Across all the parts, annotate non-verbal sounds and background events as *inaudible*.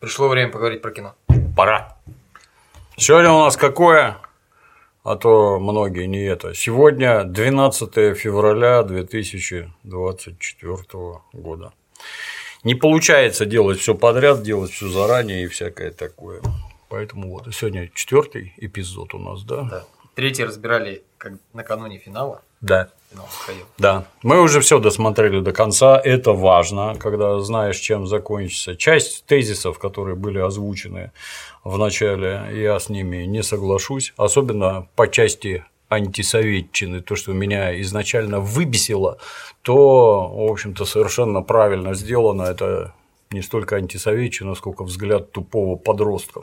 Пришло время поговорить про кино. Пора. Сегодня у нас какое? А то многие не это. Сегодня 12 февраля 2024 года. Не получается делать все подряд, делать все заранее и всякое такое. Поэтому вот сегодня четвертый эпизод у нас, да? Да. Третий разбирали как накануне финала. Да. Сходил. Да, мы уже все досмотрели до конца. Это важно, когда знаешь, чем закончится. Часть тезисов, которые были озвучены в начале, я с ними не соглашусь, особенно по части антисоветчины, то, что меня изначально выбесило, то, в общем-то, совершенно правильно сделано. Это не столько антисоветчина, сколько взгляд тупого подростка,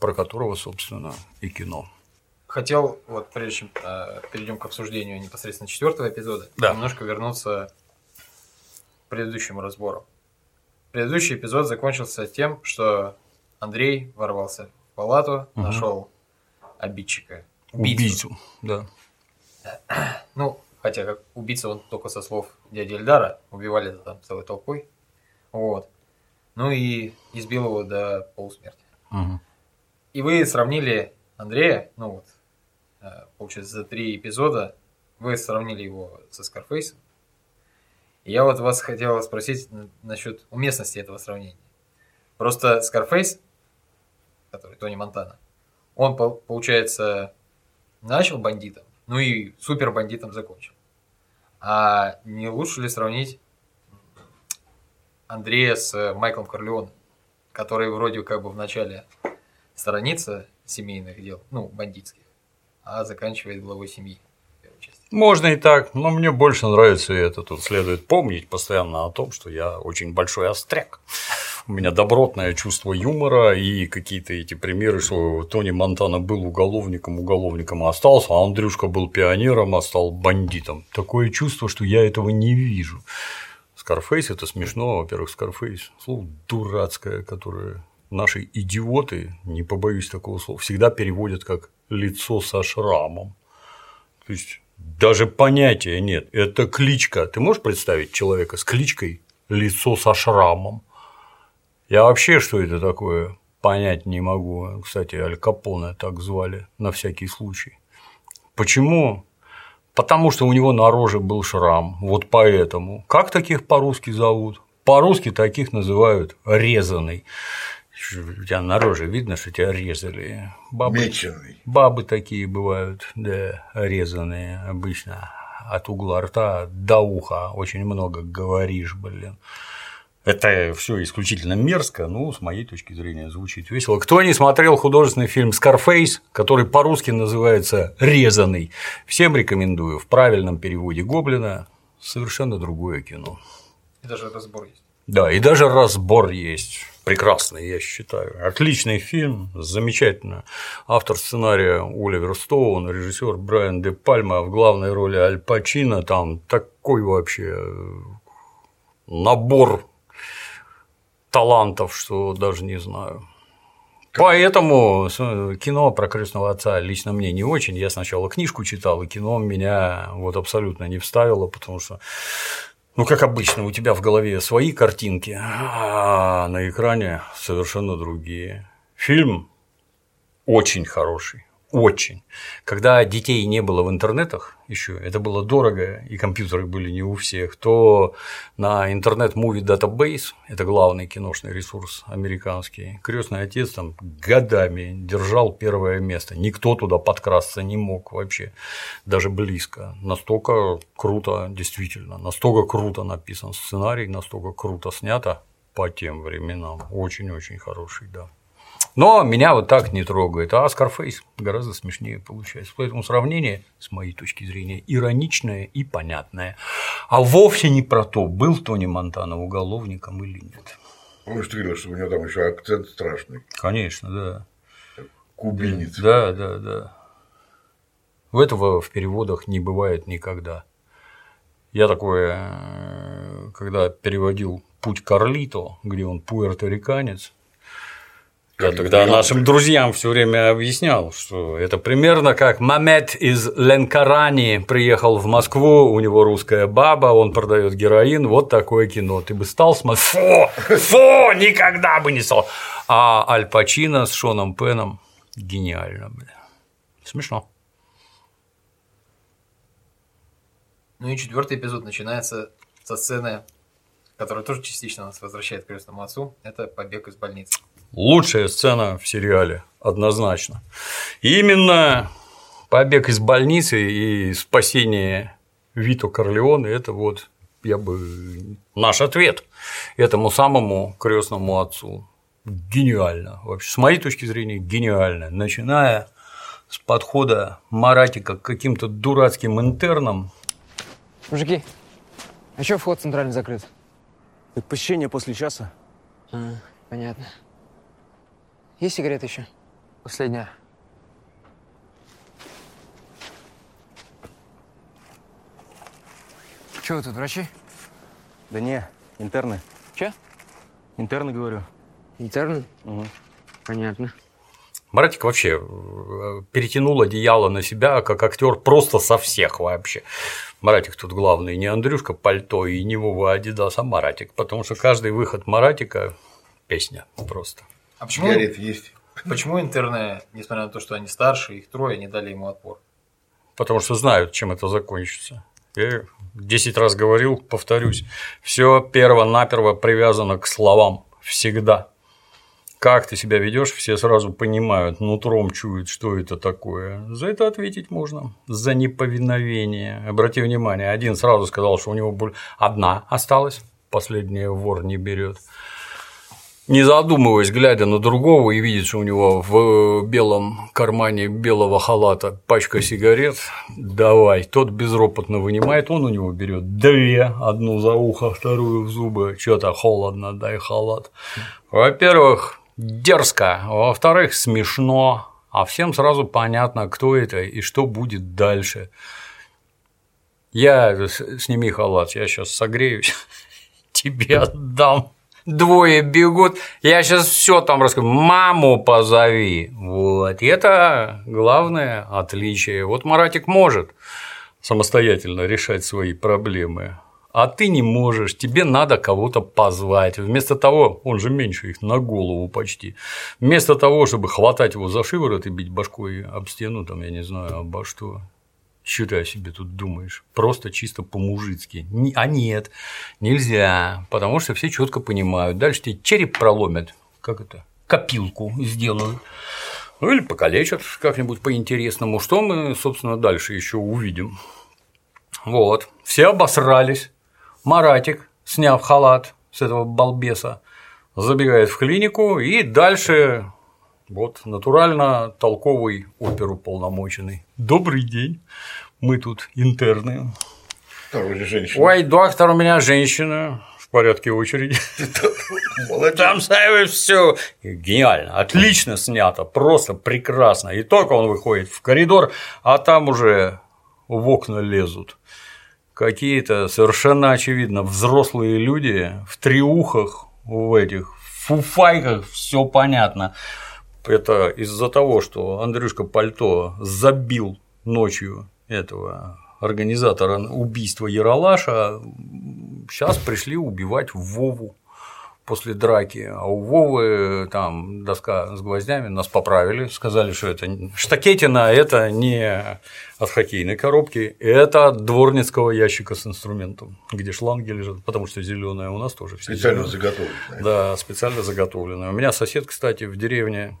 про которого, собственно, и кино. Хотел, вот прежде чем э, перейдем к обсуждению непосредственно четвертого эпизода, Да. немножко вернуться к предыдущему разбору. Предыдущий эпизод закончился тем, что Андрей ворвался в палату, Мгм. нашел обидчика. Убийцу, да. *clears throat* Ну, хотя как убийца он только со слов дяди Эльдара, убивали там целой толпой. Вот. Ну и избил его до полусмерти. Мгм. И вы сравнили Андрея, ну вот, получается, за три эпизода вы сравнили его со Скарфейсом. Я вот вас хотел спросить насчет уместности этого сравнения. Просто Скарфейс, который Тони Монтана, он, пол- получается, начал бандитом, ну и супер бандитом закончил. А не лучше ли сравнить Андрея с э, Майклом Корлеоне, который вроде как бы в начале сторонится семейных дел, ну, бандитских, а заканчивает главой семьи. Можно и так, но мне больше нравится это. Тут следует помнить постоянно о том, что я очень большой остряк. У меня добротное чувство юмора и какие-то эти примеры, что Тони Монтана был уголовником, уголовником остался, а Андрюшка был пионером, а стал бандитом. Такое чувство, что я этого не вижу. Скарфейс это смешно, во-первых, Скарфейс слово дурацкое, которое наши идиоты, не побоюсь такого слова, всегда переводят как лицо со шрамом. То есть даже понятия нет. Это кличка. Ты можешь представить человека с кличкой лицо со шрамом? Я вообще что это такое понять не могу. Кстати, Аль Капоне так звали на всякий случай. Почему? Потому что у него на роже был шрам. Вот поэтому. Как таких по-русски зовут? По-русски таких называют резаный. У тебя на роже видно, что тебя резали. Бабы Меченый. Бабы такие бывают, да, резаные обычно от угла рта до уха, очень много говоришь, блин. Это все исключительно мерзко, ну, с моей точки зрения, звучит весело. Кто не смотрел художественный фильм «Скарфейс», который по-русски называется «Резанный», всем рекомендую. В правильном переводе Гоблина совершенно другое кино. И даже разбор есть. Да, и даже разбор есть. Прекрасный, я считаю. Отличный фильм, замечательно. Автор сценария Оливер Стоун, режиссер Брайан Де Пальма, в главной роли Аль Пачино, там такой вообще набор талантов, что даже не знаю. Поэтому кино про крестного отца лично мне не очень. Я сначала книжку читал, и кино меня вот абсолютно не вставило, потому что ну, как обычно, у тебя в голове свои картинки, а на экране совершенно другие. Фильм очень хороший, очень. Когда детей не было в интернетах еще, это было дорого, и компьютеры были не у всех, то на интернет Movie Database, это главный киношный ресурс американский, крестный отец там годами держал первое место. Никто туда подкрасться не мог вообще, даже близко. Настолько круто, действительно, настолько круто написан сценарий, настолько круто снято по тем временам. Очень-очень хороший, да. Но меня вот так не трогает, а Scarface гораздо смешнее получается. Поэтому сравнение, с моей точки зрения, ироничное и понятное. А вовсе не про то, был Тони Монтана уголовником или нет. Помнишь, ты говорил, что у него там еще акцент страшный. Конечно, да. Кубинец. Да, да, да. В этого в переводах не бывает никогда. Я такое, э, когда переводил «Путь Карлито», где он пуэрториканец, я тогда нашим друзьям все время объяснял, что это примерно как Мамед из Ленкарани приехал в Москву, у него русская баба, он продает героин, вот такое кино. Ты бы стал смотреть, фу, фу, никогда бы не стал. А Аль Пачино с Шоном Пеном гениально, бля. Смешно. Ну и четвертый эпизод начинается со сцены, которая тоже частично нас возвращает к крестному отцу. Это побег из больницы. Лучшая сцена в сериале, однозначно. именно побег из больницы и спасение Вито Корлеоне – это вот я бы наш ответ этому самому крестному отцу. Гениально. Вообще, с моей точки зрения, гениально. Начиная с подхода Маратика к каким-то дурацким интернам. Мужики, а что вход центральный закрыт? Так посещение после часа. А, понятно. Есть сигареты еще? Последняя. Чего вы тут, врачи? Да не, интерны. Че? Интерны, говорю. Интерны? Угу. Понятно. Маратик вообще э, перетянул одеяло на себя, как актер просто со всех вообще. Маратик тут главный, не Андрюшка Пальто и не Вова Адидас, а Маратик, потому что каждый выход Маратика – песня просто. А почему, Сигарет есть. почему интерны, несмотря на то, что они старше, их трое, не дали ему отпор? Потому что знают, чем это закончится. Я 10 раз говорил, повторюсь, все перво-наперво привязано к словам. Всегда. Как ты себя ведешь, все сразу понимают, нутром чуют, что это такое. За это ответить можно. За неповиновение. Обрати внимание, один сразу сказал, что у него одна осталась, последняя вор не берет не задумываясь, глядя на другого и видит, что у него в белом кармане белого халата пачка сигарет, давай, тот безропотно вынимает, он у него берет две, одну за ухо, вторую в зубы, что-то холодно, дай халат. Во-первых, дерзко, во-вторых, смешно, а всем сразу понятно, кто это и что будет дальше. Я сними халат, я сейчас согреюсь, *laughs* тебе отдам двое бегут, я сейчас все там расскажу, маму позови. Вот, и это главное отличие. Вот Маратик может самостоятельно решать свои проблемы, а ты не можешь, тебе надо кого-то позвать. Вместо того, он же меньше их на голову почти, вместо того, чтобы хватать его за шиворот и бить башкой об стену, там, я не знаю, обо что, что ты о себе тут думаешь? Просто чисто по-мужицки. А нет, нельзя, потому что все четко понимают. Дальше тебе череп проломят, как это, копилку сделают. Ну или покалечат как-нибудь по-интересному. Что мы, собственно, дальше еще увидим. Вот. Все обосрались. Маратик, сняв халат с этого балбеса, забегает в клинику и дальше вот, натурально толковый оперу полномоченный. Добрый день, мы тут интерны. Ой, доктор, у меня женщина в порядке очереди. Молодец. Там ставишь все. Гениально, отлично снято, просто прекрасно. И только он выходит в коридор, а там уже в окна лезут какие-то совершенно очевидно взрослые люди в триухах, в этих фуфайках, все понятно это из-за того, что Андрюшка Пальто забил ночью этого организатора убийства Яралаша, сейчас пришли убивать Вову после драки, а у Вовы там доска с гвоздями, нас поправили, сказали, что это штакетина, это не от хоккейной коробки, это от дворницкого ящика с инструментом, где шланги лежат, потому что зеленая у нас тоже все Специально заготовленная. Да, специально заготовленная. У меня сосед, кстати, в деревне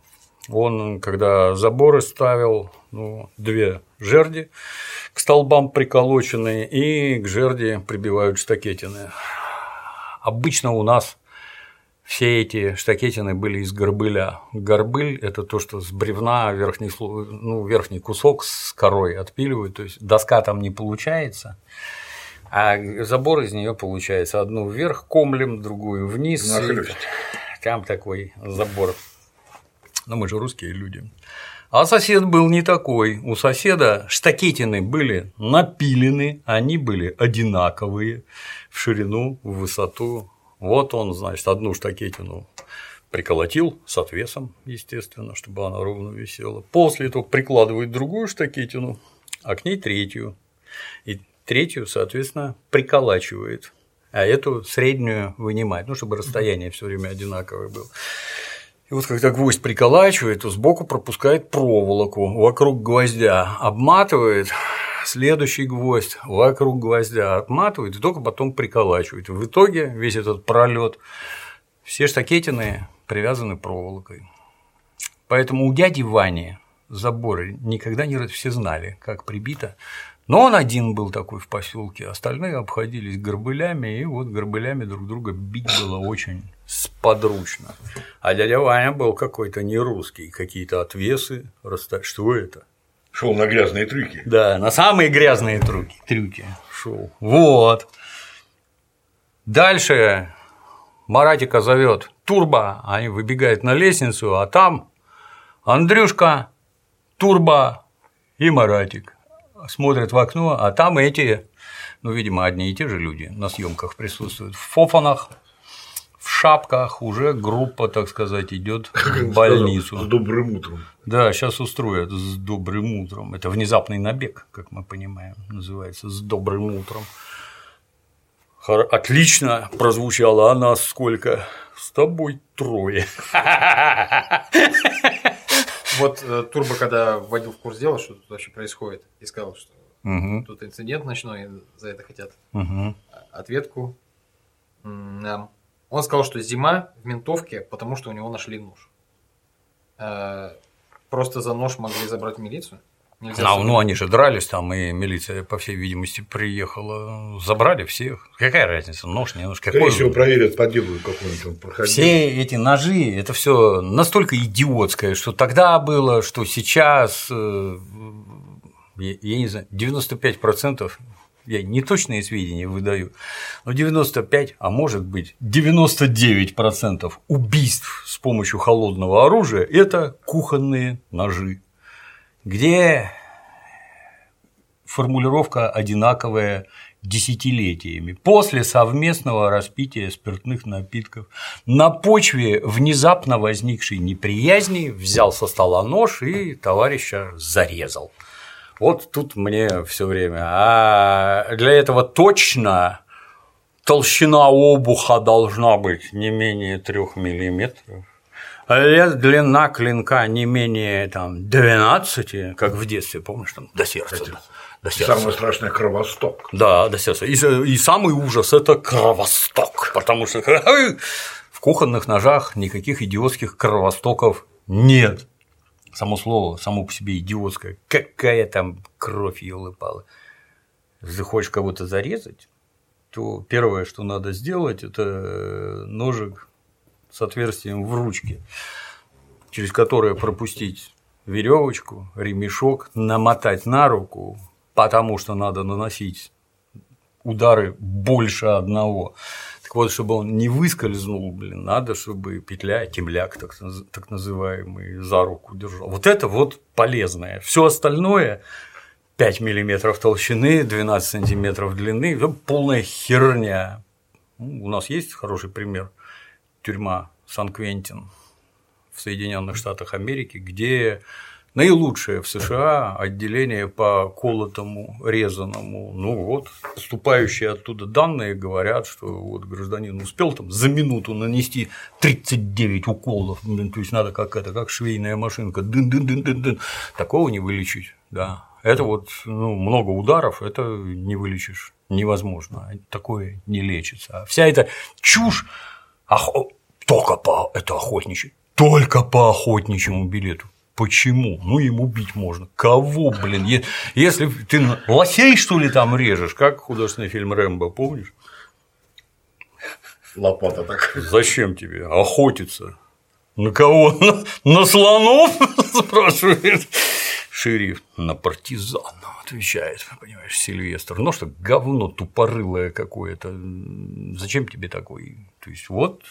он, когда заборы ставил, ну, две жерди к столбам приколоченные, и к жерди прибивают штакетины. Обычно у нас все эти штакетины были из горбыля. Горбыль – это то, что с бревна верхний, ну, верхний кусок с корой отпиливают, то есть доска там не получается, а забор из нее получается одну вверх комлем, другую вниз. Нахлёст. Там такой забор но мы же русские люди. А сосед был не такой. У соседа штакетины были напилены, они были одинаковые в ширину, в высоту. Вот он, значит, одну штакетину приколотил с отвесом, естественно, чтобы она ровно висела. После этого прикладывает другую штакетину, а к ней третью. И третью, соответственно, приколачивает, а эту среднюю вынимает, ну, чтобы расстояние все время одинаковое было. И вот когда гвоздь приколачивает, то сбоку пропускает проволоку вокруг гвоздя, обматывает следующий гвоздь вокруг гвоздя обматывает и только потом приколачивает. В итоге весь этот пролет все штакетины привязаны проволокой. Поэтому у дяди Вани заборы никогда не все знали, как прибито. Но он один был такой в поселке, остальные обходились горбылями, и вот горбылями друг друга бить было очень сподручно. А дядя Ваня был какой-то не русский, какие-то отвесы, что это? Шел на грязные трюки. Да, на самые грязные трюки, трюки шел. Вот. Дальше Маратика зовет Турбо, они выбегают на лестницу, а там Андрюшка, Турбо и Маратик смотрят в окно, а там эти, ну, видимо, одни и те же люди на съемках присутствуют, в фофанах, в шапках уже группа, так сказать, идет в больницу. С добрым утром. Да, сейчас устроят с добрым утром. Это внезапный набег, как мы понимаем, называется с добрым утром. Отлично прозвучало, а нас сколько? С тобой трое. *laughs* Вот э, Турбо, когда вводил в курс дела, что тут вообще происходит, и сказал, что Угу. тут инцидент ночной, за это хотят Угу. ответку м, нам. Он сказал, что зима в ментовке, потому что у него нашли нож. Э, Просто за нож могли забрать милицию. Нельзя А, ну, они же дрались там, и милиция, по всей видимости, приехала, забрали всех. Какая разница, нож, не нож, какой? Скорее всего, проверят по делу какой-нибудь он проходил. Все эти ножи, это все настолько идиотское, что тогда было, что сейчас, э, я, я не знаю, 95%, я не точные сведения выдаю, но 95, а может быть 99% убийств с помощью холодного оружия – это кухонные ножи, где формулировка одинаковая десятилетиями. После совместного распития спиртных напитков на почве внезапно возникшей неприязни взял со стола нож и товарища зарезал. Вот тут мне все время. А для этого точно толщина обуха должна быть не менее трех миллиметров. Лет длина клинка не менее там, 12, как в детстве, помнишь, там до сердца. да, До сердца. Самое страшное – кровосток. Да, до сердца. И, и самый ужас – это кровосток, потому что *laughs* в кухонных ножах никаких идиотских кровостоков нет. Само слово, само по себе идиотское. Какая там кровь елы-палы. Если хочешь кого-то зарезать, то первое, что надо сделать, это ножик с отверстием в ручке, через которое пропустить веревочку, ремешок, намотать на руку, потому что надо наносить удары больше одного. Так вот, чтобы он не выскользнул, блин, надо, чтобы петля, темляк, так, так называемый, за руку держал. Вот это вот полезное. Все остальное 5 миллиметров толщины, 12 сантиметров длины, полная херня. Ну, у нас есть хороший пример тюрьма Сан-Квентин в Соединенных Штатах Америки, где наилучшее в США отделение по колотому, резаному. Ну вот, поступающие оттуда данные говорят, что вот гражданин успел там за минуту нанести 39 уколов, блин, то есть надо как это, как швейная машинка, дын дын дын дын дын такого не вылечить, да. Это вот ну, много ударов, это не вылечишь, невозможно, такое не лечится. А вся эта чушь охо- только по это охотничий, только по охотничьему билету. Почему? Ну, им убить можно. Кого, блин? Если ты лосей, что ли, там режешь, как художественный фильм Рэмбо, помнишь? Лопата так. Зачем тебе охотиться? На кого? *laughs* На, на слонов? *laughs* спрашивает шериф. На партизана, отвечает, понимаешь, Сильвестр. Ну что, говно тупорылое какое-то. Зачем тебе такой? То есть, вот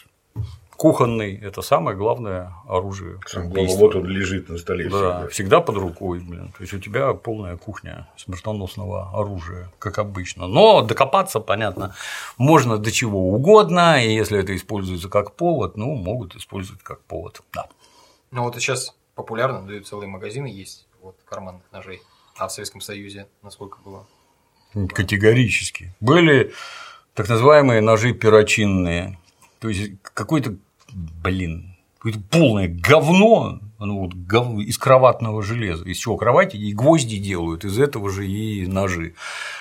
кухонный – это самое главное оружие. Убийства. вот он лежит на столе. Да, всегда. всегда под рукой, блин. То есть у тебя полная кухня смертоносного оружия, как обычно. Но докопаться, понятно, можно до чего угодно, и если это используется как повод, ну, могут использовать как повод. Да. Ну вот сейчас популярно, дают целые магазины есть вот карманных ножей. А в Советском Союзе насколько было? Категорически. Были так называемые ножи перочинные. То есть какой-то, блин, Это полное говно, ну, вот, гов... из кроватного железа, из чего кровати и гвозди делают, из этого же и ножи.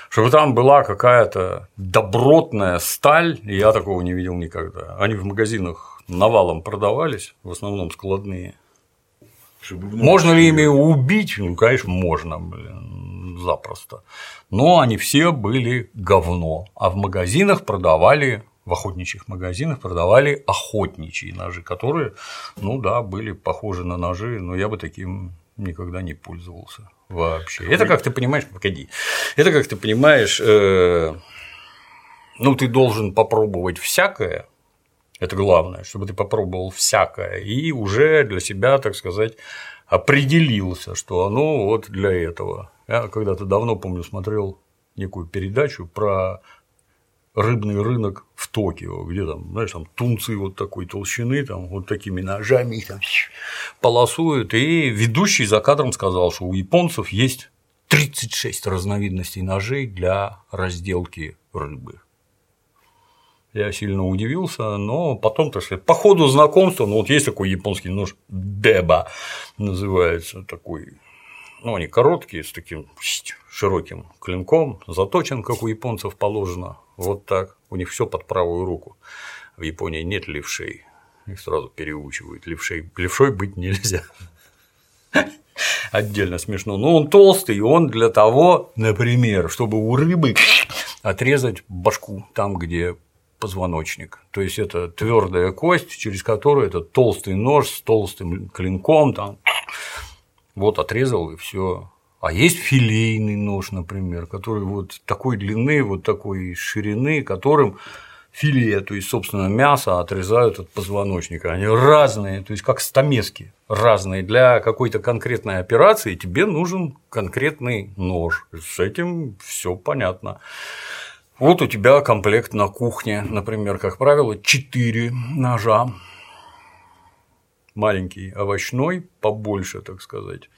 Чтобы там была какая-то добротная сталь, я такого не видел никогда. Они в магазинах навалом продавались, в основном складные. Можно ли ими убить? Ну, конечно, можно, блин, запросто. Но они все были говно. А в магазинах продавали, в охотничьих магазинах продавали охотничьи ножи, которые, ну да, были похожи на ножи, но я бы таким никогда не пользовался вообще. Это как ты понимаешь, погоди, это как ты понимаешь, э, ну ты должен попробовать всякое, это главное, чтобы ты попробовал всякое и уже для себя, так сказать, определился, что оно вот для этого. Я когда-то давно, помню, смотрел некую передачу про рыбный рынок в Токио, где там, знаешь, там тунцы вот такой толщины, там вот такими ножами там полосуют, и ведущий за кадром сказал, что у японцев есть 36 разновидностей ножей для разделки рыбы. Я сильно удивился, но потом, так сказать, по ходу знакомства, ну вот есть такой японский нож Деба, называется такой, ну они короткие, с таким широким клинком, заточен, как у японцев положено, вот так, у них все под правую руку. В Японии нет левшей, их сразу переучивают, левшей, левшой быть нельзя. Отдельно смешно. Но он толстый, и он для того, например, чтобы у рыбы отрезать башку там, где позвоночник. То есть это твердая кость, через которую этот толстый нож с толстым клинком там вот отрезал и все. А есть филейный нож, например, который вот такой длины, вот такой ширины, которым филе, то есть, собственно, мясо отрезают от позвоночника. Они разные, то есть, как стамески разные. Для какой-то конкретной операции тебе нужен конкретный нож. С этим все понятно. Вот у тебя комплект на кухне, например, как правило, 4 ножа. Маленький овощной, побольше, так сказать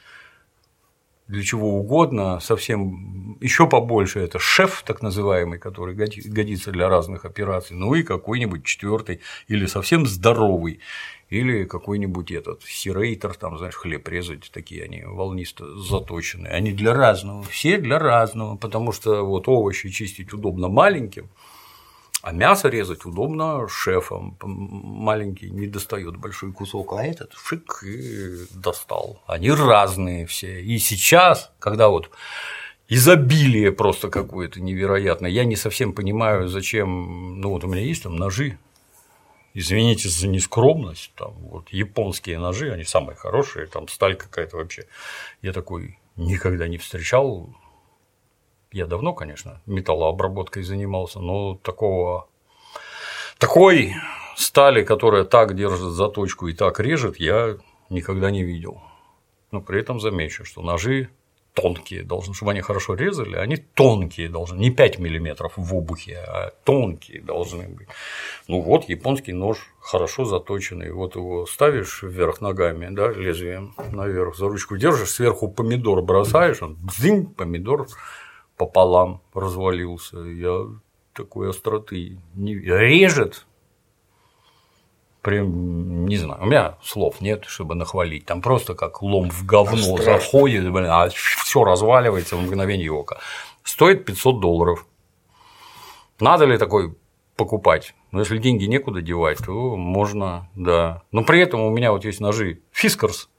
для чего угодно, совсем еще побольше. Это шеф, так называемый, который годится для разных операций, ну и какой-нибудь четвертый или совсем здоровый, или какой-нибудь этот сирейтер, там, знаешь, хлеб резать, такие они волнисто заточенные, они для разного, все для разного, потому что вот овощи чистить удобно маленьким, а мясо резать удобно шефом. Маленький не достает большой кусок, а этот шик и достал. Они разные все. И сейчас, когда вот изобилие просто какое-то невероятное, я не совсем понимаю, зачем. Ну вот у меня есть там ножи. Извините за нескромность, там вот японские ножи, они самые хорошие, там сталь какая-то вообще. Я такой никогда не встречал я давно, конечно, металлообработкой занимался, но такого такой стали, которая так держит заточку и так режет, я никогда не видел. Но при этом замечу, что ножи тонкие должны, чтобы они хорошо резали, они тонкие должны, не 5 миллиметров в обухе, а тонкие должны быть. Ну вот японский нож хорошо заточенный, вот его ставишь вверх ногами, да, лезвием наверх, за ручку держишь, сверху помидор бросаешь, он бзинь, помидор пополам развалился. Я такой остроты не режет. Прям, не знаю, у меня слов нет, чтобы нахвалить. Там просто как лом в говно Страшно. заходит, блин, а все разваливается в мгновение ока. Стоит 500 долларов. Надо ли такой покупать? Но если деньги некуда девать, то можно, да. Но при этом у меня вот есть ножи Фискарс,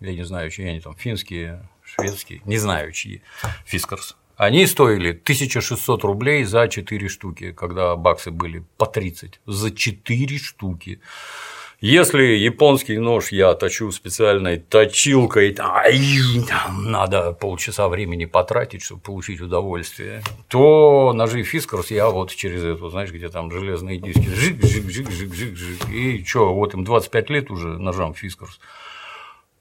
я не знаю, чьи они там, финские, шведские, не знаю, чьи, Фискарс. Они стоили 1600 рублей за 4 штуки, когда баксы были по 30. За 4 штуки. Если японский нож я точу специальной точилкой, надо полчаса времени потратить, чтобы получить удовольствие, то ножи Фискарс я вот через это, знаешь, где там железные диски, жик, жик, жик, жик, жик, жик, и что, вот им 25 лет уже ножам Фискарс.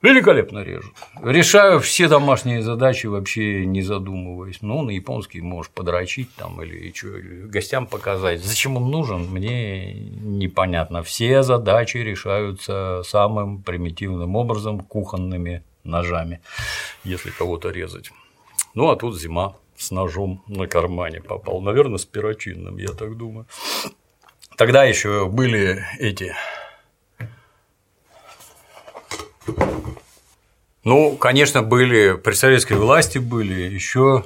Великолепно режут. Решаю все домашние задачи, вообще не задумываясь. Ну, на японский можешь подрочить там или что, гостям показать. Зачем он нужен, мне непонятно. Все задачи решаются самым примитивным образом кухонными ножами, если кого-то резать. Ну, а тут зима с ножом на кармане попал. Наверное, с перочинным, я так думаю. Тогда еще были эти Ну, конечно, были при советской власти были еще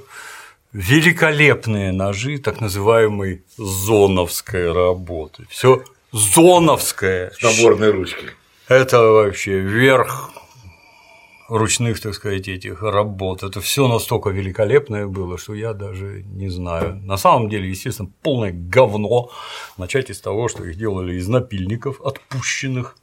великолепные ножи так называемой зоновской работы. Все зоновское. Наборные ручки. Это вообще верх ручных, так сказать, этих работ. Это все настолько великолепное было, что я даже не знаю. На самом деле, естественно, полное говно. Начать из того, что их делали из напильников отпущенных.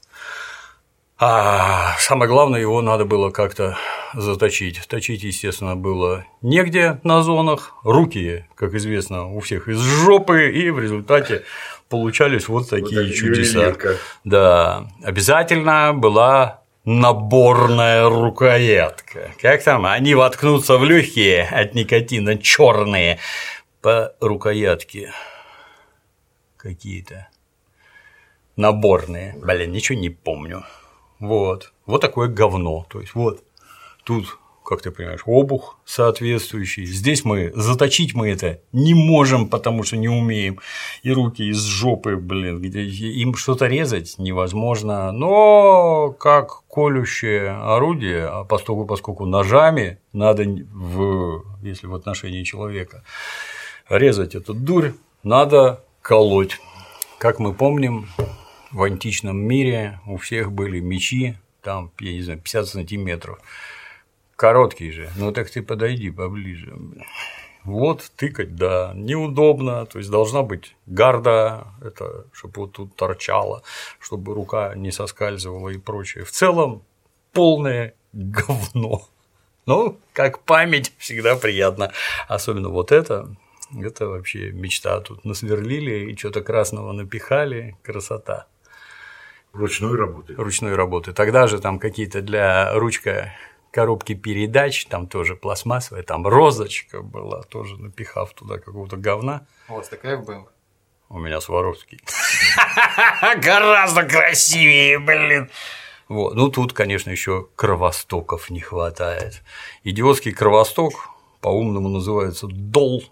А самое главное, его надо было как-то заточить. Точить, естественно, было негде на зонах. Руки, как известно, у всех из жопы, и в результате получались вот такие Вот чудеса. ювелирка. Да, обязательно была наборная рукоятка. Как там? Они воткнутся в легкие от никотина черные по рукоятке какие-то наборные. Блин, ничего не помню. Вот. Вот такое говно. То есть вот тут как ты понимаешь, обух соответствующий. Здесь мы заточить мы это не можем, потому что не умеем. И руки из жопы, блин, где им что-то резать невозможно. Но как колющее орудие, а поскольку, поскольку ножами надо в, если в отношении человека резать эту дурь, надо колоть. Как мы помним, в античном мире у всех были мечи, там, я не знаю, 50 сантиметров. Короткий же. Ну так ты подойди поближе. Вот тыкать, да, неудобно, то есть должна быть гарда, это чтобы вот тут торчало, чтобы рука не соскальзывала и прочее. В целом полное говно. Ну, как память, всегда приятно. Особенно вот это, это вообще мечта. Тут насверлили и что-то красного напихали, красота Ручной работы. ручной работы. Тогда же там какие-то для ручка коробки передач, там тоже пластмассовая, там розочка была, тоже напихав туда какого-то говна. У вас такая была? У меня Сваровский. *laughs* Гораздо красивее, блин. Вот. Ну, тут, конечно, еще кровостоков не хватает. Идиотский кровосток по-умному называется дол.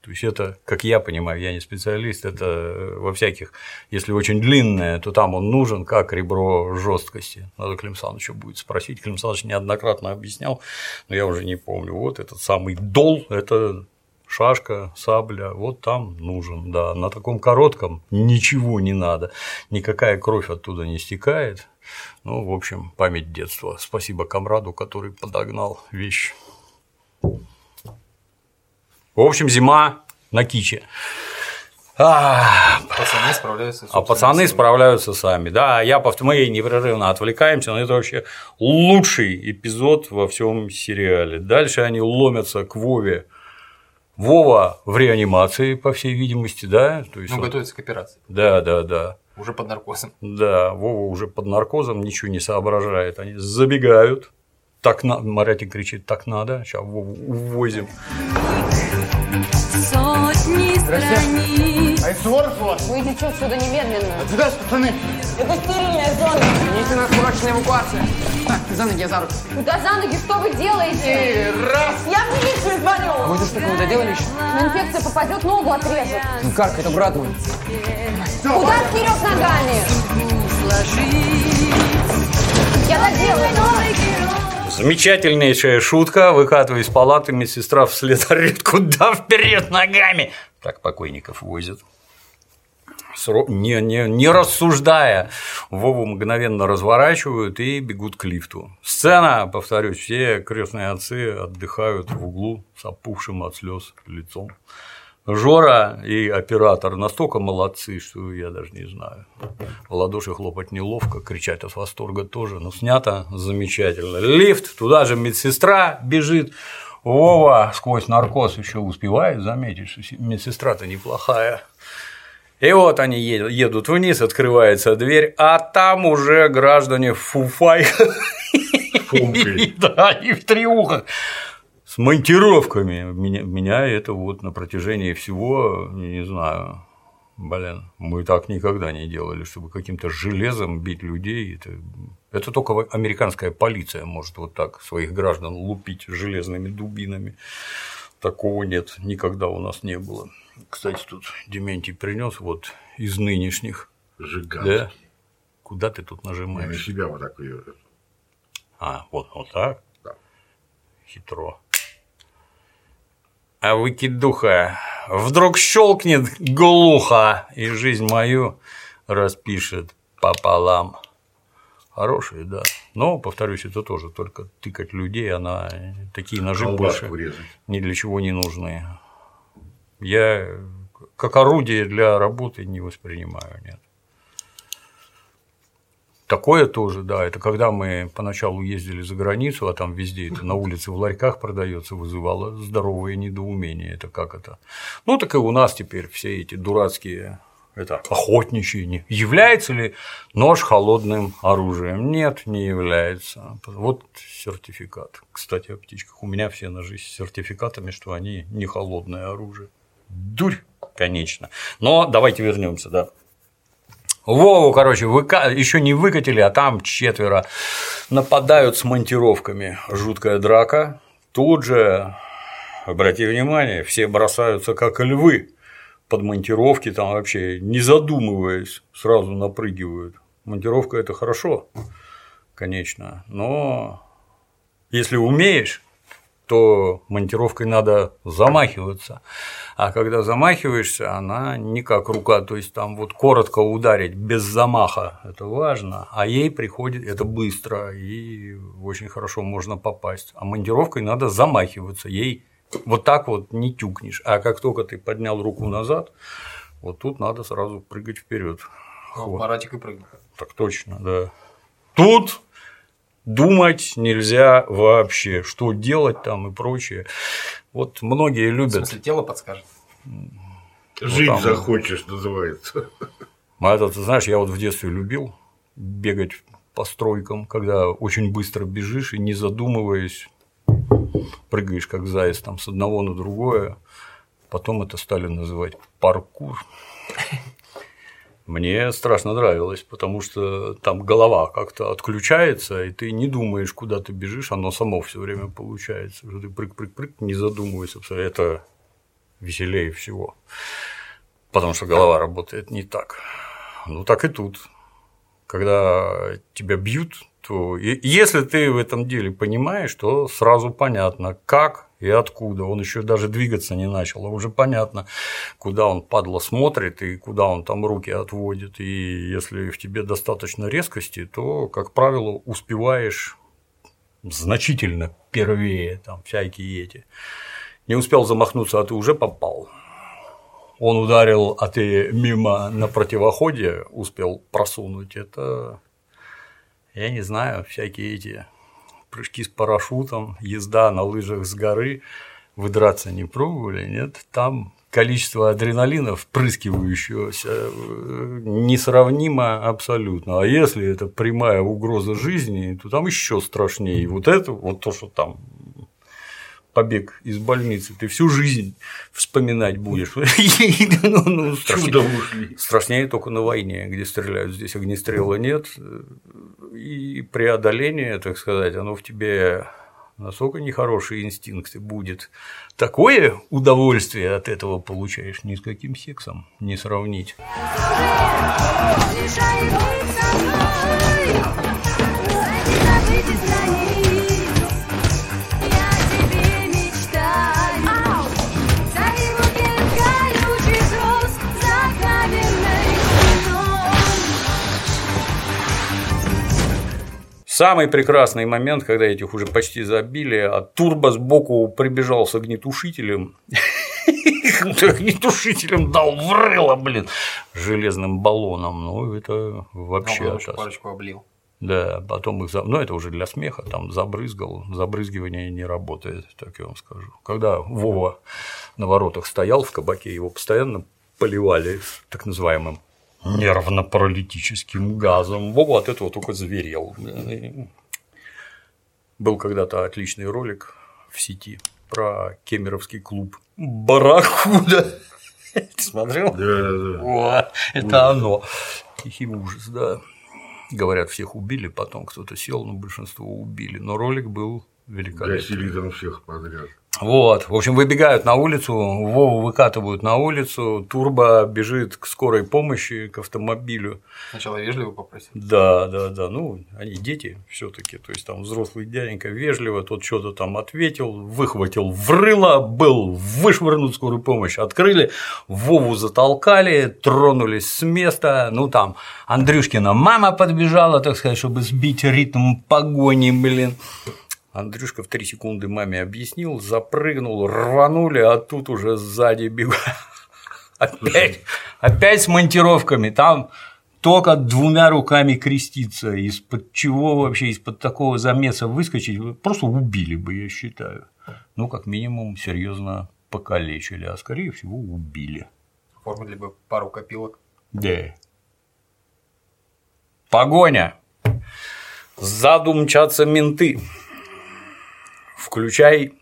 То есть это, как я понимаю, я не специалист, это во всяких, если очень длинное, то там он нужен как ребро жесткости. Надо Клим Саныча будет спросить. Клим Саныч неоднократно объяснял, но я уже не помню. Вот этот самый дол – это шашка, сабля, вот там нужен, да. На таком коротком ничего не надо, никакая кровь оттуда не стекает. Ну, в общем, память детства. Спасибо комраду, который подогнал вещь. В общем, зима на киче. А, Пацаны справляются а пацаны справляются сами. Да, я повт- мы непрерывно отвлекаемся, но это вообще лучший эпизод во всем сериале. Дальше они ломятся к Вове. Вова в реанимации, по всей видимости, да? То есть Ну, он- готовятся к операции. Да, да, да. Уже под наркозом. Да, Вова уже под наркозом, ничего не соображает. Они забегают. Так на... Маратик кричит, так надо, сейчас увозим. Сотни страниц Айсуоров у вас? Выйдите отсюда немедленно. Отсюда, пацаны! Это стерильная зона. Идите на срочная эвакуация. Так, за ноги, я за руку. Куда за ноги? Что вы делаете? И раз! Я в милицию звоню. Вы что такого доделали еще? Но инфекция попадет, ногу отрежет. Ну как, это брат мой. Куда вперед ногами? Я доделаю. Замечательнейшая шутка. Выкатывая из палаты, медсестра вслед орёт, куда вперед ногами. Так покойников возят. Не, не, не рассуждая, Вову мгновенно разворачивают и бегут к лифту. Сцена, повторюсь, все крестные отцы отдыхают в углу с опухшим от слез лицом. Жора и оператор настолько молодцы, что я даже не знаю. В ладоши хлопать неловко, кричать от восторга тоже, но снято замечательно. Лифт, туда же медсестра бежит. Вова сквозь наркоз еще успевает заметить, что медсестра-то неплохая. И вот они едут, вниз, открывается дверь, а там уже граждане Фумкой. *laughs* да, и в триухах. С монтировками. Меня, меня это вот на протяжении всего, не знаю, блин, мы так никогда не делали, чтобы каким-то железом бить людей. Это, это только американская полиция может вот так своих граждан лупить железными дубинами. Такого нет, никогда у нас не было. Кстати, тут Дементий принес вот из нынешних. Да? Жиганский. Куда ты тут Я на нажимаешь? себя вот так ее. А, вот, вот так? Да. Хитро. А выкидуха вдруг щелкнет глухо, и жизнь мою распишет пополам. Хорошие, да. Но, повторюсь, это тоже только тыкать людей, она такие ножи Колбаску больше резать. ни для чего не нужны. Я как орудие для работы не воспринимаю, нет. Такое тоже, да, это когда мы поначалу ездили за границу, а там везде это на улице в ларьках продается, вызывало здоровое недоумение. Это как это? Ну, так и у нас теперь все эти дурацкие это охотничьи. Не- Является ли нож холодным оружием? Нет, не является. Вот сертификат. Кстати, о птичках. У меня все ножи с сертификатами, что они не холодное оружие. Дурь, конечно. Но давайте вернемся, да. Вову, короче, выка... еще не выкатили, а там четверо нападают с монтировками. Жуткая драка. Тут же, обрати внимание, все бросаются как львы под монтировки, там вообще не задумываясь, сразу напрыгивают. Монтировка это хорошо, конечно, но если умеешь, то монтировкой надо замахиваться. А когда замахиваешься, она не как рука, то есть там вот коротко ударить без замаха, это важно, а ей приходит это быстро и очень хорошо можно попасть. А монтировкой надо замахиваться, ей вот так вот не тюкнешь. А как только ты поднял руку назад, вот тут надо сразу прыгать вперед. Ну, Маратик и прыгнул. Так точно, да. Тут думать нельзя вообще, что делать там и прочее. Вот многие В любят. смысле, тело подскажет. Жить там- захочешь, называется. А это, ты знаешь, я вот в детстве любил бегать по стройкам, когда очень быстро бежишь и не задумываясь прыгаешь как заяц там с одного на другое. Потом это стали называть паркур. Мне страшно нравилось, потому что там голова как-то отключается, и ты не думаешь, куда ты бежишь, оно само все время получается. Ты прыг-прыг-прыг, не задумываясь. Это веселее всего. Потому что голова работает не так. Ну так и тут. Когда тебя бьют, то если ты в этом деле понимаешь, то сразу понятно, как и откуда. Он еще даже двигаться не начал, а уже понятно, куда он падла смотрит и куда он там руки отводит. И если в тебе достаточно резкости, то, как правило, успеваешь значительно первее там всякие эти. Не успел замахнуться, а ты уже попал. Он ударил, а ты мимо на противоходе успел просунуть. Это, я не знаю, всякие эти прыжки с парашютом, езда на лыжах с горы. Вы драться не пробовали, нет? Там количество адреналина, впрыскивающегося, э, несравнимо абсолютно. А если это прямая угроза жизни, то там еще страшнее. И вот это, вот то, что там побег из больницы, ты всю жизнь вспоминать будешь. *laughs* Ну, ну, страшнее- Чудом ушли. Страшнее только на войне, где стреляют, здесь огнестрела нет. И преодоление, так сказать, оно в тебе настолько нехорошие инстинкты будет. Такое удовольствие от этого получаешь ни с каким сексом не сравнить. Самый прекрасный момент, когда этих уже почти забили, а Турбо сбоку прибежал с огнетушителем. Огнетушителем *laughs* дал в рыло, блин, железным баллоном. Ну, это вообще парочку облил. Да, потом их, за- ну это уже для смеха, там забрызгал, забрызгивание не работает, так я вам скажу. Когда Вова на воротах стоял в кабаке, его постоянно поливали так называемым нервно-паралитическим газом. Вова от этого только зверел. Был когда-то отличный ролик в сети про кемеровский клуб Барракуда. Ты *laughs* смотрел? Да, да, да. О, это оно. Тихий ужас, да. Говорят, всех убили, потом кто-то сел, но большинство убили. Но ролик был великолепно. Гасили там всех подряд. Вот, в общем, выбегают на улицу, Вову выкатывают на улицу, Турбо бежит к скорой помощи, к автомобилю. Сначала вежливо попросил. Да, да, да, ну, они дети все таки то есть там взрослый дяденька вежливо, тот что-то там ответил, выхватил в рыло, был вышвырнут скорую помощь, открыли, Вову затолкали, тронулись с места, ну там Андрюшкина мама подбежала, так сказать, чтобы сбить ритм погони, блин. Андрюшка в три секунды маме объяснил, запрыгнул, рванули, а тут уже сзади бегут. *laughs* Опять, опять с монтировками, там только двумя руками креститься, из-под чего вообще, из-под такого замеса выскочить, вы просто убили бы, я считаю. Ну, как минимум, серьезно покалечили, а скорее всего убили. Оформили бы пару копилок. Да. Погоня. Сзаду мчатся менты. Включай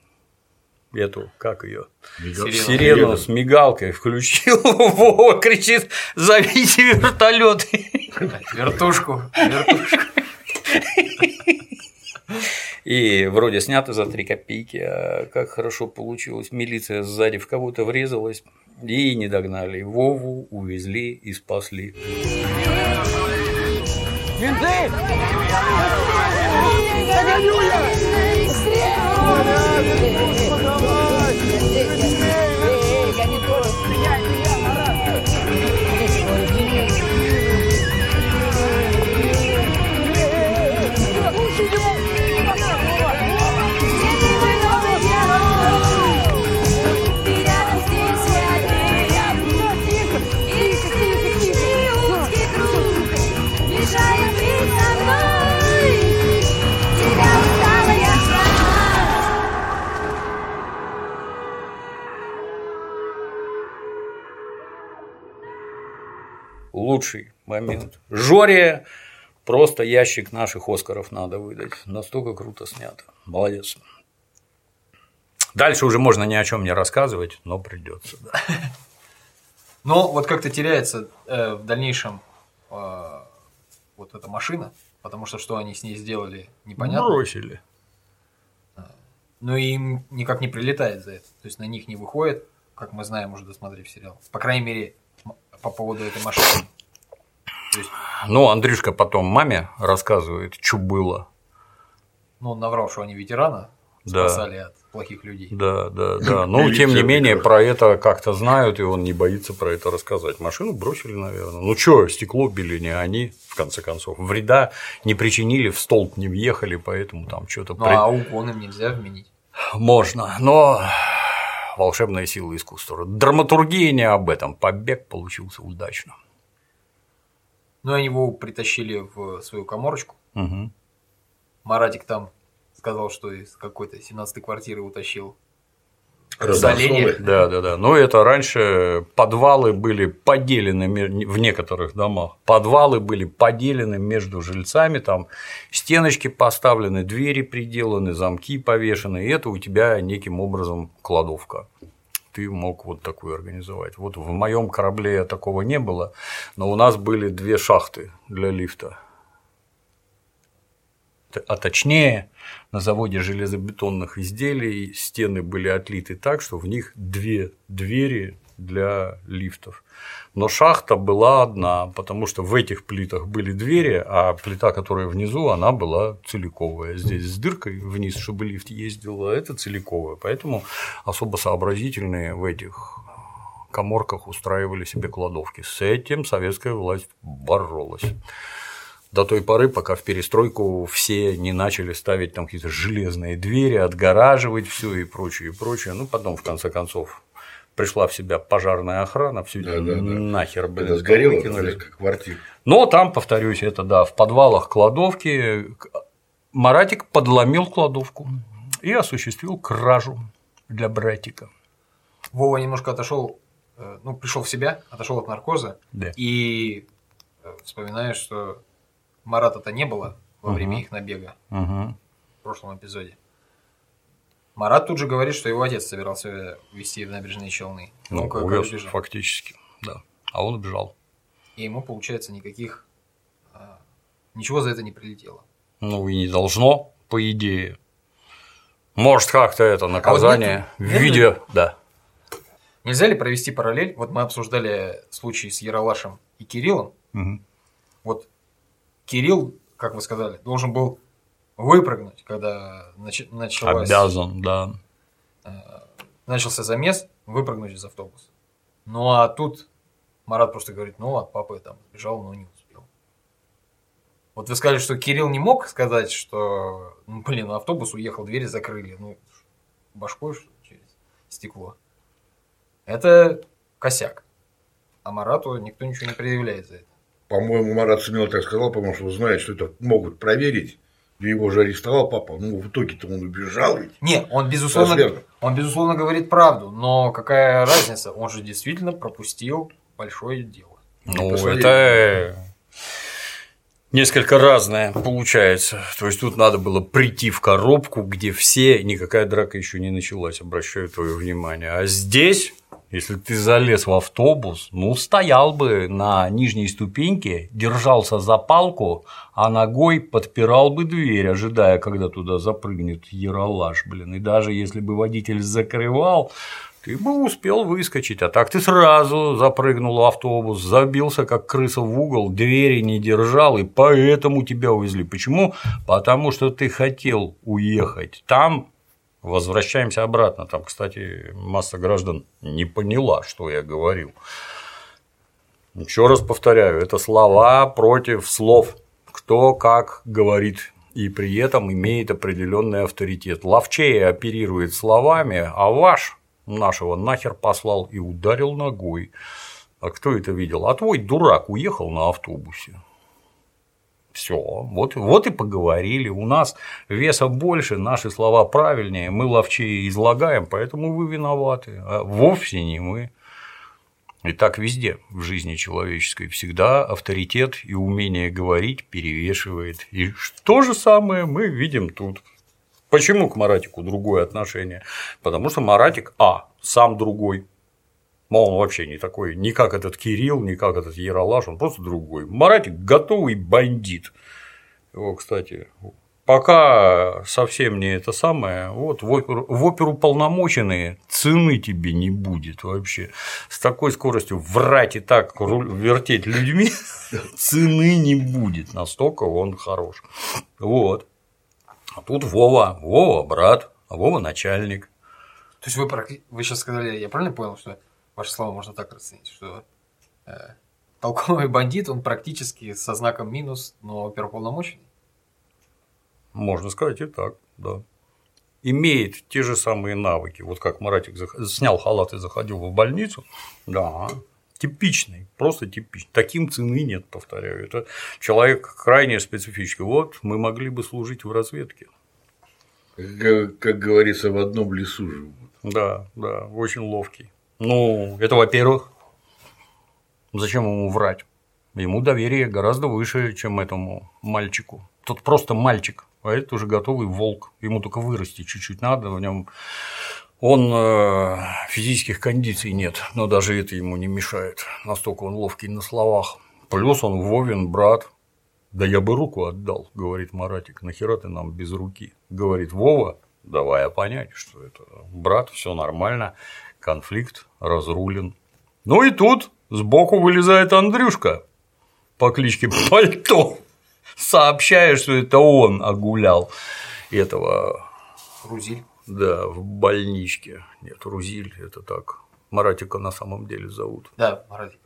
эту, как ее, Сирена. сирену с мигалкой включил, *laughs* Вова кричит, зовите вертолет. Вертушку. Вертушку. И вроде снято за три копейки, а как хорошо получилось. Милиция сзади в кого-то врезалась и не догнали. Вову увезли и спасли. Мешает Лучший момент. Жоре просто ящик наших Оскаров надо выдать. Настолько круто снято. Молодец. Дальше уже можно ни о чем не рассказывать, но придется. Да. *laughs* Но вот как-то теряется э, в дальнейшем э, вот эта машина, потому что что они с ней сделали, непонятно. Бросили. Но им никак не прилетает за это. То есть на них не выходит, как мы знаем, уже досмотрев сериал. По крайней мере, по поводу этой машины. Есть, Ну, Андрюшка потом маме рассказывает, что было. ну, он наврал, что они ветерана Да. спасали от плохих людей. Да, да, да. Но Милиция тем не менее про это как-то знают, и он не боится про это рассказать. Машину бросили, наверное. Ну что, стекло били не они, в конце концов. Вреда не причинили, в столб не въехали, поэтому там что-то Ну, а угон им нельзя вменить. можно. Но волшебная сила искусства. Драматургия не об этом. Побег получился удачно. Ну, они его притащили в свою коморочку. Мгм. Маратик там сказал, что из какой-то 17-й квартиры утащил. Удаление. Да, да, да. Но это раньше подвалы были поделены в некоторых домах. Подвалы были поделены между жильцами, там стеночки поставлены, двери приделаны, замки повешены, и это у тебя неким образом кладовка. Ты мог вот такую организовать. Вот в моем корабле такого не было, но у нас были две шахты для лифта. А точнее, на заводе железобетонных изделий стены были отлиты так, что в них две двери для лифтов. Но шахта была одна, потому что в этих плитах были двери, а плита, которая внизу, она была целиковая. Здесь с дыркой вниз, чтобы лифт ездил, а это целиковая. Поэтому особо сообразительные в этих коморках устраивали себе кладовки. С этим советская власть боролась до той поры, пока в перестройку все не начали ставить там какие-то железные двери, отгораживать все и прочее, и прочее. Ну, потом, в конце концов, пришла в себя пожарная охрана, все Да, да, да. нахер, блин, Это сгорело выкинули. как квартира. Но там, повторюсь, это да, в подвалах кладовки Маратик подломил кладовку и осуществил кражу для братика. Вова немножко отошел, э, ну, пришел в себя, отошел от наркоза Да. и э, вспоминаю, что Марата-то не было во время Мгм. их набега Мгм. в прошлом эпизоде. Марат тут же говорит, что его отец собирался вести в набережные Челны. Ну, кое-как увез убежал. фактически, да. А он убежал. И ему, получается, никаких... а, Ничего за это не прилетело. Ну и не должно, по идее. Может, как-то это наказание А нет- в нет ли- виде. Да. Нельзя ли провести параллель? Вот мы обсуждали случай с Яралашем и Кириллом. Мгм. Вот Кирилл, как вы сказали, должен был выпрыгнуть, когда нач- началась, Обязан, да. начался замес, выпрыгнуть из автобуса. Ну а тут Марат просто говорит, ну от папы там сбежал, но не успел. Вот вы сказали, что Кирилл не мог сказать, что, ну, блин, автобус уехал, двери закрыли, ну, башкой что через стекло. Это косяк. А Марату никто ничего не предъявляет за это. По-моему, Марат смело так сказал, потому что знает, что это могут проверить. И его же арестовал папа. Ну, в итоге-то он убежал ведь. Не, он безусловно, он безусловно говорит правду, но какая разница? Он же действительно пропустил большое дело. Ну, посмотри. это несколько разное получается. То есть тут надо было прийти в коробку, где все, никакая драка еще не началась, обращаю твое внимание. А здесь, если ты залез в автобус, ну, стоял бы на нижней ступеньке, держался за палку, а ногой подпирал бы дверь, ожидая, когда туда запрыгнет Яралаш, блин. И даже если бы водитель закрывал, ты бы успел выскочить, а так ты сразу запрыгнул в автобус, забился как крыса в угол, двери не держал, и поэтому тебя увезли. Почему? Потому что ты хотел уехать. Там возвращаемся обратно. Там, кстати, масса граждан не поняла, что я говорил. Еще раз повторяю, это слова против слов. Кто как говорит и при этом имеет определенный авторитет. Ловчее оперирует словами, а ваш нашего нахер послал и ударил ногой. А кто это видел? А твой дурак уехал на автобусе. Все, вот, вот и поговорили. У нас веса больше, наши слова правильнее, мы ловчее излагаем, поэтому вы виноваты, а вовсе не мы. И так везде в жизни человеческой всегда авторитет и умение говорить перевешивает. И то же самое мы видим тут. Почему к Маратику другое отношение? Потому что Маратик, а, сам другой. Мол, он вообще не такой, не как этот Кирилл, не как этот Яралаш, он просто другой. Маратик готовый бандит. Его, кстати, пока совсем не это самое, вот в оперу, в полномоченные цены тебе не будет вообще. С такой скоростью врать и так вертеть людьми *laughs* цены не будет. Настолько он хорош. Вот. А тут Вова, Вова брат, а Вова начальник. То есть вы, вы сейчас сказали, я правильно понял, что ваши слова можно так расценить, что э, толковый *laughs* бандит, он практически со знаком минус, но оперуполномоченный? Можно сказать и так, да. Имеет те же самые навыки. Вот как Маратик снял халат и заходил в больницу. Да, типичный, просто типичный. Таким цены нет, повторяю. Это человек крайне специфический. Вот мы могли бы служить в разведке. Как, как говорится, в одном лесу живут. Да, да, очень ловкий. Ну, это во-первых. Зачем ему врать? Ему доверие гораздо выше, чем этому мальчику. Тут просто мальчик, а это уже готовый волк. Ему только вырасти чуть-чуть надо, в нем он э, физических кондиций нет, но даже это ему не мешает. Настолько он ловкий на словах. Плюс он Вовин брат. Да я бы руку отдал, говорит Маратик. Нахера ты нам без руки? Говорит Вова, давая понять, что это брат, все нормально, конфликт разрулен. Ну и тут сбоку вылезает Андрюшка по кличке Пальто, сообщая, что это он огулял этого Рузиль. да, в больничке. Нет, Рузиль это так. Маратика на самом деле зовут. Да, Маратик.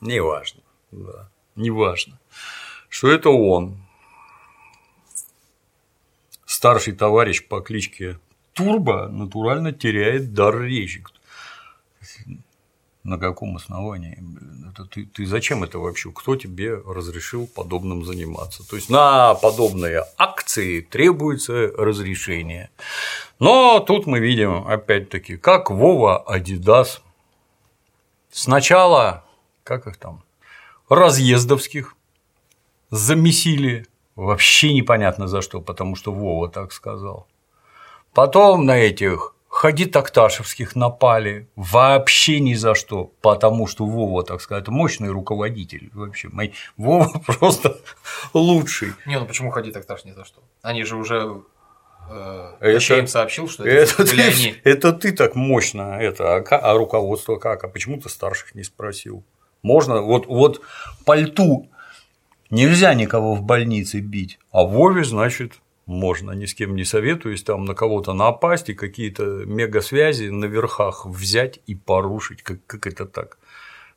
Неважно. Да. Неважно. Что это он. Старший товарищ по кличке Турбо натурально теряет дар речи. На каком основании? Это ты, ты зачем это вообще? Кто тебе разрешил подобным заниматься? То есть на подобные акции требуется разрешение. Но тут мы видим, опять-таки, как Вова Адидас сначала, как их там, разъездовских замесили вообще непонятно за что, потому что Вова так сказал. Потом на этих ходи такташевских напали вообще ни за что, потому что Вова, так сказать, мощный руководитель вообще. Мой- Вова *laughs* просто лучший. Не, ну почему ходи так не за что? Они же уже э, Это- Кощей им сообщил, что это, Это ты, они. это ты так мощно, это, а, а руководство как? А почему ты старших не спросил? Можно, вот, вот по льту нельзя никого в больнице бить, а Вове, значит, можно, ни с кем не советуюсь, там на кого-то напасть и какие-то мегасвязи на верхах взять и порушить. Как, как это так?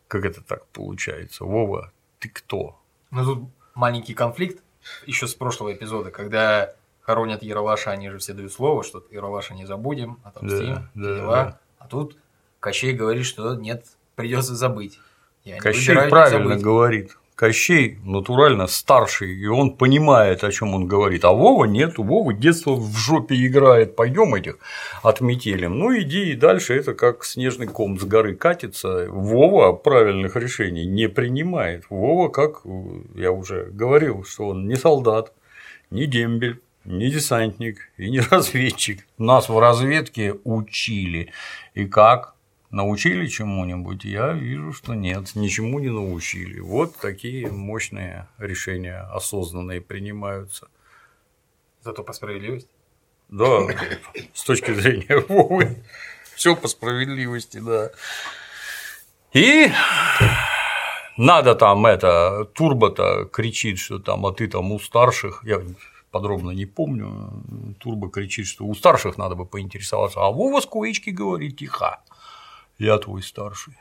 Как это так получается? Вова, ты кто? Ну тут маленький конфликт еще с прошлого эпизода, когда хоронят Яралаша, они же все дают слово, что Яралаша не забудем, отомстим, Да, да, дела. да. А тут Кощей говорит, что нет, придется забыть. Я Кощей правильно забыть. говорит. Кощей натурально старший, и он понимает, о чем он говорит. А Вова нет, у Вовы детство в жопе играет. Пойдем этих отметелим. Ну, иди и дальше. Это как снежный ком с горы катится. Вова правильных решений не принимает. Вова, как я уже говорил, что он не солдат, не дембель, не десантник и не *laughs* разведчик. Нас в разведке учили. И как? Научили чему-нибудь? Я вижу, что нет, ничему не научили. Вот такие мощные решения осознанные принимаются. Зато по справедливости. Да, с точки зрения Вовы, все по справедливости, да. И надо там это, Турбо-то кричит, что там, а ты там у старших, я подробно не помню, Турбо кричит, что у старших надо бы поинтересоваться, а Вова с куечки говорит, тихо, я твой старший.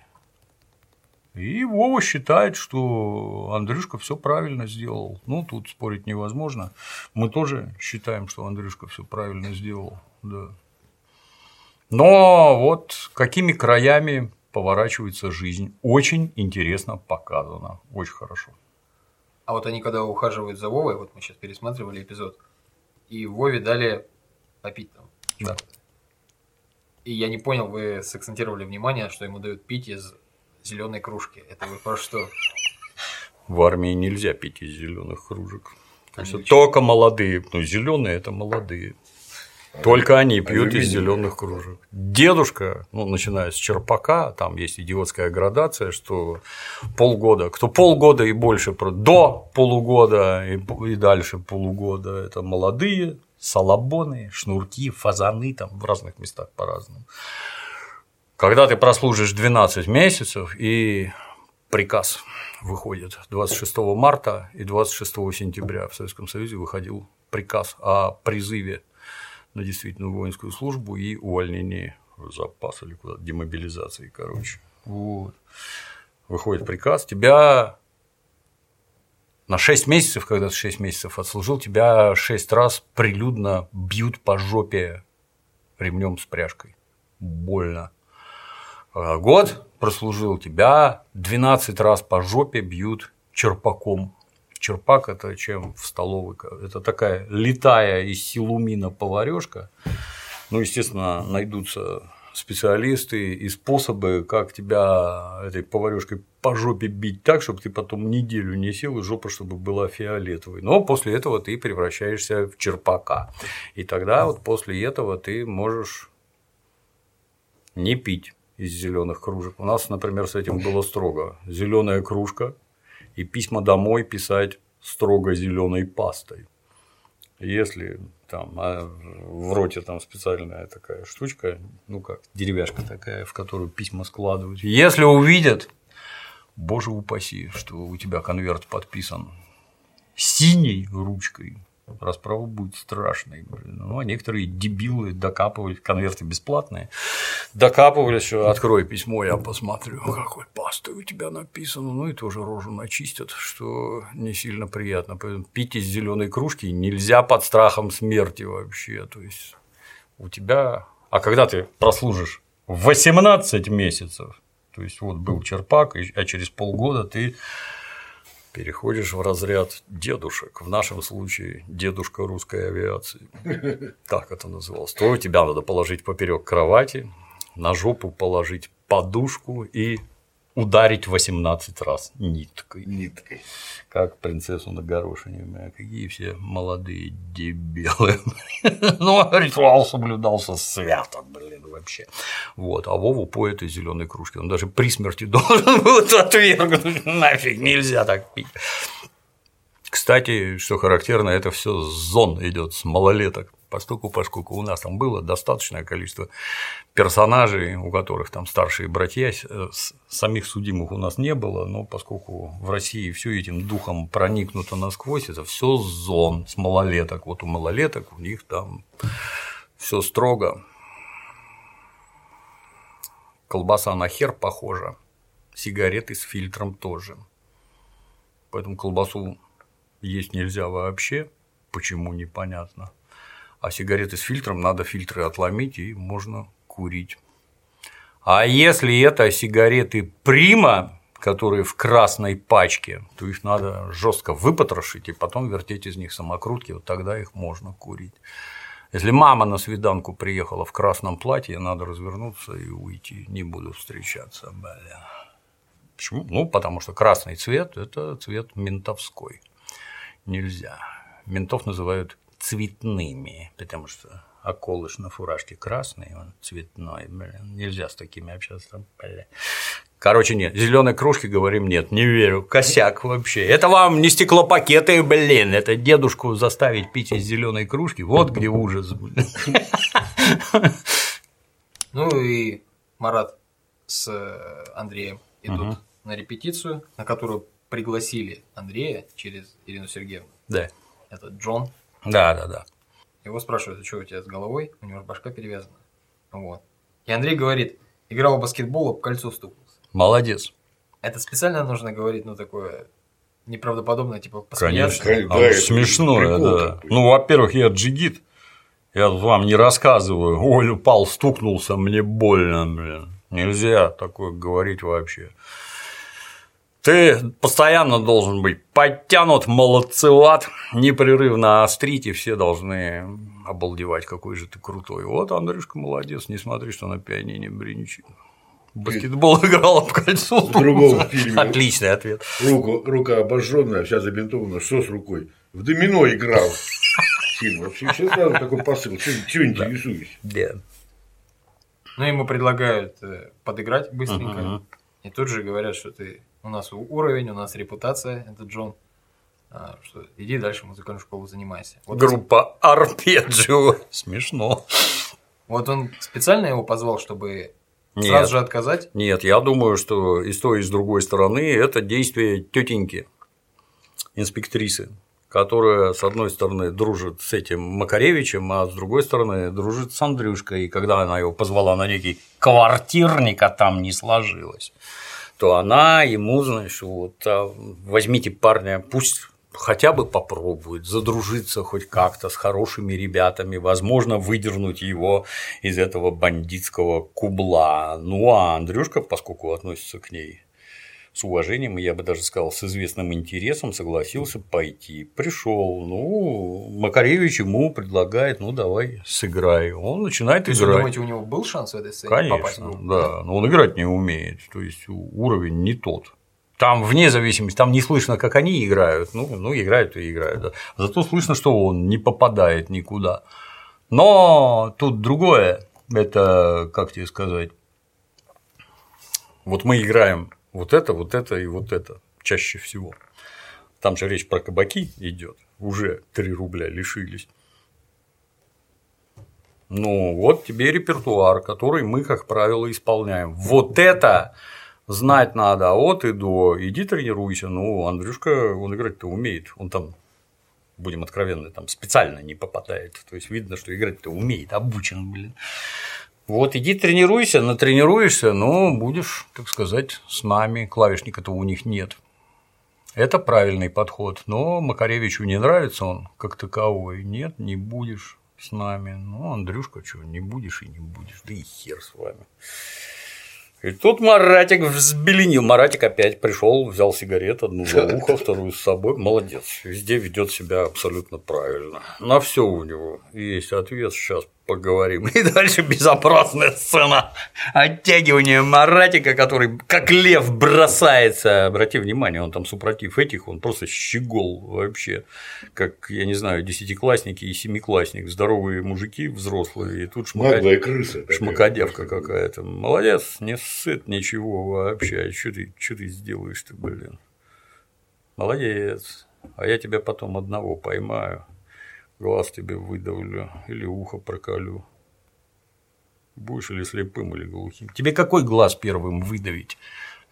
И Вова считает, что Андрюшка все правильно сделал. Ну, тут спорить невозможно. Мы тоже считаем, что Андрюшка все правильно сделал. Да. Но вот какими краями поворачивается жизнь. Очень интересно показано. Очень хорошо. А вот они когда ухаживают за Вовой, вот мы сейчас пересматривали эпизод, и Вове дали попить там. Да. И я не понял, вы сакцентировали внимание, что ему дают пить из зеленой кружки. Это вы про что? В армии нельзя пить из зеленых кружек. Это только молодые. Ну, зеленые это молодые. Только они пьют из зеленых кружек. Дедушка, ну, начиная с черпака, там есть идиотская градация, что полгода, кто полгода и больше, до полугода и дальше полугода, это молодые, салабоны, шнурки, фазаны, там в разных местах по-разному. Когда ты прослужишь 12 месяцев и приказ выходит 26 марта и 26 сентября в Советском Союзе выходил приказ о призыве на действительную воинскую службу и увольнении в запас или куда демобилизации, короче. Вот. Выходит приказ, тебя на 6 месяцев, когда ты 6 месяцев отслужил, тебя 6 раз прилюдно бьют по жопе ремнем с пряжкой. Больно. А Год прослужил, тебя 12 раз по жопе бьют черпаком. Черпак это чем в столовой? Это такая летая из силумина поварешка. Ну, естественно, найдутся специалисты и способы, как тебя этой поварешкой по жопе бить так, чтобы ты потом неделю не сел, и жопа, чтобы была фиолетовой. Но после этого ты превращаешься в черпака. И тогда вот после этого ты можешь не пить из зеленых кружек. У нас, например, с этим было строго. Зеленая кружка и письма домой писать строго зеленой пастой. Если там а в роте там специальная такая штучка, ну как деревяшка такая, в которую письма складывают. Если увидят, боже упаси, что у тебя конверт подписан синей ручкой, расправа будет страшной. блин. Ну, а некоторые дебилы докапывались, конверты бесплатные, докапывались, что открой письмо, я посмотрю, какой пастой у тебя написано, ну и тоже рожу начистят, что не сильно приятно. Поэтому пить из зеленой кружки нельзя под страхом смерти вообще. То есть у тебя. А когда ты прослужишь 18 месяцев, то есть вот был черпак, а через полгода ты переходишь в разряд дедушек. В нашем случае дедушка русской авиации. *laughs* Так это называлось. То тебя надо положить поперек кровати, на жопу положить подушку и ударить 18 раз ниткой. Ниткой. Как принцессу на горошине. бля, Какие все молодые дебилы. *laughs* Ну, ритуал соблюдался свято, блин, вообще. Вот. А Вову по этой зеленой кружке. Он даже при смерти *laughs* должен был отвергнуть. Нафиг нельзя так пить. Кстати, что характерно, это все зон идет с малолеток. Поскольку, поскольку у нас там было достаточное количество персонажей, у которых там старшие братья, э, самих судимых у нас не было, но поскольку в России все этим духом проникнуто насквозь, это все зон с малолеток. Вот у малолеток у них там все строго. Колбаса на хер похожа, сигареты с фильтром тоже. Поэтому колбасу есть нельзя вообще, почему непонятно. А сигареты с фильтром надо фильтры отломить и можно курить. А если это сигареты Прима, которые в красной пачке, то их надо жестко выпотрошить и потом вертеть из них самокрутки, вот тогда их можно курить. Если мама на свиданку приехала в красном платье, надо развернуться и уйти, не буду встречаться, бля. Почему? Ну, потому что красный цвет – это цвет ментовской. Нельзя. Ментов называют цветными, потому что околыш на фуражке красный, он цветной, блин, нельзя с такими общаться, блин. Короче, нет, зеленой кружки говорим нет, не верю, косяк вообще. Это вам не стеклопакеты, блин, это дедушку заставить пить из зеленой кружки, вот где ужас. *laughs* Ну и Марат с э, Андреем идут на репетицию, на которую пригласили Андрея через Ирину Сергеевну. Да, Это Джон. да, да, да. Его спрашивают, а что у тебя с головой? У него же башка перевязана. Вот. И Андрей говорит, играл в баскетбол, об кольцо стукнулся. Молодец. Это специально нужно говорить, ну, такое неправдоподобное, типа, посмеяться. Конечно. А Да, это смешное, прикол да. такой. Ну, во-первых, я джигит. Я вам не рассказываю. Ой, упал, стукнулся, мне больно, блин. Нельзя такое говорить вообще. Ты постоянно должен быть подтянут, молодцеват, непрерывно острить, и все должны обалдевать, какой же ты крутой. Вот Андрюшка молодец, не смотри, что на пианине бринчит. В Баскетбол *laughs* играл об кольцо. В другом *laughs* фильме. Отличный ответ. Руку, рука обожженная, вся забинтована, что с рукой? В домино играл. Фильм. Вообще, сейчас сразу такой посыл. Чего интересуюсь? Да. Ну, ему предлагают э, подыграть быстренько. И тут же говорят, что ты у нас уровень, у нас репутация, это Джон. А, что иди дальше в музыкальную школу занимайся. Вот, Группа Арпеджио. Смешно. вот он специально его позвал, чтобы Нет. сразу же отказать. Нет, я думаю, что и с той, и с другой стороны это действие тетеньки, инспектрисы, которая, с одной стороны, дружит с этим Макаревичем, а с другой стороны, дружит с Андрюшкой. И когда она его позвала на некий квартирник, а там не сложилось, то она ему, знаешь, вот, а, возьмите парня, пусть хотя бы попробует задружиться хоть как-то с хорошими ребятами, возможно, выдернуть его из этого бандитского кубла. Ну, а Андрюшка, поскольку относится к ней с уважением, я бы даже сказал, с известным интересом, согласился пойти. Пришел, ну, Макаревич ему предлагает, ну, давай, сыграй. Он начинает То есть, вы играть. думаете, у него был шанс в этой сцене попасть в Конечно, да, но он играть не умеет, то есть уровень не тот. Там вне зависимости, там не слышно, как они играют, ну, ну играют и играют, да. зато слышно, что он не попадает никуда. Но тут другое, это, как тебе сказать, вот мы играем вот это, вот это и вот это чаще всего. Там же речь про кабаки идет, уже 3 рубля лишились. Ну, вот тебе репертуар, который мы, как правило, исполняем. Вот это знать надо от и до. Иди тренируйся. Ну, Андрюшка, он играть-то умеет. Он там, будем откровенны, там специально не попадает. То есть видно, что играть-то умеет, обучен, блин. Вот иди тренируйся, натренируешься, но будешь, так сказать, с нами. Клавишника-то у них нет. Это правильный подход, но Макаревичу не нравится он как таковой. Нет, не будешь с нами. Ну, Андрюшка, что, не будешь и не будешь, да и хер с вами. И тут Маратик взбеленил. Маратик опять пришел, взял сигарет, одну за ухо, *laughs* вторую с собой. Молодец. Везде ведет себя абсолютно правильно. На все у него есть ответ. Сейчас поговорим. *laughs* И дальше безобразная сцена оттягивания Маратика, который как лев бросается. Обрати внимание, он там супротив этих, он просто щегол вообще. Как, я не знаю, десятиклассники и семиклассник. Здоровые мужики взрослые. И тут. Наглая крыса. такая. Шмакодевка какая-то. Молодец, не сыт ничего вообще. Что ты, чё ты сделаешь-то, блин? Молодец. А я тебя потом одного поймаю. Глаз тебе выдавлю или ухо проколю. Будешь или слепым, или глухим. Тебе какой глаз первым выдавить?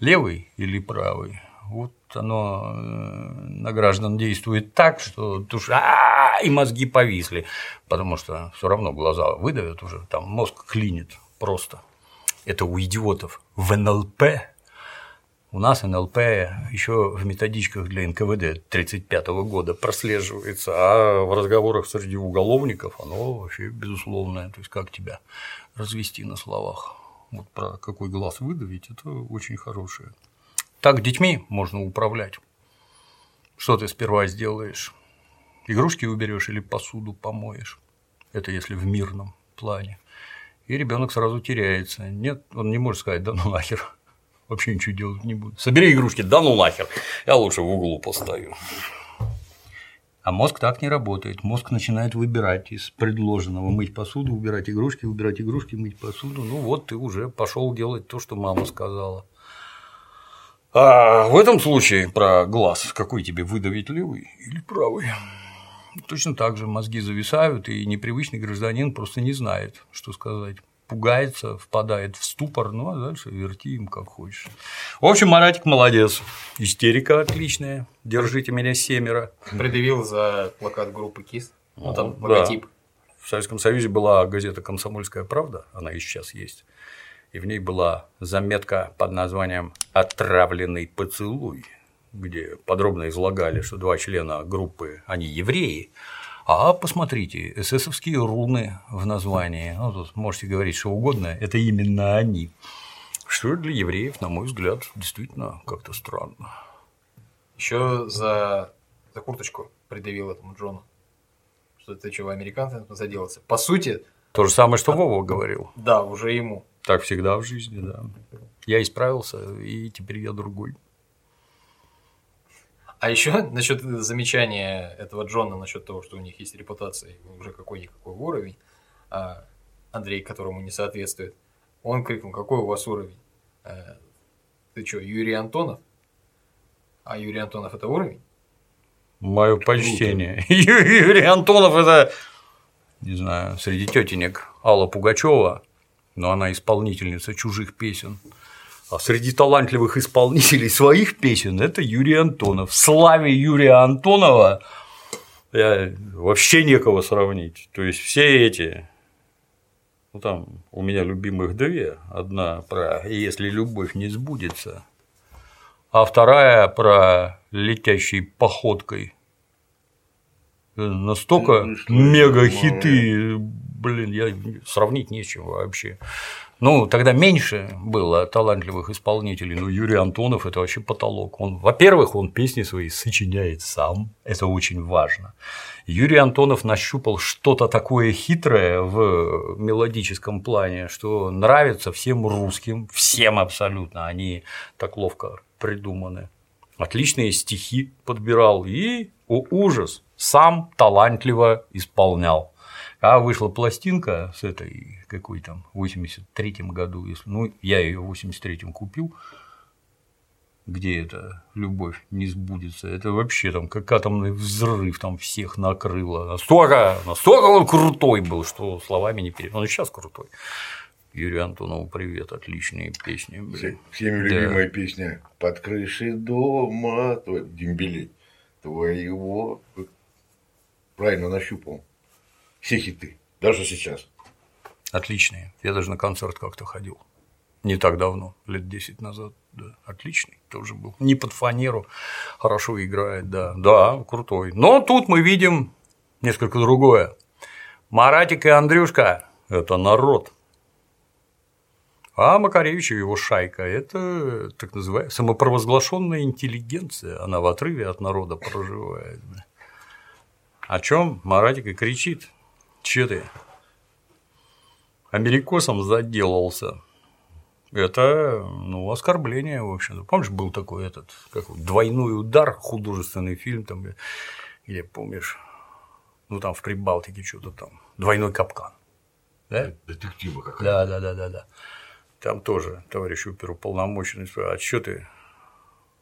Левый или правый? Вот оно э, на граждан действует так, что душа и мозги повисли, потому что все равно глаза выдавят уже, там мозг клинит просто. Это у идиотов в НЛП. У нас НЛП еще в методичках для НКВД 1935 года прослеживается, а в разговорах среди уголовников оно вообще безусловное. То есть как тебя развести на словах. Вот про какой глаз выдавить, это очень хорошее. Так детьми можно управлять. Что ты сперва сделаешь? Игрушки уберешь или посуду помоешь? Это если в мирном плане. И ребенок сразу теряется. Нет, он не может сказать, да ну нахер. Вообще ничего делать не буду. Собери игрушки, да ну нахер. Я лучше в углу постою. А мозг так не работает. Мозг начинает выбирать из предложенного мыть посуду, убирать игрушки, убирать игрушки, мыть посуду. Ну вот ты уже пошел делать то, что мама сказала. А в этом случае про глаз, какой тебе выдавить левый или правый? Точно так же мозги зависают, и непривычный гражданин просто не знает, что сказать. Пугается, впадает в ступор, ну а дальше верти им как хочешь. В общем, Маратик молодец. Истерика отличная. Держите меня семеро. Предъявил за плакат группы КИС. Ну, там да. логотип. В Советском Союзе была газета «Комсомольская правда», она и сейчас есть, и в ней была заметка под названием «Отравленный поцелуй», где подробно излагали, что два члена группы, они евреи, а посмотрите, эсэсовские руны в названии, ну, тут можете говорить что угодно, это именно они. Что для евреев, на мой взгляд, действительно как-то странно. Еще за, за курточку предъявил этому Джону. Что ты что, американцы заделался? По сути, То же самое, что Вова говорил. да, уже ему. Так всегда в жизни, да. Я исправился, и теперь я другой. А еще *laughs* насчет замечания этого Джона насчет того, что у них есть репутация, уже какой-никакой уровень, а Андрей, которому не соответствует, он крикнул, какой у вас уровень? Э, Ты что, Юрий Антонов? А Юрий Антонов это уровень? Мое почтение. *laughs* Юрий Антонов это, не знаю, среди тетенек Алла Пугачева, но она исполнительница чужих песен. А среди талантливых исполнителей своих песен это Юрий Антонов. В славе Юрия Антонова вообще некого сравнить. То есть все эти, ну там у меня любимых две. Одна про «Если любовь не сбудется», а вторая про летящей походкой. Э, Настолько Ну, что мега это, хиты, блин, я сравнить нечем вообще. Ну, тогда меньше было талантливых исполнителей, но Юрий Антонов – это вообще потолок. Он, во-первых, он песни свои сочиняет сам, это очень важно. Юрий Антонов нащупал что-то такое хитрое в мелодическом плане, что нравится всем русским, всем абсолютно, они так ловко придуманы. Отличные стихи подбирал и, о ужас, сам талантливо исполнял. А вышла пластинка с этой, какой там, в 83-м году, если, ну, я ее в 83-м купил, где эта любовь не сбудется, это вообще там как атомный взрыв там всех накрыло. Настолько, настолько он крутой был, что словами не передать. Он и сейчас крутой. Юрию Антонову привет, отличные песни. блин. Все- Всеми Да. любимая песня «Под крышей дома» твой- Дембелей твоего. Правильно нащупал. Все хиты. Даже сейчас. Отличные. Я даже на концерт как-то ходил. Не так давно, лет 10 назад. Да. Отличный тоже был. Не под фанеру. Хорошо играет, да. Да, крутой. Но тут мы видим несколько другое. Маратик и Андрюшка – это народ. А Макаревич и его шайка – это так называемая самопровозглашенная интеллигенция. Она в отрыве от народа проживает. О чем Маратик и кричит? Че ты? Америкосом заделался. Это, ну, оскорбление, в общем-то. Помнишь, был такой этот, как двойной удар, художественный фильм, там, где, помнишь, ну, там в Прибалтике что-то там, двойной капкан. Да? Детектива какая Да, да, да, да, да. Там тоже товарищ оперуполномоченный спрашивает, а что ты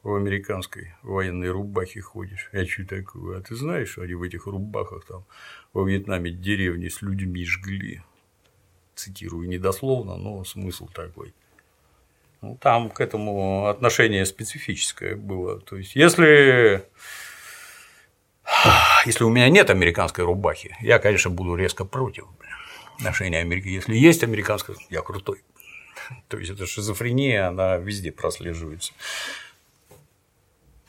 в американской военной рубахе ходишь. Я что такое? А ты знаешь, они в этих рубахах там во Вьетнаме деревни с людьми жгли? Цитирую недословно, но смысл такой. Ну, там к этому отношение специфическое было. То есть, если если у меня нет американской рубахи, я, конечно, буду резко против ношения Америки. Если есть американская, я крутой. То есть, эта шизофрения, она везде прослеживается.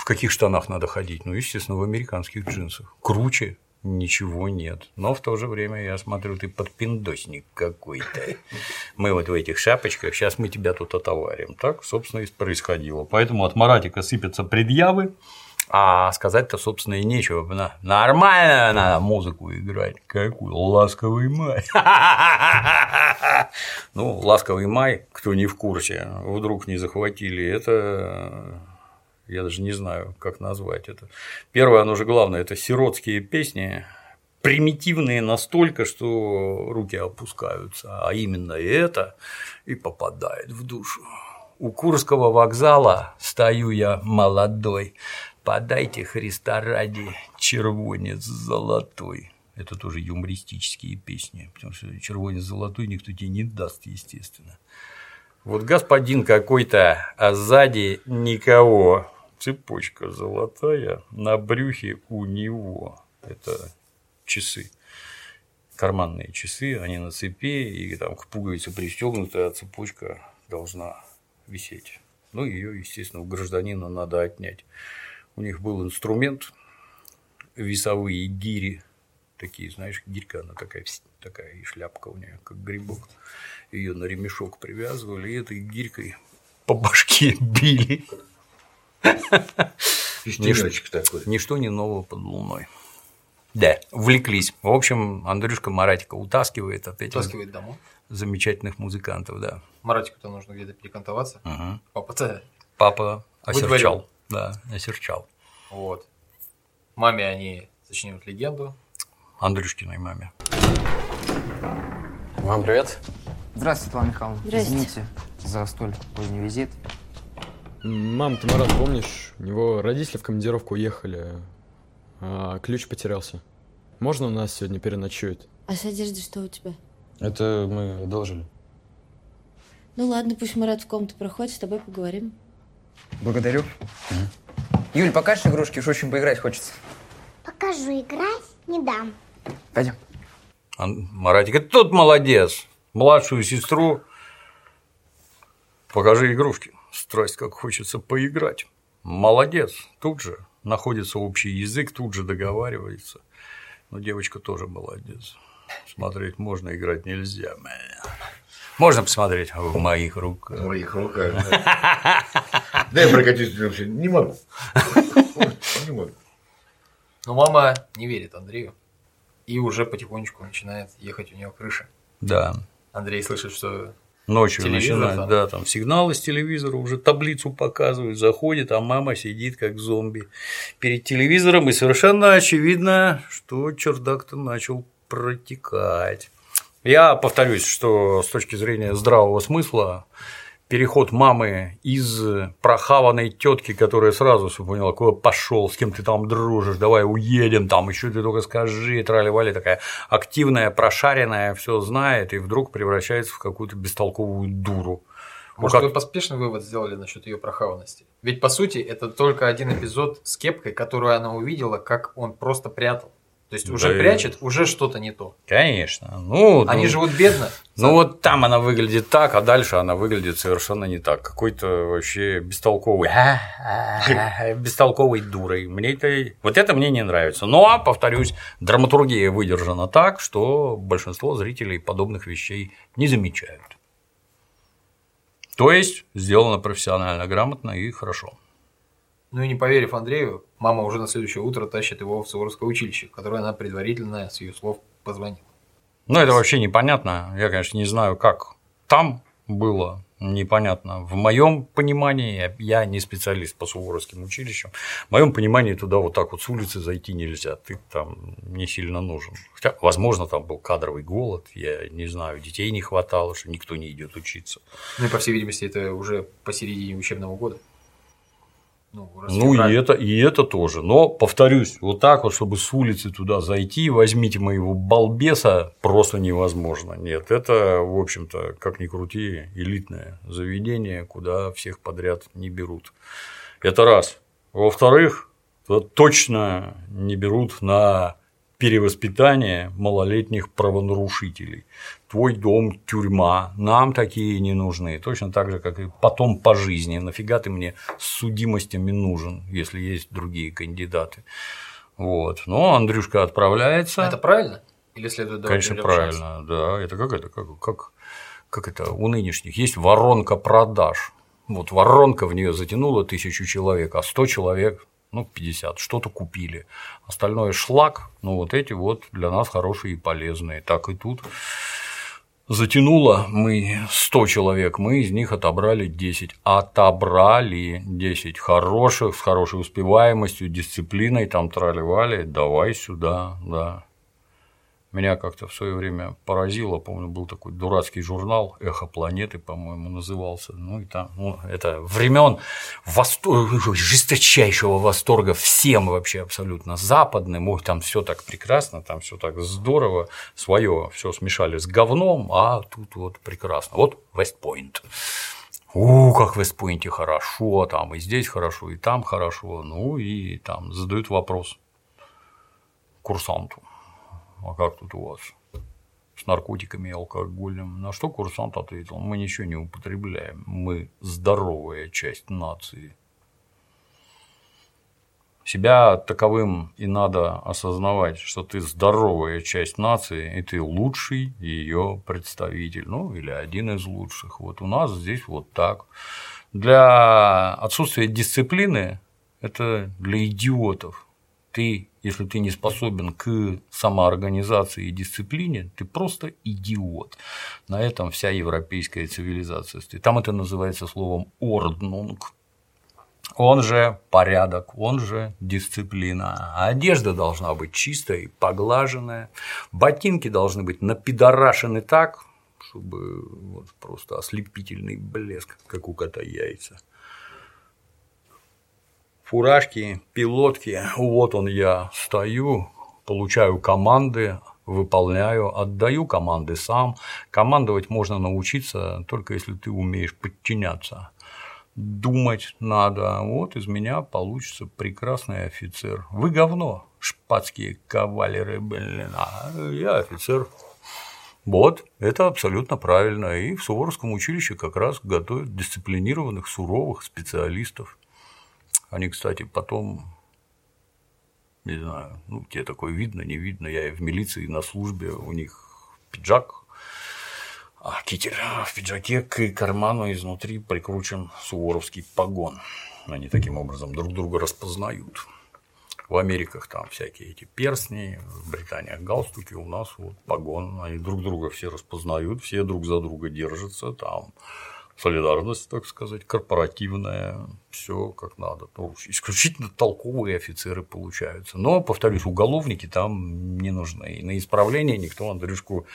В каких штанах надо ходить? Ну, естественно, в американских джинсах. Круче ничего нет. Но в то же время я смотрю, ты подпиндосник какой-то. Мы вот в этих шапочках, сейчас мы тебя тут отоварим. Так, собственно, и происходило. Поэтому от Маратика сыпятся предъявы, а сказать-то, собственно, и нечего. Нормально надо музыку играть. Какой ласковый май. *laughs* Ну, ласковый май, кто не в курсе, вдруг не захватили, это я даже не знаю, как назвать это. Первое, оно же главное, это сиротские песни, примитивные настолько, что руки опускаются, а именно это и попадает в душу. У Курского вокзала стою я молодой, подайте Христа ради червонец золотой. Это тоже юмористические песни, потому что червонец золотой никто тебе не даст, естественно. Вот господин какой-то, а сзади никого. Цепочка золотая на брюхе у него. Это часы. Карманные часы, они на цепи, и там к пуговице пристегнуты, а цепочка должна висеть. Ну, ее, естественно, у гражданина надо отнять. У них был инструмент, весовые гири, такие, знаешь, гирька, она такая, такая и шляпка у нее, как грибок. Ее на ремешок привязывали, и этой гирькой по башке *laughs* били. Пестеночек такой. Ничто не нового под луной. Да, увлеклись. В общем, Андрюшка Маратика утаскивает от этих Таскивает домой. замечательных музыкантов, да. Маратику-то нужно где-то перекантоваться. Мгм. Папа-то Папа Выдворил. осерчал. Да, осерчал. Вот. Маме они сочиняют легенду. Андрюшкиной маме. Вам привет. Здравствуйте, Светлана Михайловна. Здрасте. Извините за столь поздний визит. Мам, ты Марат, помнишь? У него родители в командировку уехали, а ключ потерялся. Можно у нас сегодня переночует? А с одеждой что у тебя? Это мы одолжили. Ну ладно, пусть Марат в комнату проходит, с тобой поговорим. Благодарю. Юль, покажешь игрушки? Уж очень поиграть хочется. Покажу, играть не дам. Пойдем. Ан- Маратик, ты тут молодец. Младшую сестру покажи игрушки. Страсть, как хочется поиграть. Молодец. Тут же находится общий язык, тут же договаривается. Но девочка тоже молодец. Смотреть можно, играть нельзя. Можно посмотреть в моих В руках. моих руках. да. Дай прокатиться вообще. Не могу. Не могу. Но мама не верит Андрею. И уже потихонечку начинает ехать у нее крыша. Да. Андрей слышит, что Ночью Телевизор начинает, там. да, там сигналы с телевизора, уже таблицу показывают, заходит, а мама сидит как зомби перед телевизором, и совершенно очевидно, что чердак-то начал протекать. Я повторюсь, что с точки зрения здравого смысла переход мамы из прохаванной тетки, которая сразу все поняла, куда пошел, с кем ты там дружишь, давай уедем, там еще ты только скажи, трали-вали, такая активная, прошаренная, все знает, и вдруг превращается в какую-то бестолковую дуру. Ну, Может, как- вы поспешный вывод сделали насчет ее прохаванности? Ведь, по сути, это только один эпизод с кепкой, которую она увидела, как он просто прятал. То есть уже Да прячет, уже что-то не то. Конечно. Ну, Они ну, живут бедно. Ну вот там она выглядит так, а дальше она выглядит совершенно не так. Какой-то вообще бестолковый, бестолковой дурой. Мне это, вот это мне не нравится. Но, повторюсь, драматургия выдержана так, что большинство зрителей подобных вещей не замечают. То есть сделано профессионально, грамотно и хорошо. Ну и не поверив Андрею, мама уже на следующее утро тащит его в Суворовское училище, в которое она предварительно, с ее слов, позвонила. Ну, это вообще непонятно. Я, конечно, не знаю, как там было непонятно. В моем понимании, я не специалист по Суворовским училищам, в моем понимании туда вот так вот с улицы зайти нельзя, ты там не сильно нужен. Хотя, возможно, там был кадровый голод, я не знаю, детей не хватало, что никто не идет учиться. Ну и, по всей видимости, это уже посередине учебного года. Ну, Ну, и это, и это тоже. Но, повторюсь, вот так вот, чтобы с улицы туда зайти, возьмите моего балбеса, просто невозможно. Нет, это, в общем-то, как ни крути, элитное заведение, куда всех подряд не берут. Это раз. Во-вторых, то точно не берут на перевоспитание малолетних правонарушителей. Твой дом – тюрьма, нам такие не нужны. Точно так же, как и потом по жизни. Нафига ты мне с судимостями нужен, если есть другие кандидаты. Вот. Но Андрюшка отправляется. Это правильно? Или следует Конечно, правильно, да. Это как это, как, как, как это у нынешних есть воронка продаж. Вот воронка в нее затянула тысячу человек, а 100 человек, ну, 50, что-то купили. Остальное шлак, ну, вот эти вот для нас хорошие и полезные. Так и тут затянуло мы 100 человек, мы из них отобрали 10. Отобрали 10 хороших, с хорошей успеваемостью, дисциплиной, там трали-вали, давай сюда, да. Меня как-то в свое время поразило, помню, был такой дурацкий журнал «Эхо планеты», по-моему, назывался. Ну и там, ну, это времен жесточайшего восторга всем вообще абсолютно западным. Ой, там все так прекрасно, там все так здорово, свое все смешали с говном, а тут вот прекрасно. Вот Вестпойнт. У, как в Вестпойнте хорошо, там и здесь хорошо, и там хорошо. Ну и там задают вопрос курсанту а как тут у вас с наркотиками и алкоголем? На что курсант ответил, мы ничего не употребляем, мы здоровая часть нации. Себя таковым и надо осознавать, что ты здоровая часть нации, и ты лучший ее представитель, ну или один из лучших. Вот у нас здесь вот так. Для отсутствия дисциплины это для идиотов. Ты, если ты не способен к самоорганизации и дисциплине, ты просто идиот. На этом вся европейская цивилизация стоит. Там это называется словом орднунг. Он же порядок, он же дисциплина. Одежда должна быть чистая, поглаженная. Ботинки должны быть напидорашены так, чтобы вот просто ослепительный блеск, как у кота яйца фуражки, пилотки. Вот он я стою, получаю команды, выполняю, отдаю команды сам. Командовать можно научиться только если ты умеешь подчиняться. Думать надо. Вот из меня получится прекрасный офицер. Вы говно, шпатские кавалеры, блин, а я офицер. Вот, это абсолютно правильно. И в Суворовском училище как раз готовят дисциплинированных, суровых специалистов. Они, кстати, потом, не знаю, ну, тебе такое видно, не видно, я и в милиции на службе, у них пиджак, а китель в пиджаке к карману изнутри прикручен суворовский погон. Они таким образом друг друга распознают. В Америках там всякие эти перстни, в Британии галстуки, у нас вот погон, они друг друга все распознают, все друг за друга держатся, там солидарность, так сказать, корпоративная, все как надо. Ну, исключительно толковые офицеры получаются. Но, повторюсь, уголовники там не нужны. И на исправление никто Андрюшку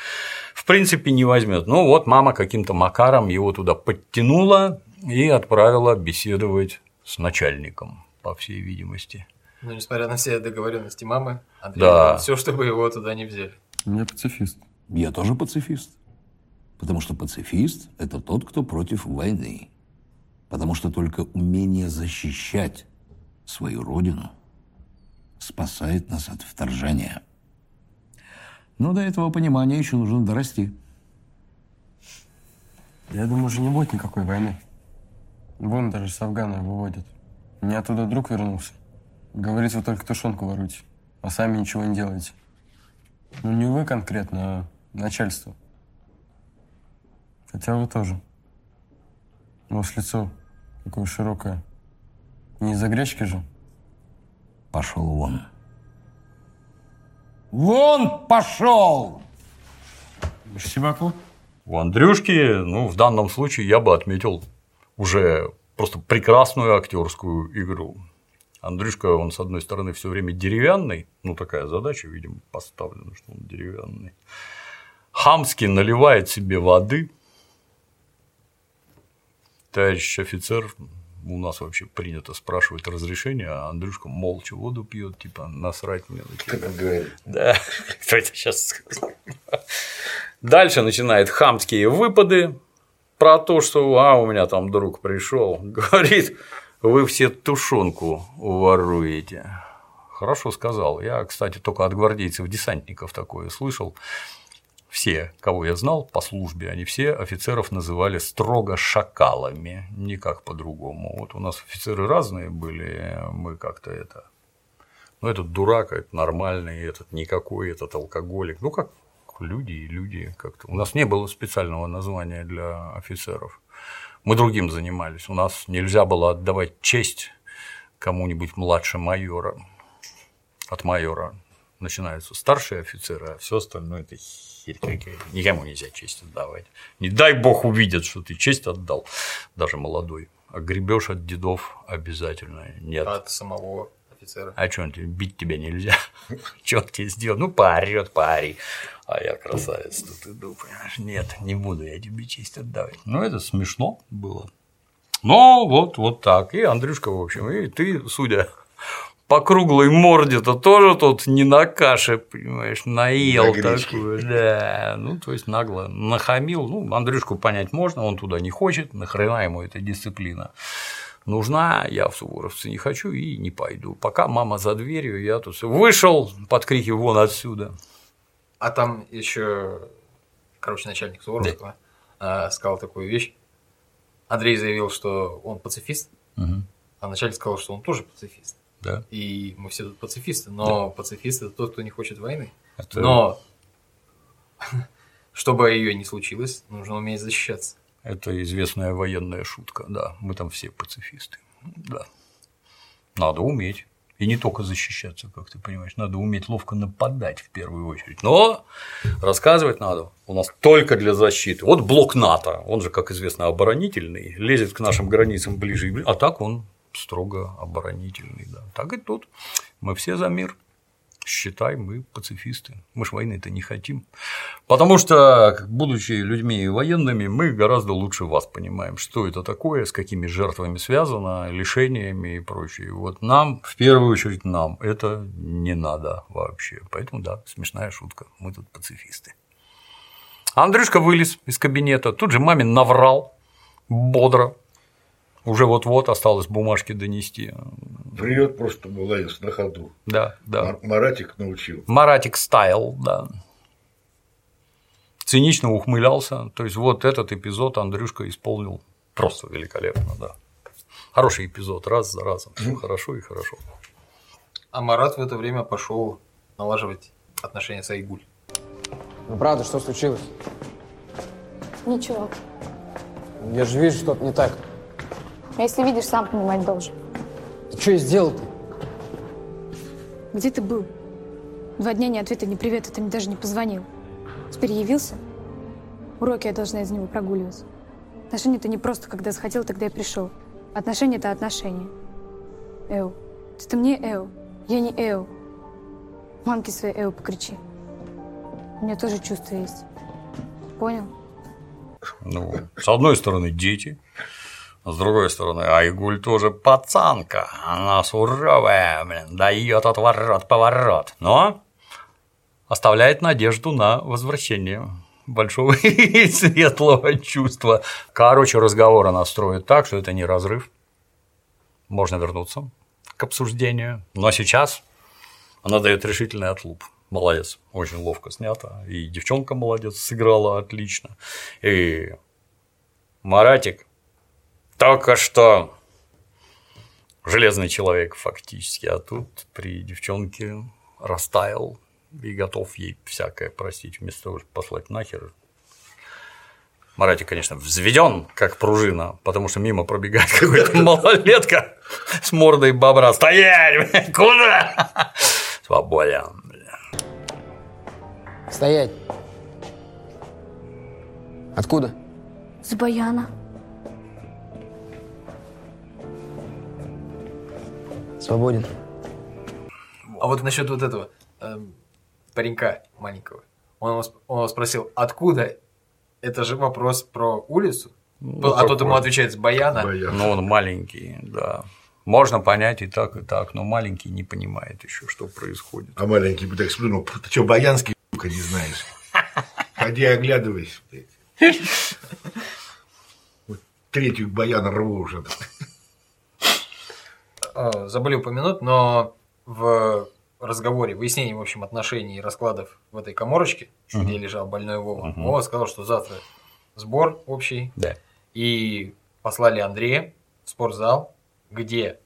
в принципе не возьмет. Ну вот мама каким-то макаром его туда подтянула и отправила беседовать с начальником, по всей видимости. Ну, несмотря на все договоренности мамы, Андрей Да. все, чтобы его туда не взяли. Я пацифист. Я тоже пацифист. Потому что пацифист – это тот, кто против войны. Потому что только умение защищать свою родину спасает нас от вторжения. Но до этого понимания еще нужно дорасти. Я думаю, уже не будет никакой войны. Вон даже с Афгана выводят. Меня оттуда друг вернулся. Говорит, вы только тушенку воруете, а сами ничего не делаете. Ну, не вы конкретно, а начальство. Хотя вы тоже. У вас лицо такое широкое. Не из-за гречки же? Пошел вон. Вон пошел! Сибаку? У Андрюшки, ну, в данном случае я бы отметил уже просто прекрасную актерскую игру. Андрюшка, он, с одной стороны, все время деревянный, ну, такая задача, видимо, поставлена, что он деревянный. Хамски наливает себе воды. Товарищ офицер у нас вообще принято спрашивать разрешение, а Андрюшка молча воду пьет, типа насрать мне. Как он говорит. Да, кто это сейчас сказал? Дальше начинает хамские выпады про то, что а, у меня там друг пришел, говорит, вы все тушенку воруете. Хорошо сказал. Я, кстати, только от гвардейцев-десантников такое слышал. Все, кого я знал по службе, они все офицеров называли строго шакалами, никак по-другому. Вот у нас офицеры разные были, мы как-то это ну, этот дурак, этот нормальный, этот никакой, этот алкоголик. Ну, как люди и люди как-то. У нас не было специального названия для офицеров. Мы другим занимались. У нас нельзя было отдавать честь кому-нибудь младше майора. От майора начинаются старшие офицеры, а все остальное это херь какая. Никому нельзя честь отдавать. Не дай бог увидят, что ты честь отдал, даже молодой. А гребешь от дедов обязательно. Нет. От самого офицера. А что, бить тебя нельзя? *laughs* Что он тебе сделал? Ну, поорет, пари. А я красавец тут иду, понимаешь? Нет, не буду я тебе честь отдавать. Ну, это смешно было. Но вот, вот так. И Андрюшка, в общем, и ты, судя по круглой морде-то тоже тут не на каше, понимаешь, наел На такую, да, ну, то есть нагло нахамил, ну, Андрюшку понять можно, он туда не хочет, нахрена ему эта дисциплина нужна, я в Суворовцы не хочу и не пойду. Пока мама за дверью, я тут вышел под крики вон отсюда. А там еще, короче, начальник Суворова а, сказал такую вещь. Андрей заявил, что он пацифист, Мгм. а начальник сказал, что он тоже пацифист. Да. И мы все тут пацифисты, но пацифист это тот, кто не хочет войны. Это- Но *laughs* чтобы ее не случилось, нужно уметь защищаться. Это известная военная шутка, да. Мы там все пацифисты. Да. Надо уметь. И не только защищаться, как ты понимаешь, надо уметь ловко нападать в первую очередь. Но рассказывать надо у нас только для защиты. Вот блок НАТО, он же, как известно, оборонительный, лезет к нашим границам ближе и ближе, а так он строго оборонительный. Да. Так и тут. Мы все за мир. Считай, мы пацифисты. Мы ж войны-то не хотим. Потому что, будучи людьми военными, мы гораздо лучше вас понимаем, что это такое, с какими жертвами связано, лишениями и прочее. Вот нам, в первую очередь нам, это не надо вообще. Поэтому, да, смешная шутка. Мы тут пацифисты. Андрюшка вылез из кабинета, тут же мамин наврал бодро. Уже вот-вот осталось бумажки донести. Врет просто молодец на ходу. Да, да. Мар- Маратик научил. Маратик стайл, да. Цинично ухмылялся. То есть, вот этот эпизод Андрюшка исполнил просто великолепно, да. Хороший эпизод, раз за разом. Всё хорошо и хорошо. А Марат в это время пошел налаживать отношения с Айгуль. Ну правда, что случилось? Ничего. Я же вижу, что-то не так. А Если видишь, сам понимать должен. Ты что я сделал-то? Где ты был? Два дня ни ответа, ни привета, ты мне даже не позвонил. Теперь явился? Уроки я должна из него прогуливать. Отношения это не просто, когда захотел, тогда и пришел. Отношения это отношения. Эл, это мне Эл, я не Эл. Мамке своей Эл покричи. У меня тоже чувства есть. Понял? Ну, с одной стороны, дети, с другой стороны, Айгуль тоже пацанка. Она суровая, блин, дает отворот-поворот. Но оставляет надежду на возвращение большого *laughs* и светлого чувства. Короче, разговор она строит так, что это не разрыв. Можно вернуться к обсуждению. Но сейчас она дает решительный отлуп. Молодец, очень ловко снято. И девчонка молодец, сыграла отлично. И Маратик только что железный человек фактически, а тут при девчонке растаял и готов ей всякое простить, вместо того, чтобы послать нахер. Маратик, конечно, взведен, как пружина, потому что мимо пробегает какой-то *laughs* малолетка с мордой бобра. Стоять! Куда? Свободен. Стоять. Откуда? С Баяна. Свободен. А вот насчет вот этого эм, паренька маленького. Он вас, он вас спросил, откуда? Это же вопрос про улицу. Ну, а тот ему отвечает с баяна. Ну, он маленький, да. Можно понять и так, и так, но маленький не понимает еще, что происходит. А маленький бы так сплюнул, «Пф, ты что, баянский, сука, не знаешь? Ходи оглядывайся, третью баяна рву уже. А, Забыли упомянуть, но в разговоре, выяснении, в общем, отношений и раскладов в этой коморочке, Мгм. где лежал больной Вова, Мгм. Вова сказал, что завтра сбор общий, Да. и послали Андрея в спортзал, где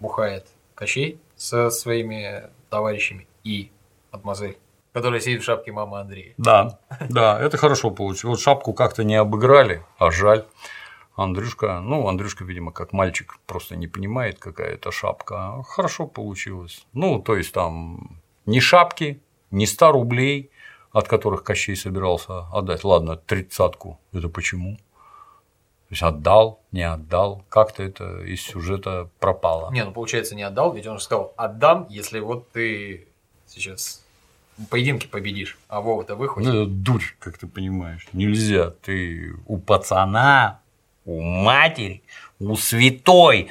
бухает Кощей со своими товарищами и мадемуазель, которая сидит в шапке мамы Андрея. Да, да, это хорошо получилось. Вот шапку как-то не обыграли, а жаль. Андрюшка, ну, Андрюшка, видимо, как мальчик, просто не понимает, какая это шапка. Хорошо получилось. Ну, то есть там ни шапки, ни 100 рублей, от которых Кощей собирался отдать. Ладно, тридцатку. Это почему? То есть отдал, не отдал, как-то это из сюжета пропало. Не, ну получается не отдал, ведь он же сказал, отдам, если вот ты сейчас в поединке победишь, а Вова-то выходит. Ну, это дурь, как ты понимаешь. Нельзя. Ты у пацана, у матери, у святой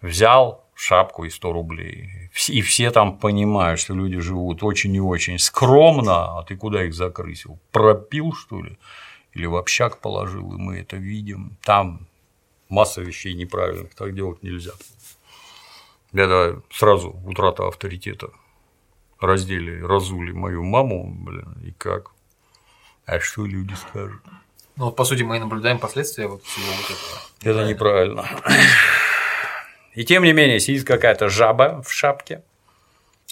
взял шапку и 100 рублей. И все там понимают, что люди живут очень и очень скромно, а ты куда их закрысил? Пропил, что ли? Или в общак положил, и мы это видим. Там масса вещей неправильных, так делать нельзя. Это сразу утрата авторитета. Раздели, разули мою маму, блин, и как? А что люди скажут? Ну вот по сути мы и наблюдаем последствия вот всего вот этого. Это неправильно. И тем не менее, сидит какая-то жаба в шапке.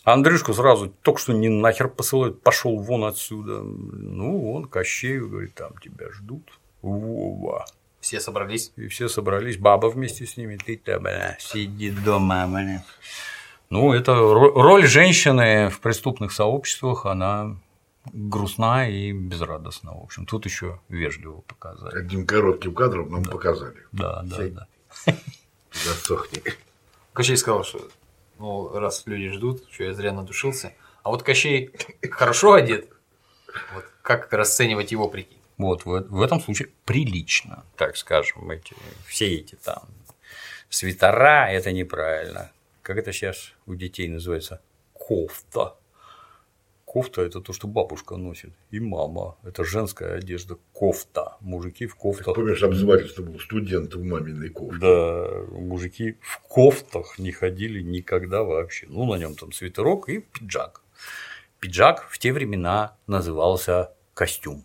Андрюшку сразу только что не нахер посылают, пошел вон отсюда. Ну, он Кощею говорит, там тебя ждут. Вова. Все собрались. И все собрались, баба вместе с ними. Ты-то, бля, сиди дома, бля. Ну, это ро- роль женщины в преступных сообществах, она грустна и безрадостна. В общем, тут еще вежливо показали. Одним коротким кадром нам показали. Да, да, Сядь. да. *laughs* Засохни. Кощей сказал, что ну, раз люди ждут, что я зря надушился. А вот Кощей хорошо одет. Вот как расценивать его прикид? Вот в, в этом случае прилично, так скажем, эти, все эти там свитера, это неправильно. Как это сейчас у детей называется? Кофта. Кофта – это то, что бабушка носит, и мама. Это женская одежда. Кофта. Мужики в кофтах. Помнишь, обзывательство был студент в маминой кофте? Да, мужики в кофтах не ходили никогда вообще. Ну, на нем там свитерок и пиджак. Пиджак в те времена назывался костюм.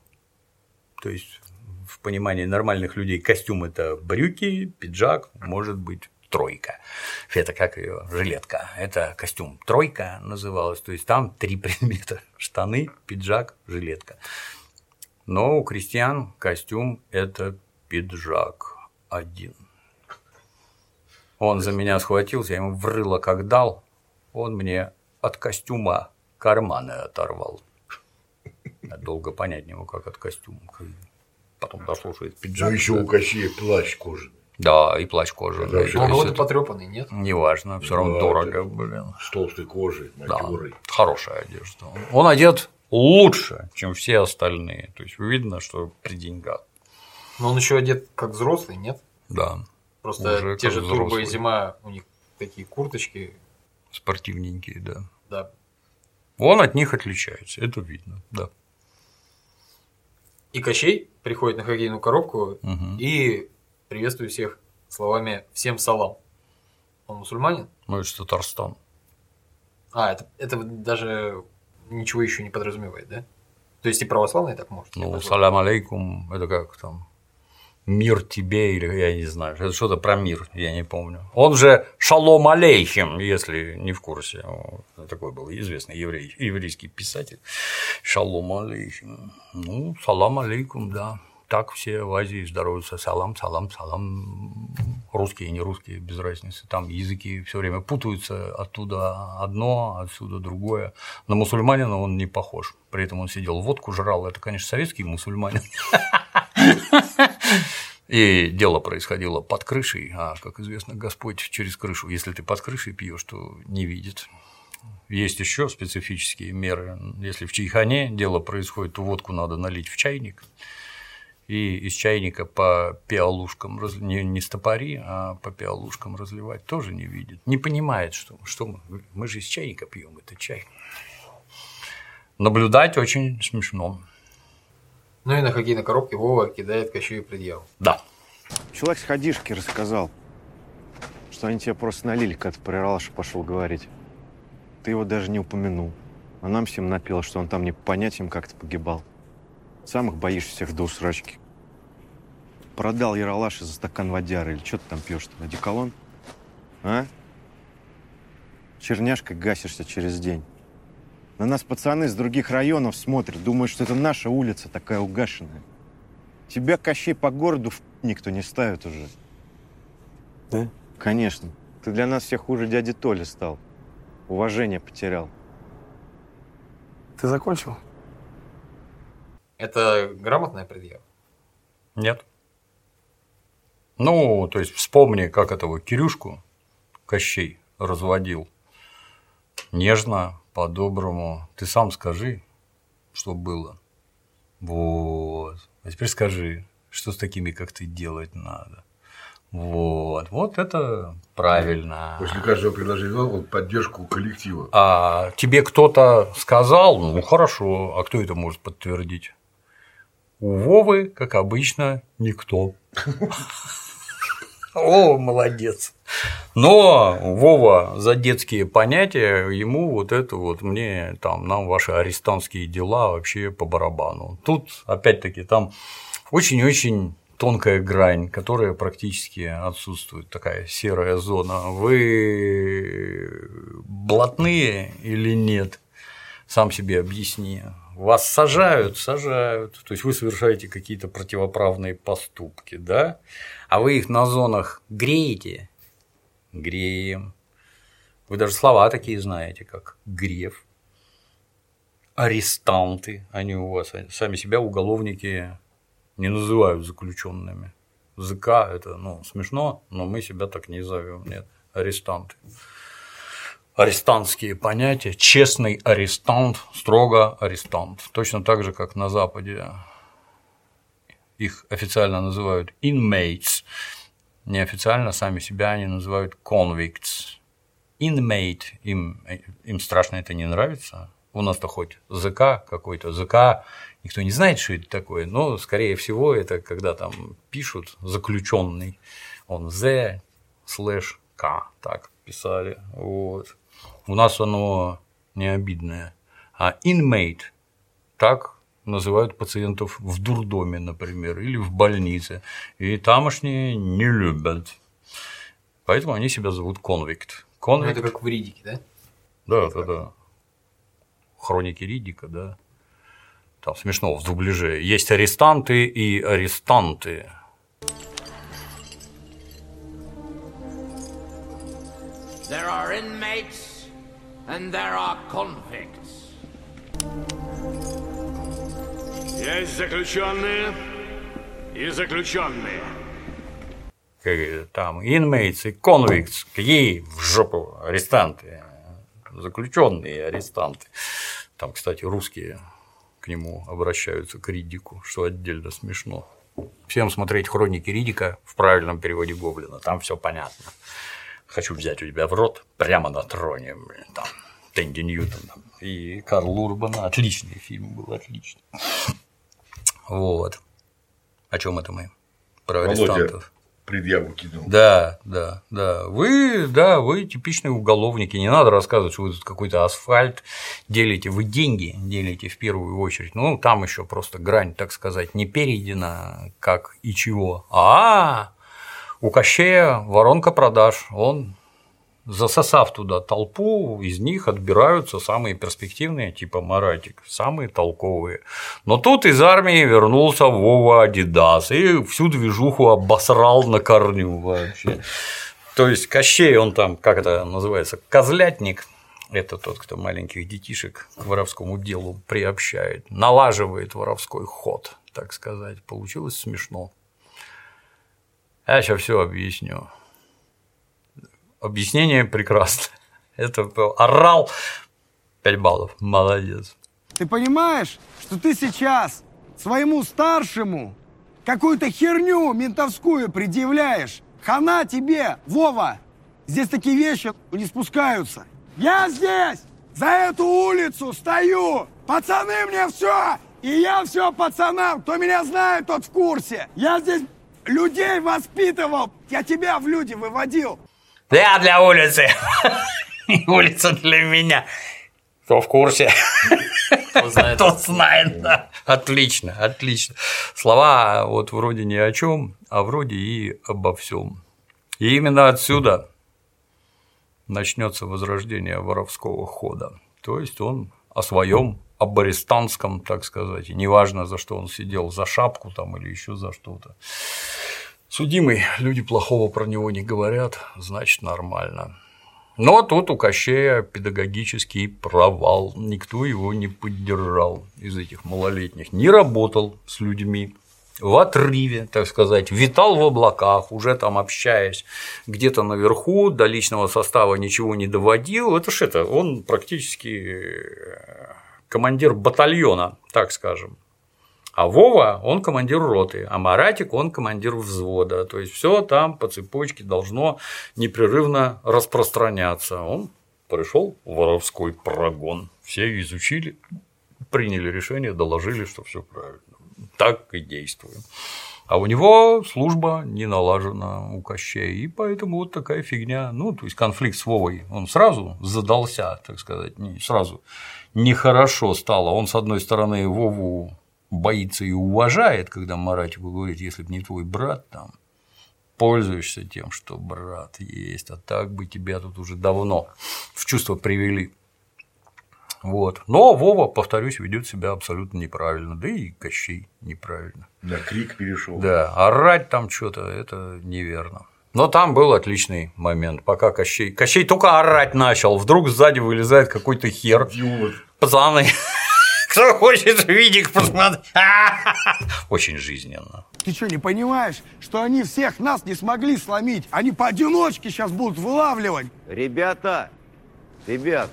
То есть, в понимании нормальных людей костюм – это брюки, пиджак, может быть, тройка. Это как ее жилетка. Это костюм тройка называлась. То есть, там три *laughs* предмета – штаны, пиджак, жилетка. Но у крестьян костюм – это пиджак один. Он за меня схватился, я ему в рыло как дал, он мне от костюма карманы оторвал. Я долго понять не мог, как от костюма. Потом это пиджак. Ну, еще у Кощея плащ кожаный. Да, и плащ кожаный. Есть Ну, вот это потрепанный, нет? Неважно, все равно Да, дорого, блин. С толстой кожей, Да, хорошая одежда. Он одет лучше, чем все остальные. То есть видно, что при деньгах. Но он еще одет как взрослый, нет? Да. Просто Уже те же турбо и взрослый. зима, у них такие курточки, Спортивненькие, да. да. Он от них отличается, это видно, да. И Кощей приходит на хоккейную коробку Мгм. и приветствует всех словами «всем салам». Он мусульманин? Ну, ж Татарстан. А, это, это даже ничего еще не подразумевает, да? То есть и православные так может? Ну, салям алейкум, это как там, мир тебе, или я не знаю, это что-то про мир, я не помню. Он же шалом алейхим, если не в курсе. Такой был известный еврей, еврейский писатель. Шалом алейхим. Ну, салам алейкум, да. Так все в Азии здороваются. Салам, салам, салам. Русские, не русские, без разницы. Там языки все время путаются. Оттуда одно, отсюда другое. На мусульманина он не похож. При этом он сидел, водку жрал. Это, конечно, советский мусульманин. И дело происходило под крышей, а, как известно, Господь через крышу. Если ты под крышей пьешь, то не видит. Есть еще специфические меры. Если в чайхане дело происходит, то водку надо налить в чайник и из чайника по пиалушкам, раз- не, не стопори, а по пиалушкам разливать, тоже не видит. Не понимает, что, что мы, мы же из чайника пьем, это чай. Наблюдать очень смешно. Ну и на хоккейной коробке Вова кидает Кащею предъяву. Да. Человек с ходишки рассказал, что они тебя просто налили, когда ты про Ералаша пошел говорить. Ты его даже не упомянул. А нам всем напел, что он там не по понятиям как-то погибал. Сам их боишься всех до усрачки. Продал Яралаша за стакан водяры или что ты там пьешь-то? Одеколон? А? Черняшкой гасишься через день. На нас пацаны с других районов смотрят, думают, что это наша улица такая угашенная. Тебя, Кощей, по городу в никто не ставит уже. Да? Конечно. Ты для нас всех хуже дяди Толи стал. Уважение потерял. Ты закончил? Это грамотная предъява? Нет. Ну, то есть вспомни, как этого Кирюшку Кощей разводил. Нежно, по-доброму. Ты сам скажи, что было. Вот. А теперь скажи, что с такими, как ты, делать надо. Вот. Вот это правильно. После каждого предложения он поддержку коллектива. А тебе кто-то сказал, ну хорошо, а кто это может подтвердить? У Вовы, как обычно, никто. О, молодец. Но Вова за детские понятия, ему вот это вот, мне там, нам ваши арестантские дела вообще по барабану. Тут, опять-таки, там очень-очень тонкая грань, которая практически отсутствует, такая серая зона. Вы блатные или нет? Сам себе объясни. Вас сажают, сажают. То есть вы совершаете какие-то противоправные поступки, да? А вы их на зонах греете? Греем. Вы даже слова такие знаете, как грев. Арестанты, они у вас сами себя уголовники не называют заключенными. ЗК это ну, смешно, но мы себя так не зовем. Нет, арестанты. Арестантские понятия. Честный арестант, строго арестант. Точно так же, как на Западе их официально называют inmates, неофициально сами себя они называют convicts. Inmate, им, им страшно это не нравится. У нас-то хоть ЗК какой-то, ЗК, никто не знает, что это такое, но, скорее всего, это когда там пишут заключенный, он Z слэш К, так писали. Вот. У нас оно не обидное. А inmate так называют пациентов в дурдоме, например, или в больнице. И тамошние не любят. Поэтому они себя зовут конвикт. Ну, это как в Ридике, да? Да, да, да. Хроники Ридика, да. Там смешно в дубляже. Есть арестанты и арестанты. There are inmates and there are convicts. Есть заключенные и заключенные. Как Там inmates и convicts. Какие в жопу арестанты? Заключенные арестанты. Там, кстати, русские к нему обращаются, к Ридику, что отдельно смешно. Всем смотреть хроники Ридика в правильном переводе Гоблина, там все понятно. Хочу взять у тебя в рот прямо на троне, блин, там, Тенди Ньютон там, и Карл Урбан. Отличный фильм был, отличный. *laughs* Вот. О чем это мы? Про Володя арестантов. предъяву кинул. Да, да, да. Вы, да, вы типичные уголовники. Не надо рассказывать, что вы тут какой-то асфальт делите. Вы деньги делите в первую очередь. Ну, там еще просто грань, так сказать, не перейдена, как и чего. А у Кощея воронка продаж. Он засосав туда толпу, из них отбираются самые перспективные, типа Маратик, самые толковые. Но тут из армии вернулся Вова Адидас и всю движуху обосрал на корню вообще. То есть Кощей, он там, как это называется, козлятник, это тот, кто маленьких детишек к воровскому делу приобщает, налаживает воровской ход, так сказать. Получилось смешно. Я сейчас все объясню. Объяснение прекрасно. *laughs* Это орал 5 баллов. Молодец. Ты понимаешь, что ты сейчас своему старшему какую-то херню ментовскую предъявляешь. Хана тебе, Вова. Здесь такие вещи не спускаются. Я здесь за эту улицу стою. Пацаны мне все. И я все пацанам. Кто меня знает, тот в курсе. Я здесь людей воспитывал. Я тебя в люди выводил. Я для улицы. *laughs* Улица для меня. Кто в курсе? Кто знает. Тот знает, да. Отлично, отлично. Слова вот вроде ни о чем, а вроде и обо всем. И именно отсюда начнется возрождение воровского хода. То есть он о своем об арестанском, так сказать, и неважно, за что он сидел, за шапку там или еще за что-то. Судимый, люди плохого про него не говорят, значит нормально. Но тут у Кощея педагогический провал, никто его не поддержал из этих малолетних, не работал с людьми, в отрыве, так сказать, витал в облаках, уже там общаясь где-то наверху, до личного состава ничего не доводил. Это ж это, он практически командир батальона, так скажем. А Вова, он командир роты, а Маратик, он командир взвода. То есть все там по цепочке должно непрерывно распространяться. Он пришел в воровской прогон. Все изучили, приняли решение, доложили, что все правильно. Так и действуем. А у него служба не налажена у Кощея, и поэтому вот такая фигня. Ну, то есть конфликт с Вовой, он сразу задался, так сказать, не сразу нехорошо стало. Он, с одной стороны, Вову боится и уважает, когда Маратику говорит, если бы не твой брат, там, пользуешься тем, что брат есть, а так бы тебя тут уже давно в чувство привели. Вот. Но Вова, повторюсь, ведет себя абсолютно неправильно, да и Кощей неправильно. На крик перешел. Да, орать там что-то это неверно. Но там был отличный момент, пока Кощей. Кощей только орать начал, вдруг сзади вылезает какой-то хер. Идиот. Пацаны, *laughs* кто хочет видик посмотреть? Очень жизненно. Ты что, не понимаешь, что они всех нас не смогли сломить? Они поодиночке сейчас будут вылавливать. Ребята, ребят,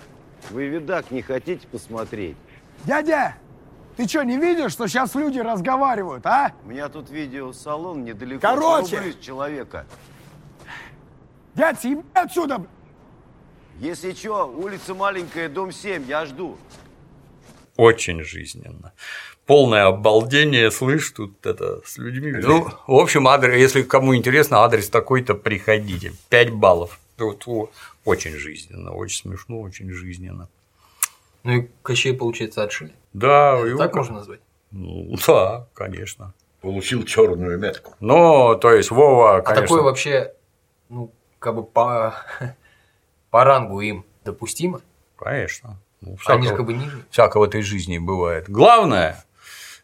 вы видак не хотите посмотреть? Дядя, ты что, не видишь, что сейчас люди разговаривают, а? У меня тут видеосалон недалеко. Короче. Человека. Дядь, съеби отсюда! Если что, улица маленькая, дом 7, я жду. Очень жизненно. Полное обалдение, слышь, тут это с людьми. Ну, в общем, адрес, если кому интересно, адрес такой-то, приходите. 5 баллов. Вот, вот, очень жизненно, очень смешно, очень жизненно. Ну и Кощей, получается, отшили. Да, Это его так можно назвать? Ну, да, конечно. Получил черную метку. Ну, то есть Вова, А конечно. такое вообще, ну, как бы по, *laughs* по рангу им допустимо? Конечно. Ну, Они же как бы ниже. всякого в этой жизни бывает. Главное,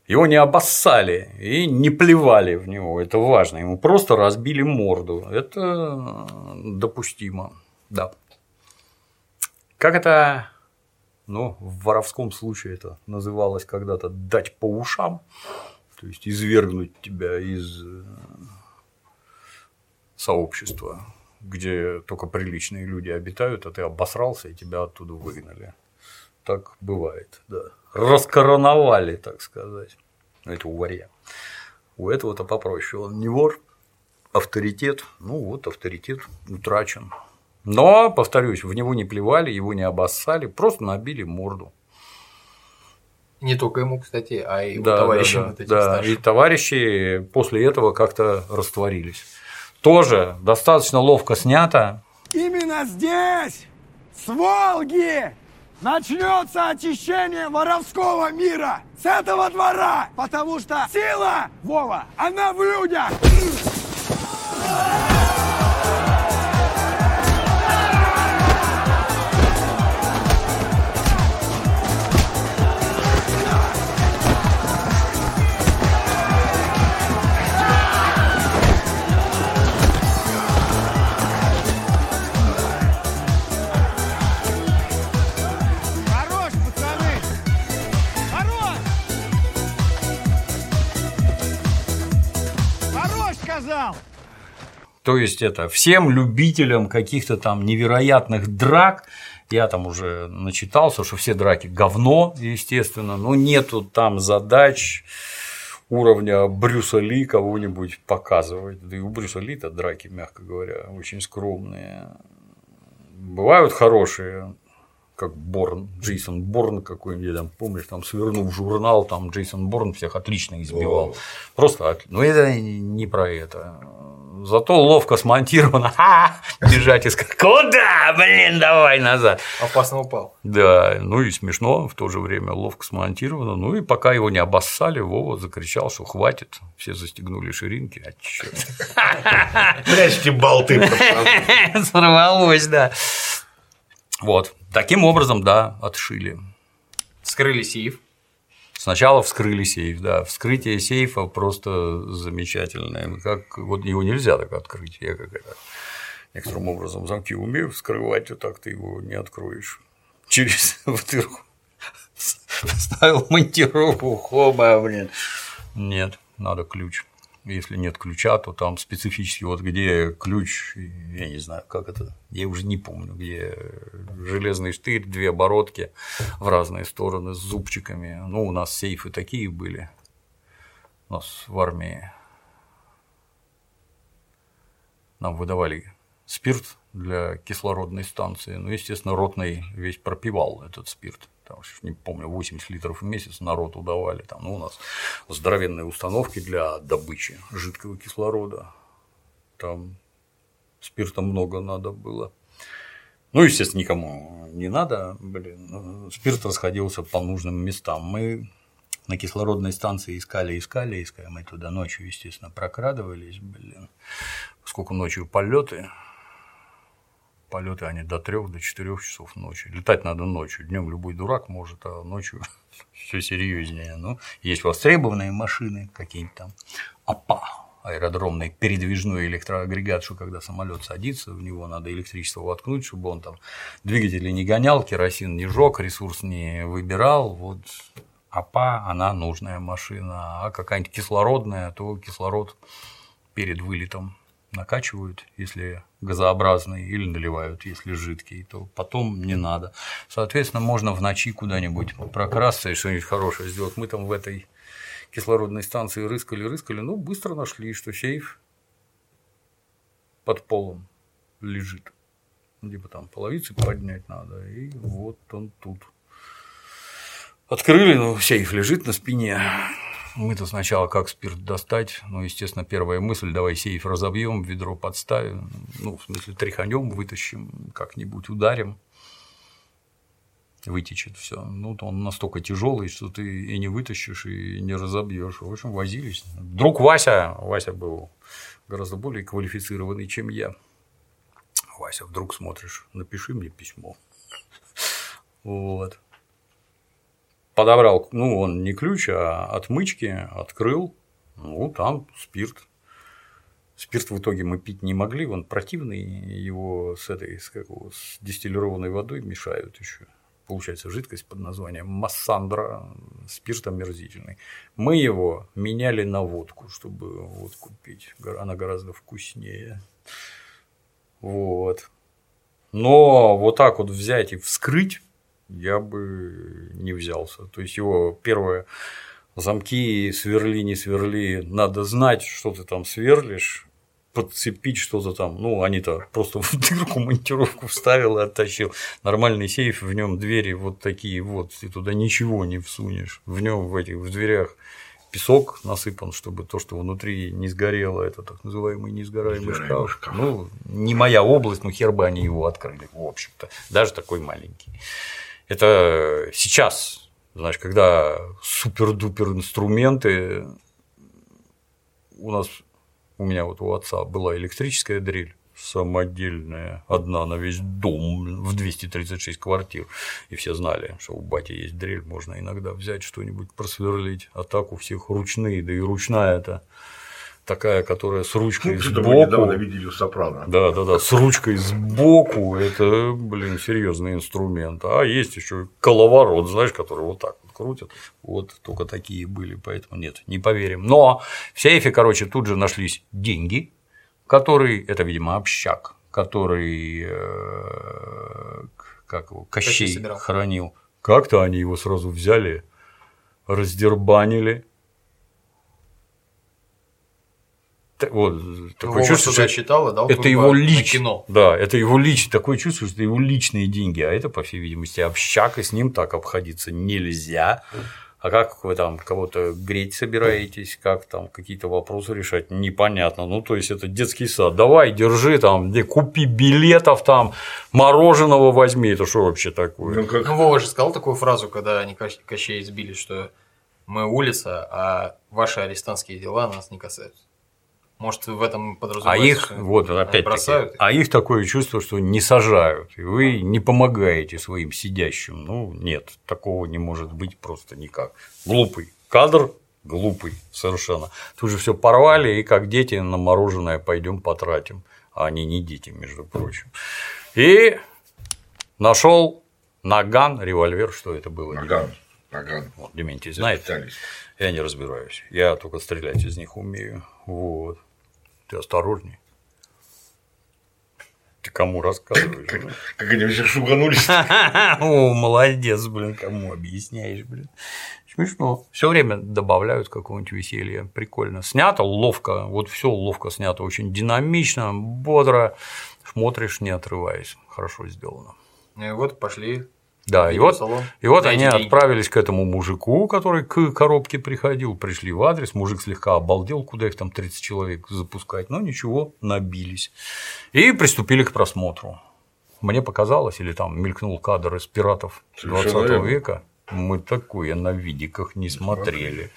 его не обоссали и не плевали в него. Это важно. Ему просто разбили морду. Это допустимо. Да. Как это, ну, в воровском случае это называлось когда-то дать по ушам, то есть извергнуть тебя из э, сообщества, где только приличные люди обитают, а ты обосрался и тебя оттуда выгнали. Так бывает, да. Раскороновали, так сказать. Ну, это у варья. У этого-то попроще. Он не вор, авторитет. Ну, вот авторитет утрачен. Но, повторюсь, в него не плевали, его не обоссали, просто набили морду. Не только ему, кстати, а и Да, товарищам да, да, да. старшим. И товарищи после этого как-то растворились. Тоже достаточно ловко снято. Именно здесь, с Волги, начнется очищение воровского мира. С этого двора. Потому что сила, Вова, она в людях. То есть это всем любителям каких-то там невероятных драк, я там уже начитался, что все драки говно, естественно, но нету там задач уровня Брюса Ли кого-нибудь показывать. Да и у Брюса Ли-то драки, мягко говоря, очень скромные. Бывают хорошие, как Борн, Джейсон Борн какой-нибудь, там, помнишь, там свернув журнал, там Джейсон Борн всех отлично избивал. О. Просто, от- ну это не про это. Зато ловко смонтировано, *laughs* Ха! бежать из куда, блин, давай назад. Опасно упал. Да, ну и смешно, в то же время ловко смонтировано. Ну и пока его не обоссали, Вова закричал, что хватит. Все застегнули ширинки. А чё? *laughs* Прячьте болты. *laughs* Сорвалось, да. Вот. Таким образом, да, отшили. Скрыли сейф. Сначала вскрыли сейф, да. Вскрытие сейфа просто замечательное. Как вот его нельзя так открыть. Я как это некоторым образом замки умею вскрывать, а так ты его не откроешь. Через *laughs* вытырку ставил монтировку, хоба, блин. Нет, надо ключ. Если нет ключа, то там специфически вот где ключ, я не знаю, как это, я уже не помню, где железный штырь, две оборотки в разные стороны с зубчиками. Ну, у нас сейфы такие были. У нас в армии нам выдавали спирт для кислородной станции. Ну, естественно, ротный весь пропивал этот спирт. Там, не помню, 80 литров в месяц народ удавали. Там, ну, у нас здоровенные установки для добычи жидкого кислорода. Там спирта много надо было. Ну, естественно, никому не надо, блин. Спирт расходился по нужным местам. Мы на кислородной станции искали, искали, искали. Мы туда ночью, естественно, прокрадывались, блин. Сколько ночью полеты. Полеты они до трех, до четырех часов ночи. Летать надо ночью. Днем любой дурак может, а ночью *laughs* все серьезнее. Ну, есть востребованные машины, какие-нибудь там АПА, аэродромный передвижной электроагрегат, что когда самолет садится, в него надо электричество воткнуть, чтобы он там двигатели не гонял, керосин не жег, ресурс не выбирал. Вот АПА, она нужная машина, а какая-нибудь кислородная, то кислород перед вылетом накачивают, если газообразный, или наливают, если жидкий, то потом не надо. Соответственно, можно в ночи куда-нибудь прокрасться и что-нибудь хорошее сделать. Мы там в этой кислородной станции рыскали, рыскали, ну, быстро нашли, что сейф под полом лежит. Либо там половицы поднять надо, и вот он тут. Открыли, ну, сейф лежит на спине. Мы-то сначала как спирт достать, ну, естественно, первая мысль, давай сейф разобьем, ведро подставим, ну, в смысле, тряханем, вытащим, как-нибудь ударим, вытечет все. Ну, он настолько тяжелый, что ты и не вытащишь, и не разобьешь. В общем, возились. Друг Вася, Вася был гораздо более квалифицированный, чем я. Вася, вдруг смотришь, напиши мне письмо. *laughs* Вот подобрал, ну, он не ключ, а отмычки, открыл, ну, там спирт. Спирт в итоге мы пить не могли, он противный, его с этой, с, как его, с дистиллированной водой мешают еще. Получается жидкость под названием массандра, спирт омерзительный. Мы его меняли на водку, чтобы водку пить. Она гораздо вкуснее. Вот. Но вот так вот взять и вскрыть я бы не взялся. То есть его первое замки сверли, не сверли, надо знать, что ты там сверлишь, подцепить что-то там. Ну, они-то просто *laughs* в дырку монтировку вставил и оттащил. Нормальный сейф, в нем двери вот такие вот, ты туда ничего не всунешь. В нем в этих в дверях песок насыпан, чтобы то, что внутри не сгорело, это так называемый несгораемый шкаф. шкаф. Ну, не моя область, но хер бы они его открыли, в общем-то. Даже такой маленький. Это сейчас, знаешь, когда супер-дупер инструменты, у нас, у меня вот у отца была электрическая дрель, самодельная, одна на весь дом в 236 квартир. И все знали, что у бати есть дрель, можно иногда взять что-нибудь просверлить. А так у всех ручные, да и ручная это такая, которая с ручкой ну, сбоку. Мы недавно видели у Сопрано. Да, да, да, с ручкой сбоку, это, блин, серьезный инструмент. А есть еще коловорот, знаешь, который вот так вот крутят. Вот только такие были, поэтому нет, не поверим. Но в сейфе, короче, тут же нашлись деньги, который, это, видимо, общак, который, э, как его, Кощей хранил. Как-то они его сразу взяли, раздербанили, вот, такое Вова чувство, что считал и дал это его кино. да, это его личное, такое чувство, что это его личные деньги, а это, по всей видимости, общак, и с ним так обходиться нельзя. А как вы там кого-то греть собираетесь, как там какие-то вопросы решать, непонятно. Ну, то есть, это детский сад. Давай, держи там, где купи билетов там, мороженого возьми. Это что вообще такое? Ну, Вова же сказал такую фразу, когда они Кощ- Кощея избили, что мы улица, а ваши арестантские дела нас не касаются. Может, в этом А подразумевается, их, что вот они опять бросают? а их такое чувство, что не сажают, и вы не помогаете своим сидящим. Ну, нет, такого не может быть просто никак. Глупый кадр, глупый совершенно. Тут же все порвали, и как дети на мороженое пойдем потратим. А они не дети, между прочим. И нашел наган, револьвер, что это было? Наган. Наган. Вот, Дементий знает. Я не разбираюсь. Я только стрелять из них умею. Вот. Ты осторожней. Ты кому рассказываешь? блин? Как они все шуганулись. *laughs* О, молодец, блин, кому объясняешь, блин. Смешно. Все время добавляют какого-нибудь веселья. Прикольно. Снято ловко. Вот все ловко снято. Очень динамично, бодро. Смотришь, не отрываясь. Хорошо сделано. И вот пошли. Да, и вот, и вот они деньги. отправились к этому мужику, который к коробке приходил, пришли в адрес, мужик слегка обалдел, куда их там 30 человек запускать, но ничего, набились. И приступили к просмотру. Мне показалось, или там мелькнул кадр из пиратов Совершенно 20 верно. века, мы такое на видиках не смотрели.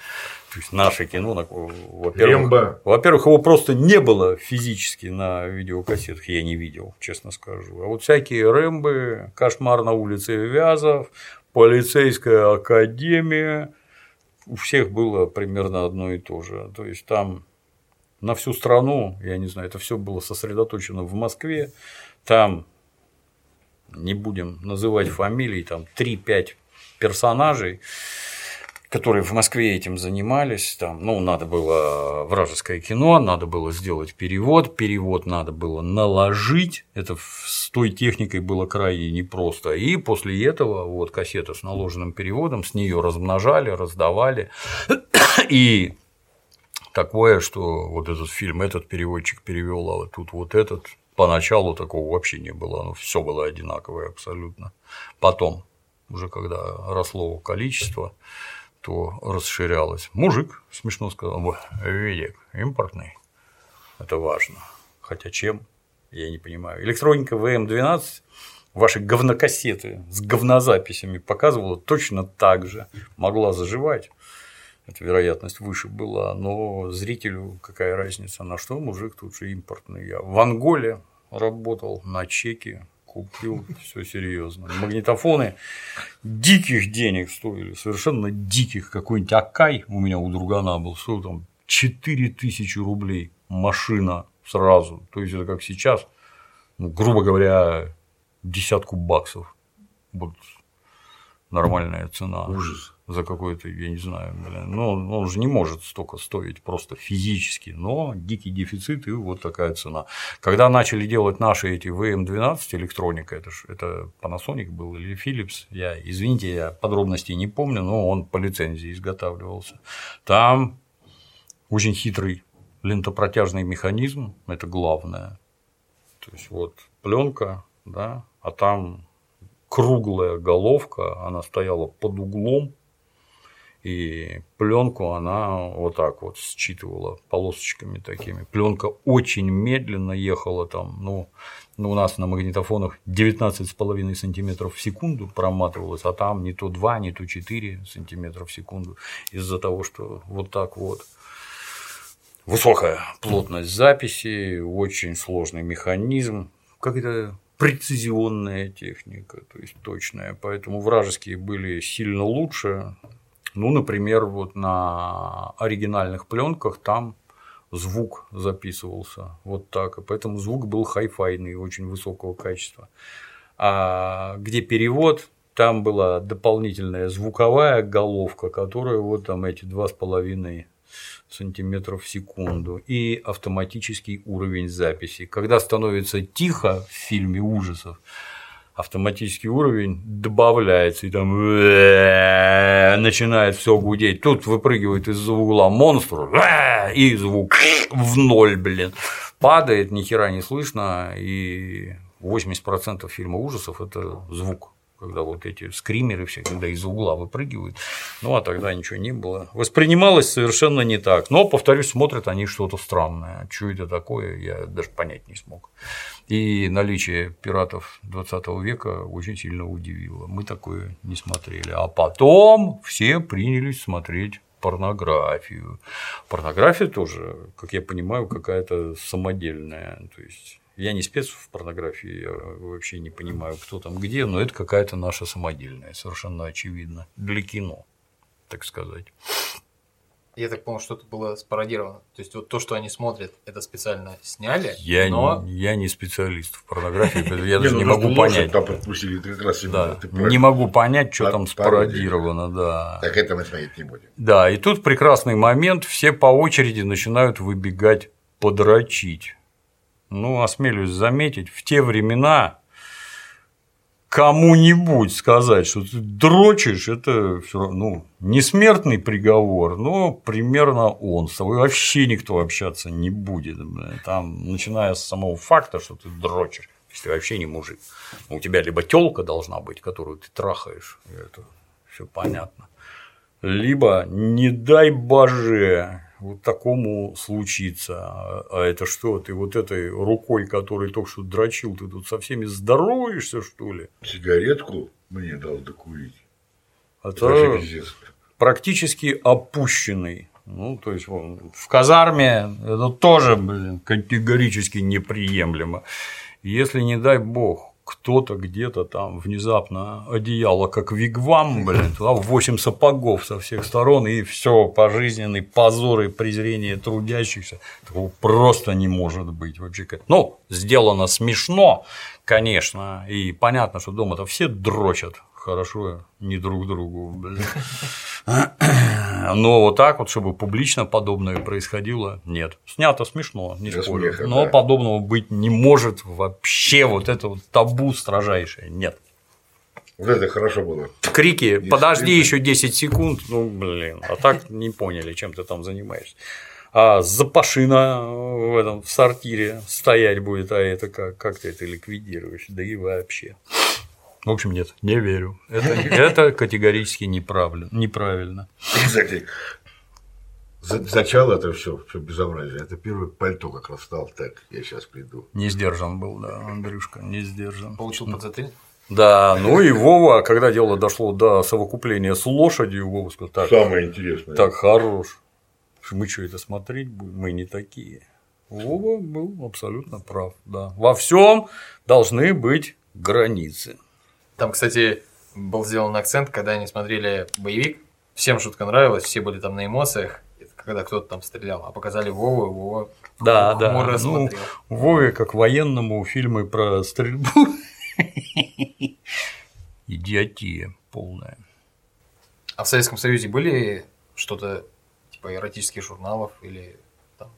То есть наше кино, во-первых, во-первых, его просто не было физически на видеокассетах, я не видел, честно скажу. А вот всякие Рэмбы, кошмар на улице Вязов, полицейская академия, у всех было примерно одно и то же. То есть там на всю страну, я не знаю, это все было сосредоточено в Москве, там не будем называть фамилии, там 3-5 персонажей, которые в Москве этим занимались. Там, ну, надо было вражеское кино, надо было сделать перевод, перевод надо было наложить. Это с той техникой было крайне непросто. И после этого вот кассета с наложенным переводом, с нее размножали, раздавали. *coughs* И такое, что вот этот фильм этот переводчик перевел, а вот тут вот этот. Поначалу такого вообще не было, оно все было одинаковое абсолютно. Потом, уже когда росло количество, то расширялось. Мужик, смешно сказал, «Ой, видик, импортный. Это важно. Хотя чем? Я не понимаю. Электроника ВМ-12 ваши говнокассеты с говнозаписями показывала точно так же. Могла заживать. Эта вероятность выше была, но зрителю какая разница, на что мужик тут же импортный. Я в Анголе работал на чеке, купил, все серьезно. Магнитофоны диких денег стоили, совершенно диких. Какой-нибудь Акай у меня у другана был, стоил там 4000 рублей машина сразу. То есть это как сейчас, ну, грубо говоря, десятку баксов. Вот нормальная цена. Ужас. За какой-то, я не знаю, блин. Ну, он же не может столько стоить просто физически, но дикий дефицит и вот такая цена. Когда начали делать наши эти VM12 электроника, это, ж, это Panasonic был или Philips, я, извините, я подробностей не помню, но он по лицензии изготавливался. Там очень хитрый лентопротяжный механизм, это главное. То есть вот пленка, да, а там круглая головка, она стояла под углом, и пленку она вот так вот считывала полосочками такими. Пленка очень медленно ехала там, ну, ну, у нас на магнитофонах 19,5 сантиметров в секунду проматывалась, а там не то 2, не то 4 сантиметра в секунду из-за того, что вот так вот. Высокая плотность записи, очень сложный механизм, какая-то прецизионная техника, то есть точная, поэтому вражеские были сильно лучше. Ну, например, вот на оригинальных пленках там звук записывался вот так, и поэтому звук был хай-файный, очень высокого качества. А где перевод, там была дополнительная звуковая головка, которая вот там эти два с половиной сантиметров в секунду и автоматический уровень записи. Когда становится тихо в фильме ужасов, автоматический уровень добавляется, и там э, начинает все гудеть. Тут выпрыгивает из-за угла монстр, э, и звук в ноль, блин. Падает, ни хера не слышно, и 80% фильма ужасов – это звук когда вот эти скримеры все, когда из угла выпрыгивают, ну а тогда ничего не было. Воспринималось совершенно не так. Но, повторюсь, смотрят они что-то странное. Что это такое, я даже понять не смог. И наличие пиратов 20 века очень сильно удивило. Мы такое не смотрели. А потом все принялись смотреть порнографию. Порнография тоже, как я понимаю, какая-то самодельная. То есть я не спец в порнографии, я вообще не понимаю, кто там где, но это какая-то наша самодельная, совершенно очевидно, для кино, так сказать. Я так понял, что это было спародировано. То есть вот то, что они смотрят, это специально сняли, Я, но не, я не специалист в порнографии, я даже ну, не могу понять. Там подпустили как раз именно, Да, ты не могу понять, что там спародировано, да. Так это мы смотреть не будем. Да, и тут прекрасный момент, все по очереди начинают выбегать подрочить. Ну, осмелюсь заметить, в те времена кому-нибудь сказать, что ты дрочишь, это все ну, не смертный приговор, но примерно он. С тобой вообще никто общаться не будет. Там, начиная с самого факта, что ты дрочишь, если ты вообще не мужик. У тебя либо телка должна быть, которую ты трахаешь, это все понятно. Либо, не дай боже, вот такому случится. А это что, ты вот этой рукой, которой только что дрочил, ты тут со всеми здороваешься, что ли? Сигаретку мне дал докурить. Это практически опущенный. Ну, то есть вон, в казарме это тоже, блин, категорически неприемлемо. Если, не дай бог, кто-то где-то там внезапно одеяло как вигвам, блин, туда 8 сапогов со всех сторон, и все, пожизненный позор и презрение трудящихся. Такого просто не может быть вообще. Ну, сделано смешно, конечно, и понятно, что дома-то все дрочат хорошо, не друг другу, блин. Но вот так вот, чтобы публично подобное происходило, нет. Снято смешно, не Для спорю. смеха, Но да. подобного быть не может вообще. Вот это вот табу строжайшее. Нет. Вот это хорошо было. Крики «подожди еще 10 секунд», ну, блин, а так не поняли, чем ты там занимаешься. А запашина в этом в сортире стоять будет, а это как, как ты это ликвидируешь, да и вообще. В общем, нет, не верю. Это, это категорически неправильно. неправильно. Кстати, за- сначала это все, все безобразие. Это первое пальто как раз стал. Так, я сейчас приду. Не сдержан был, да, Андрюшка, не сдержан. получил подзатыльник. Да, ну и Вова, когда дело дошло до совокупления с лошадью, Вова сказал, так, Самое интересное. так хорош. Мы что, это смотреть будем? Мы не такие. Вова был абсолютно прав, да. Во всем должны быть границы. Там, кстати, был сделан акцент, когда они смотрели боевик, всем жутко нравилось, все были там на эмоциях, когда кто-то там стрелял, а показали Вову, и Вова Да, да. Ну, смотрел. Вове, как военному, фильмы про стрельбу. Идиотия полная. А в Советском Союзе были что-то типа эротических журналов или там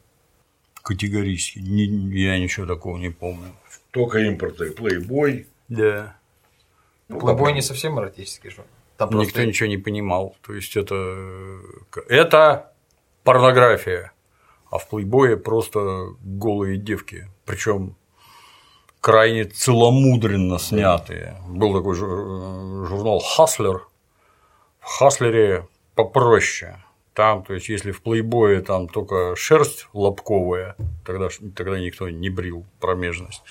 Категорически. Ни- я ничего такого не помню. Только импорта и плейбой. Да. Ну, Плейбой не совсем эротический журнал. Там Никто просто ничего не понимал. То есть это, это порнография, а в плейбое просто голые девки. Причем крайне целомудренно снятые. Был такой жу- журнал Хаслер. В Хаслере попроще. Там, то есть, если в плейбое там только шерсть лобковая, тогда, тогда никто не брил промежность.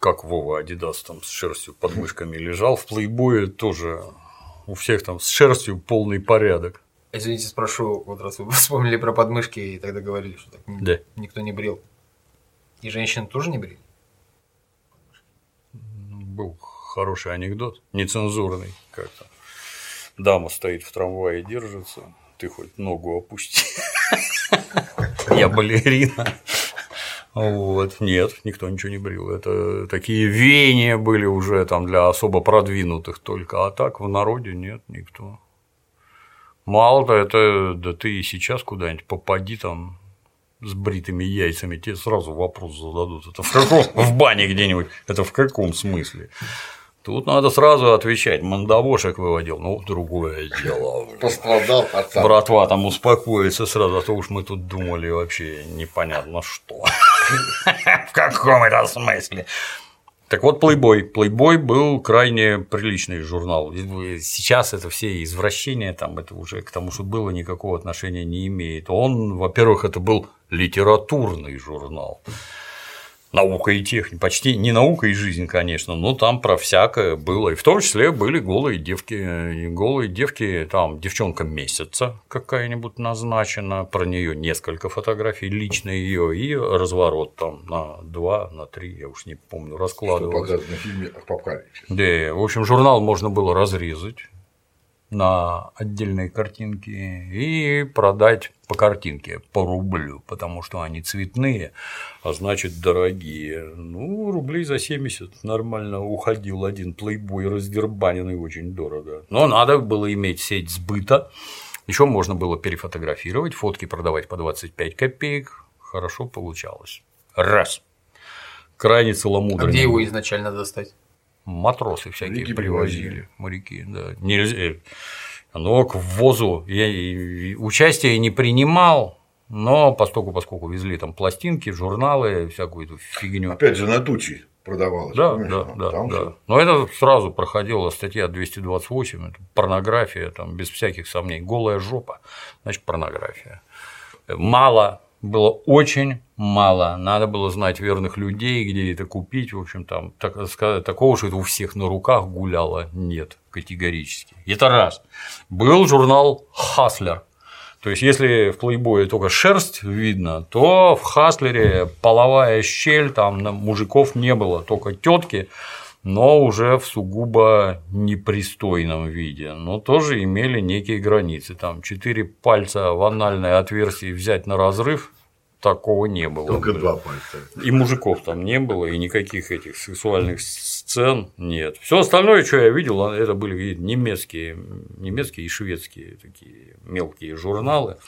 Как Вова Адидас там с шерстью под мышками лежал, в плейбое тоже у всех там с шерстью полный порядок. Извините, спрошу, вот раз вы *laughs* вспомнили про подмышки и тогда говорили, что так Да. никто не брил. И женщины тоже не брили? Был хороший анекдот, нецензурный как-то. Дама стоит в трамвае, держится, ты хоть ногу опусти. *laughs* Я балерина. Вот. Нет, никто ничего не брил. Это такие веяния были уже там для особо продвинутых только. А так в народе нет никто. Мало то это, да ты и сейчас куда-нибудь попади там с бритыми яйцами, тебе сразу вопрос зададут. Это в каком? В бане где-нибудь. Это в каком смысле? Тут надо сразу отвечать. Мандавошек выводил, ну, другое дело. Пострадал пацан. Братва там успокоится сразу, а то уж мы тут думали вообще непонятно что. *laughs* В каком это смысле? Так вот, Playboy. Playboy был крайне приличный журнал. Сейчас это все извращения, там это уже к тому, что было, никакого отношения не имеет. Он, во-первых, это был литературный журнал. Наука и техника, почти не наука и жизнь, конечно, но там про всякое было. И в том числе были голые девки. И голые девки, там девчонка месяца какая-нибудь назначена, про нее несколько фотографий, лично ее, и разворот там на два, на три, я уж не помню, Что раскладывалось. показано в фильме «Апокалипсис». Да, в общем, журнал можно было разрезать на отдельные картинки и продать по картинке, по рублю, потому что они цветные, а значит дорогие. Ну, рублей за 70 нормально уходил один плейбой раздербаненный очень дорого. Но надо было иметь сеть сбыта, еще можно было перефотографировать, фотки продавать по 25 копеек, хорошо получалось. Раз. Крайне А целомудренный. где его изначально достать? Матросы всякие Моряки привозили. привозили. Моряки, да. Нельзя. Но к ввозу я участия не принимал, но поскольку, поскольку везли там пластинки, журналы, всякую эту фигню. Опять же, на тучи продавалось. Да, да, Ну, да, там да. же. Но это сразу проходила статья 228, это порнография, там без всяких сомнений, голая жопа, значит порнография. Мало, было очень мало, надо было знать верных людей, где это купить, в общем, там так сказать, такого, что это у всех на руках гуляло, нет, категорически. Это раз. Был журнал Хаслер, то есть, если в плейбое только шерсть видно, то в Хаслере половая щель, там мужиков не было, только тетки, но уже в сугубо непристойном виде, но тоже имели некие границы. Там четыре пальца в анальной отверстии взять на разрыв, такого не было. Только два пальца. И мужиков там не было, и никаких этих сексуальных сцен нет. Все остальное, что я видел, это были немецкие, немецкие и шведские такие мелкие журналы.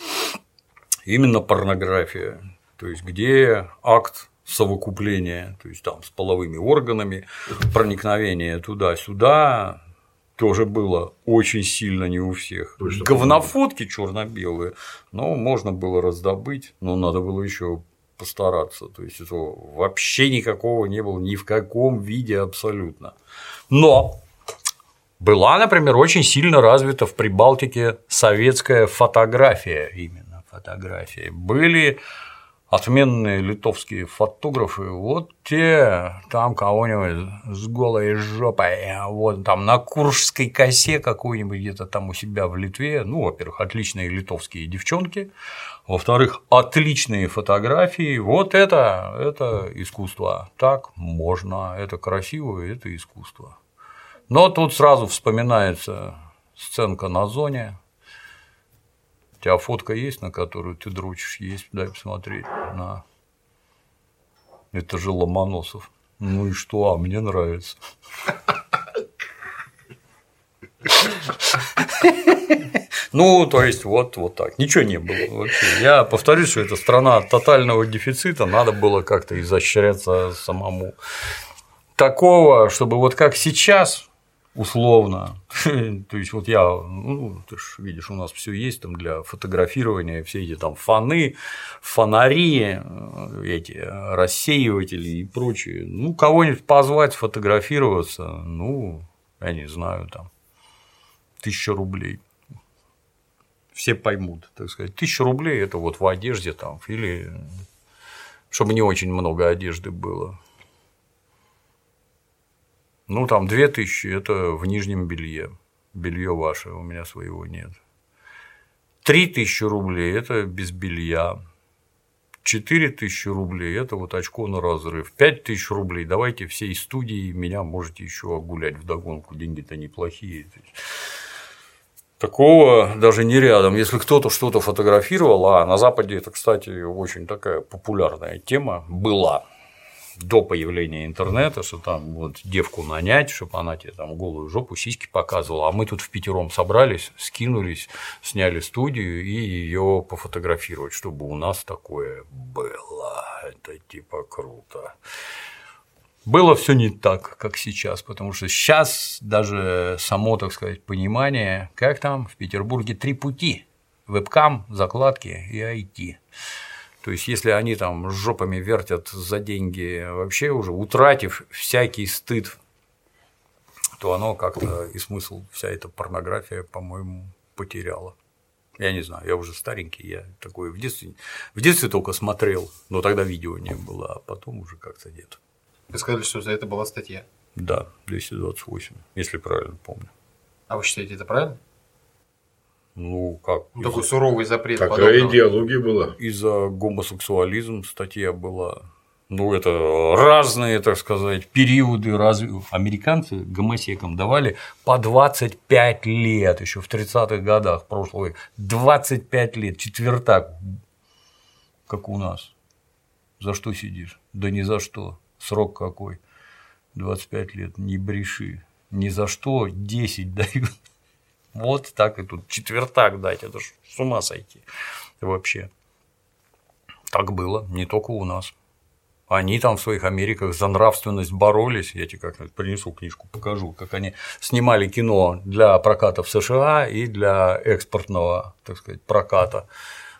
Именно порнография. То есть, где акт совокупления, то есть там с половыми органами, проникновение туда-сюда, тоже было очень сильно не у всех. Точно Говнофотки черно-белые, но можно было раздобыть, но надо было еще постараться. То есть этого вообще никакого не было ни в каком виде абсолютно. Но была, например, очень сильно развита в Прибалтике советская фотография именно фотография. Были отменные литовские фотографы, вот те там кого-нибудь с голой жопой, вот там на Куршской косе какой-нибудь где-то там у себя в Литве, ну, во-первых, отличные литовские девчонки, во-вторых, отличные фотографии, вот это, это искусство, так можно, это красиво, это искусство. Но тут сразу вспоминается сценка на зоне, у тебя фотка есть, на которую ты дрочишь? Есть, дай посмотреть. На. Это же Ломоносов. Ну и что? А мне нравится. Ну, то есть, вот, вот так. Ничего не было вообще. Я повторюсь, что это страна тотального дефицита, надо было как-то изощряться самому. Такого, чтобы вот как сейчас, условно. *laughs* То есть, вот я, ну, ты ж видишь, у нас все есть там для фотографирования, все эти там фоны, фонари, э, эти рассеиватели и прочее. Ну, кого-нибудь позвать фотографироваться, ну, я не знаю, там, тысяча рублей. Все поймут, так сказать. Тысяча рублей это вот в одежде там, или чтобы не очень много одежды было. Ну, там две тысячи – это в нижнем белье. Белье ваше, у меня своего нет. Три тысячи рублей – это без белья. Четыре тысячи рублей – это вот очко на разрыв. Пять тысяч рублей – давайте всей студии меня можете еще огулять вдогонку, деньги-то неплохие. Такого даже не рядом. Если кто-то что-то фотографировал, а на Западе это, кстати, очень такая популярная тема была. До появления интернета, что там вот девку нанять, чтобы она тебе там голую жопу, сиськи показывала, а мы тут в пятером собрались, скинулись, сняли студию и ее пофотографировать, чтобы у нас такое было. Это типа круто. Было все не так, как сейчас, потому что сейчас даже само, так сказать, понимание, как там в Петербурге три пути – вебкам, закладки и IT. То есть, если они там жопами вертят за деньги, вообще уже утратив всякий стыд, то оно как-то и смысл, вся эта порнография, по-моему, потеряла. Я не знаю, я уже старенький, я такой в детстве, в детстве только смотрел, но тогда видео не было, а потом уже как-то нет. Вы сказали, что за это была статья. Да, 228, если правильно помню. А вы считаете это правильно? Ну, как? Ну, такой суровый запрет. Такая подобного. идеология была. И за гомосексуализм статья была. Ну, это разные, так сказать, периоды разве Американцы гомосекам давали по 25 лет еще в 30-х годах прошлого века. 25 лет, четвертак, как у нас. За что сидишь? Да ни за что. Срок какой? 25 лет, не бреши. Ни за что 10 *laughs* дают. Вот так и тут четвертак дать, это ж с ума сойти вообще. Так было, не только у нас. Они там в своих Америках за нравственность боролись. Я тебе как принесу книжку, покажу, как они снимали кино для проката в США и для экспортного, так сказать, проката.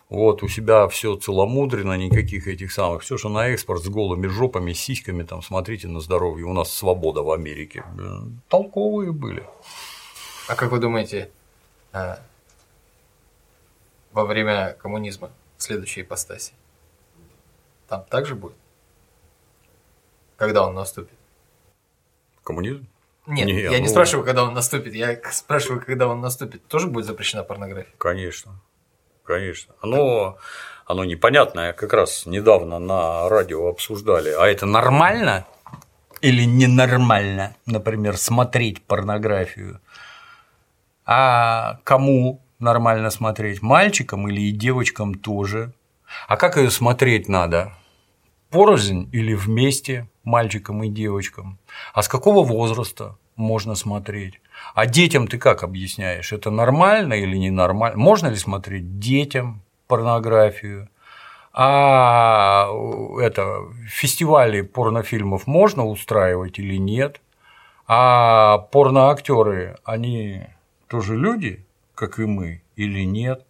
Вот у себя все целомудренно, никаких этих самых. Все, что на экспорт с голыми жопами, сиськами, там, смотрите на здоровье. У нас свобода в Америке. Толковые были. А как вы думаете, а, во время коммунизма следующей ипостаси? Там также будет? Когда он наступит? Коммунизм? Нет, Не, я не ну- спрашиваю, когда он наступит, я спрашиваю, когда он наступит. Тоже будет запрещена порнография? Конечно, конечно. Оно, оно непонятное, как раз недавно на радио обсуждали. А это нормально или ненормально, например, смотреть порнографию? А кому нормально смотреть? Мальчикам или и девочкам тоже? А как ее смотреть надо? Порознь или вместе мальчикам и девочкам? А с какого возраста можно смотреть? А детям ты как объясняешь? Это нормально или ненормально? Можно ли смотреть детям порнографию? А это фестивали порнофильмов можно устраивать или нет? А порноактеры, они тоже люди, как и мы, или нет?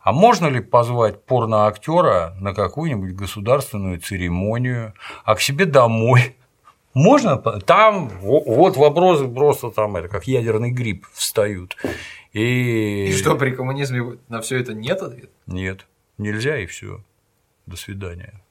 А можно ли позвать порноактера на какую-нибудь государственную церемонию, а к себе домой? Можно? Там во- вот вопросы просто там это как ядерный гриб встают. И, И что, при коммунизме на все это нет ответа? Нет, нельзя и все. До свидания.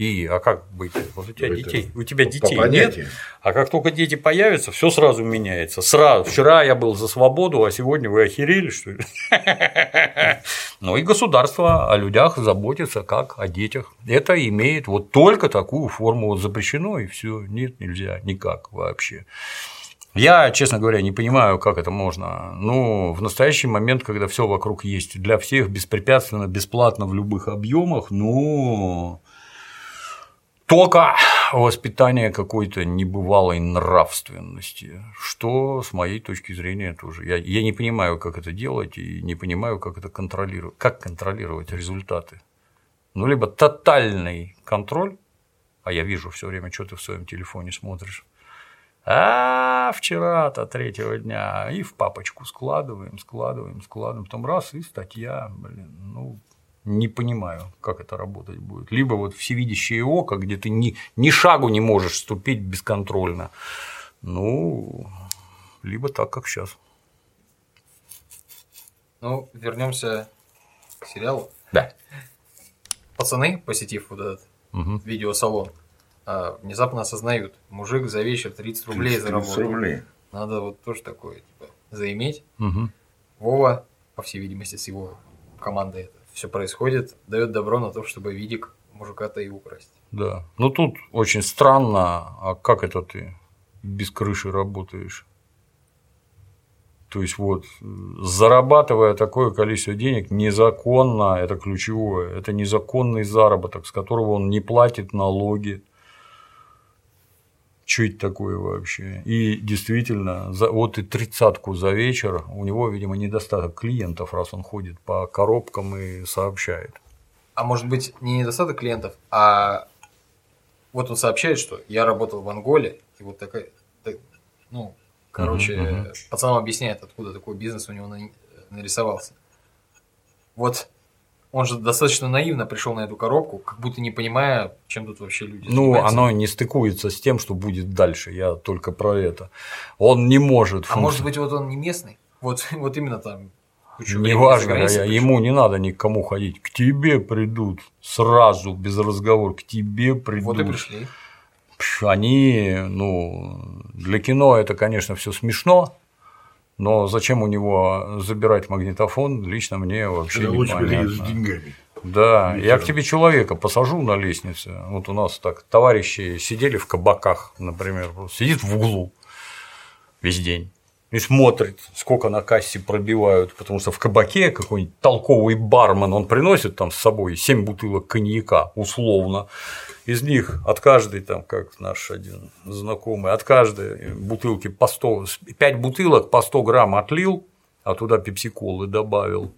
И, а как быть? Вот у тебя Это детей, у тебя детей нет, а как только дети появятся, все сразу меняется. Сразу. Вчера я был за свободу, а сегодня вы охерели, что ли? *laughs* Ну и государство о людях заботится как о детях. Это имеет вот только такую форму. Вот запрещено и все. Нет, нельзя, никак вообще. Я, честно говоря, не понимаю, как это можно. Ну, в настоящий момент, когда все вокруг есть для всех беспрепятственно, бесплатно в любых объемах, ну, только воспитание какой-то небывалой нравственности, что с моей точки зрения тоже. Я, я не понимаю, как это делать, и не понимаю, как это контролировать. Как контролировать результаты? Ну, либо тотальный контроль, а я вижу все время, что ты в своем телефоне смотришь. А вчера-то третьего дня и в папочку складываем, складываем, складываем, потом раз и статья, блин, ну не понимаю, как это работать будет. Либо вот всевидящее око, где ты ни, ни шагу не можешь ступить бесконтрольно. Ну, либо так, как сейчас. Ну, вернемся к сериалу. Да. Пацаны, посетив вот этот Мгм. видеосалон, а, внезапно осознают, мужик за вечер 30 рублей 30 заработал. рублей. Надо вот тоже такое типа, заиметь. Мгм. Вова, по всей видимости, с его командой это все происходит, дает добро на то, чтобы видик мужика-то и украсть. Да. Ну тут очень странно, а как это ты без крыши работаешь? То есть вот зарабатывая такое количество денег незаконно, это ключевое, это незаконный заработок, с которого он не платит налоги, что это такое вообще. И действительно, за, вот и тридцатку за вечер, у него, видимо, недостаток клиентов, раз он ходит по коробкам и сообщает. А может быть, не недостаток клиентов, а вот он сообщает, что я работал в Анголе, и вот такая, так- ну, короче, мгм. пацанам объясняет, откуда такой бизнес у него на- нарисовался. Вот он же достаточно наивно пришел на эту коробку, как будто не понимая, чем тут вообще люди Ну, занимаются. оно не стыкуется с тем, что будет дальше. Я только про это. Он не может. А может быть, вот он не местный? Вот, *laughs* вот именно там. Неважно, я- ему не надо никому ходить. К тебе придут сразу, без разговора. К тебе придут. Вот и пришли. Они, ну, для кино это, конечно, все смешно, но зачем у него забирать магнитофон, лично мне вообще Это бы непонятно. с деньгами. Да, я Вечером. к тебе человека посажу на лестнице. Вот у нас так товарищи сидели в кабаках, например, сидит в углу весь день и смотрит, сколько на кассе пробивают, потому что в кабаке какой-нибудь толковый бармен, он приносит там с собой 7 бутылок коньяка, условно, из них от каждой, там, как наш один знакомый, от каждой бутылки по 100, 5 бутылок по 100 грамм отлил, а туда пепсиколы добавил,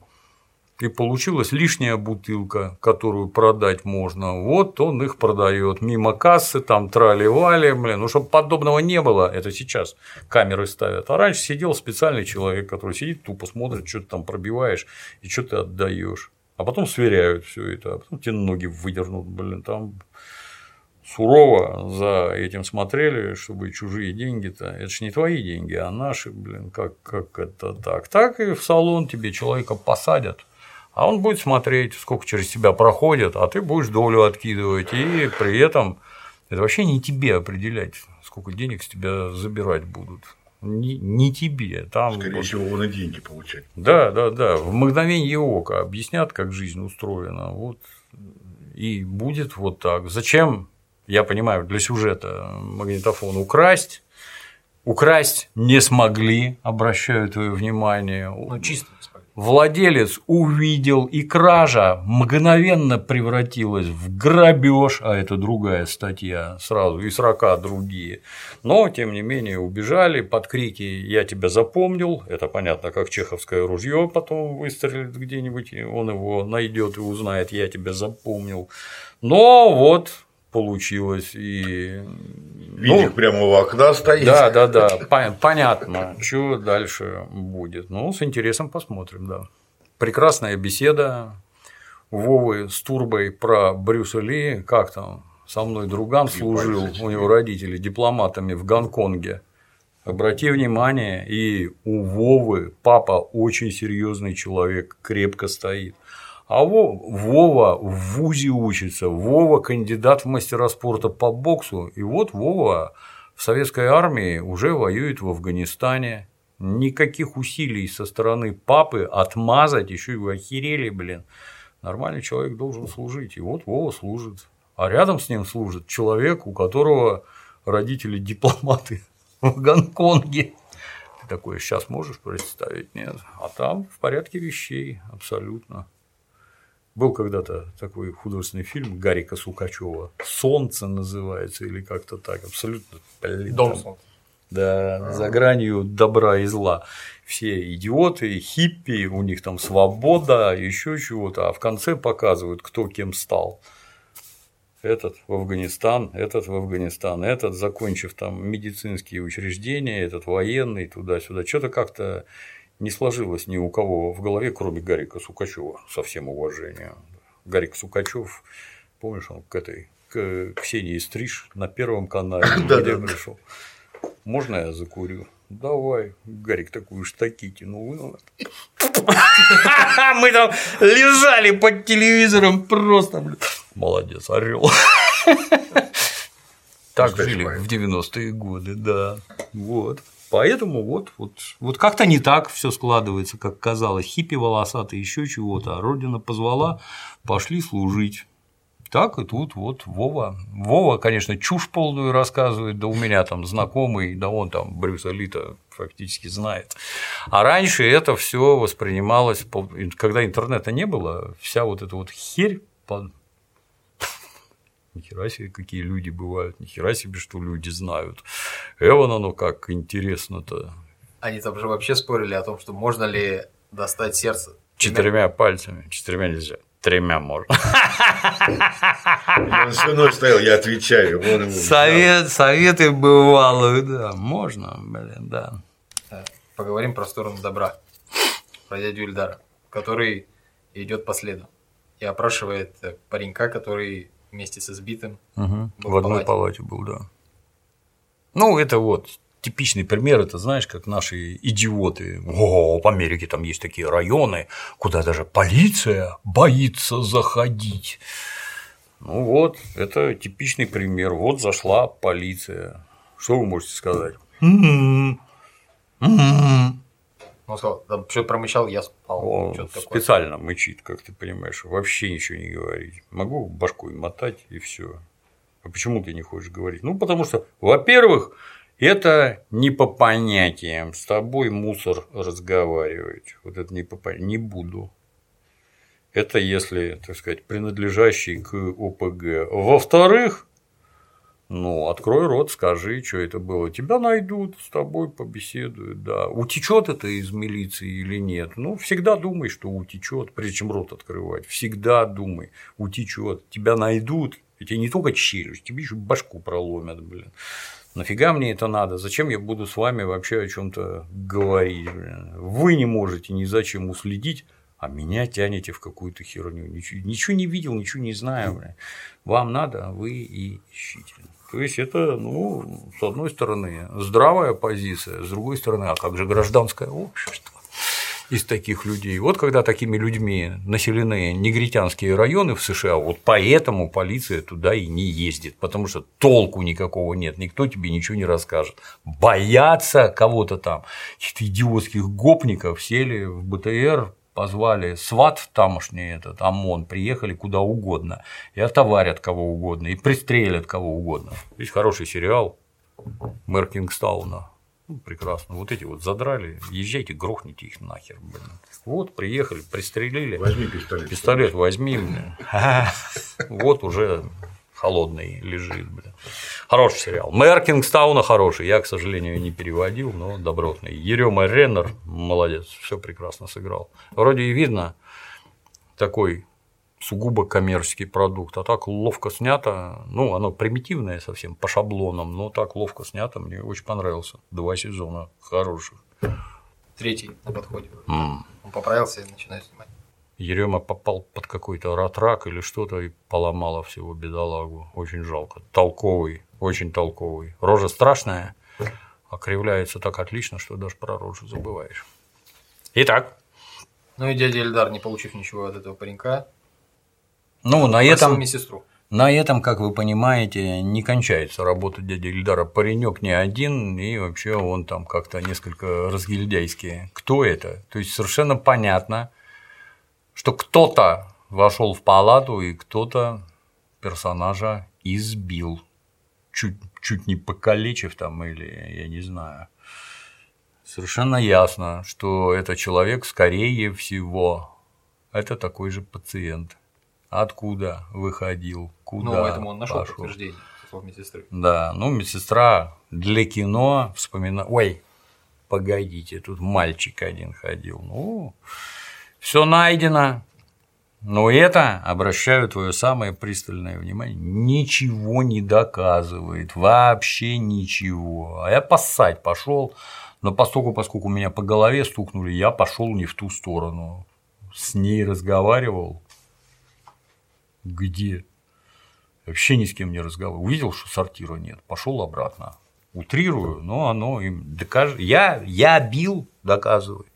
и получилась лишняя бутылка, которую продать можно. Вот он их продает мимо кассы, там трали-вали, блин. Ну, чтобы подобного не было, это сейчас камеры ставят. А раньше сидел специальный человек, который сидит, тупо смотрит, что ты там пробиваешь и что ты отдаешь. А потом сверяют все это, а потом тебе ноги выдернут, блин, там сурово за этим смотрели, чтобы чужие деньги-то, это ж не твои деньги, а наши, блин, как, как это так. Так и в салон тебе человека посадят, а он будет смотреть, сколько через тебя проходит, а ты будешь долю откидывать, и при этом это вообще не тебе определять, сколько денег с тебя забирать будут. Не, не тебе. Там Скорее вот- всего, он и деньги получает. да, да, да. В мгновение ока объяснят, как жизнь устроена. Вот и будет вот так. Зачем? Я понимаю, для сюжета магнитофон украсть. Украсть не смогли, обращаю твое внимание. Ну, чисто. Владелец увидел, и кража мгновенно превратилась в грабеж, а это другая статья сразу, и срока другие. Но, тем не менее, убежали под крики «Я тебя запомнил», это понятно, как чеховское ружье потом выстрелит где-нибудь, и он его найдет и узнает «Я тебя запомнил». Но вот получилось, и Видик прямо у окна стоит. да, да, да, по- понятно, что дальше будет. Ну, с интересом посмотрим, да. Прекрасная беседа Вовы с Турбой про Брюса Ли, как там, со мной друган служил, у него родители дипломатами в Гонконге. Обрати внимание, и у Вовы папа очень серьезный человек, крепко стоит. А Во- Вова в ВУЗе учится, Вова кандидат в мастера спорта по боксу, и вот Вова в советской армии уже воюет в Афганистане. Никаких усилий со стороны папы отмазать, еще вы охерели, блин. Нормальный человек должен служить, и вот Вова служит. А рядом с ним служит человек, у которого родители дипломаты в Гонконге. Ты такое сейчас можешь представить? Нет. А там в порядке вещей, абсолютно. Был когда-то такой художественный фильм Гарика Сукачева «Солнце» называется, или как-то так, абсолютно. блин, Дом там- солнца. Да, за гранью добра и зла. Все идиоты, хиппи, у них там свобода, еще чего-то, а в конце показывают, кто кем стал. Этот в Афганистан, этот в Афганистан, этот, закончив там медицинские учреждения, этот военный, туда-сюда. Что-то как-то не сложилось ни у кого в голове, кроме Гарика Сукачева, со всем уважением. Гарик Сукачев, помнишь, он к этой к Ксении Стриж на Первом канале, *coughs* где пришел. Можно я закурю? Давай. Гарик такую штаки тянул. вынул. *laughs* Мы там лежали под телевизором просто, блин. Молодец, орел. *laughs* Так жили в 90-е годы, да. Вот. Поэтому вот, вот, вот как-то не так все складывается, как казалось. Хиппи волосатые, еще чего-то. А родина позвала, пошли служить. Так и тут вот Вова. Вова, конечно, чушь полную рассказывает, да у меня там знакомый, да он там Брюса Лита фактически знает. А раньше это все воспринималось, когда интернета не было, вся вот эта вот херь Нихера себе, какие люди бывают, нихера себе, что люди знают. Эван оно как интересно-то. Они там же вообще спорили о том, что можно ли достать сердце. Четырьмя пальцами, четырьмя нельзя, тремя можно. Он все равно стоял, я отвечаю. Вон ему. Совет, советы бывалых, да, можно, блин, да. Э, Поговорим про сторону добра. Про дядю Ильдара, который идет по следу и опрашивает э, паренька, который вместе с избитым Мгм. был В одной палате. палате был, да. Ну, это вот типичный пример, это знаешь, как наши идиоты. О, в Америке там есть такие районы, куда даже полиция боится заходить. Ну вот, это типичный пример. Вот зашла полиция. Что вы можете сказать? М-м. М-м. Он сказал, там что промычал, я спал. Он Что-то такое. специально мычит, как ты понимаешь, вообще ничего не говорить. Могу башкой мотать и все. А почему ты не хочешь говорить? Ну, потому что, во-первых, это не по понятиям. С тобой мусор разговаривать. Вот это не по понятиям. Не буду. Это если, так сказать, принадлежащий к ОПГ. Во-вторых, ну, открой рот, скажи, что это было. Тебя найдут, с тобой побеседуют, да. Утечет это из милиции или нет? Ну, всегда думай, что утечет, прежде чем рот открывать. Всегда думай, утечет. Тебя найдут, и тебе не только челюсть, тебе еще башку проломят, блин. Нафига мне это надо? Зачем я буду с вами вообще о чем-то говорить? блин? Вы не можете ни за чем уследить, а меня тянете в какую-то херню. Ничего, ничего не видел, ничего не знаю. блин. Вам надо, вы и ищите. То есть это, ну, с одной стороны, здравая позиция, с другой стороны, а как же гражданское общество из таких людей? Вот когда такими людьми населены негритянские районы в США, вот поэтому полиция туда и не ездит, потому что толку никакого нет, никто тебе ничего не расскажет. Боятся кого-то там, каких-то идиотских гопников сели в БТР, позвали СВАТ тамошний этот ОМОН, приехали куда угодно, и отоварят кого угодно, и пристрелят кого угодно. Есть хороший сериал «Мэр Кингстауна». Ну, прекрасно. Вот эти вот задрали, езжайте, грохните их нахер, блин. Вот, приехали, пристрелили. Возьми пистолет. Пистолет возьми. *laughs* Вот уже холодный лежит, блин. Хороший сериал. Мэр Кингстауна хороший. Я, к сожалению, не переводил, но добротный. Ерема Реннер молодец, все прекрасно сыграл. Вроде и видно такой сугубо коммерческий продукт, а так ловко снято, ну, оно примитивное совсем, по шаблонам, но так ловко снято, мне очень понравился. Два сезона хороших. Третий на подходе. М. Он поправился и начинает снимать. Ерема попал под какой-то ратрак или что-то и поломало всего бедолагу. Очень жалко. Толковый, очень толковый. Рожа страшная, а кривляется так отлично, что даже про рожу забываешь. Итак, Ну и дядя Эльдар, не получив ничего от этого паренька, ну, на этом, медсестру. на этом, как вы понимаете, не кончается работа дяди Ильдара. Паренек не один, и вообще он там как-то несколько разгильдяйский. Кто это? То есть совершенно понятно, что кто-то вошел в палату и кто-то персонажа избил, чуть, чуть не покалечив там или я не знаю. Совершенно ясно, что этот человек, скорее всего, это такой же пациент. Откуда выходил, куда Ну, поэтому он нашел пошел. подтверждение слов медсестры. Да, ну, медсестра для кино вспоминает. Ой, погодите, тут мальчик один ходил. Ну, все найдено. Но это, обращаю твое самое пристальное внимание, ничего не доказывает, вообще ничего. А я поссать пошел, но поскольку, поскольку меня по голове стукнули, я пошел не в ту сторону. С ней разговаривал. Где? Вообще ни с кем не разговаривал. Увидел, что сортира нет, пошел обратно. Утрирую, но оно им докажет. Я, я бил, доказывай.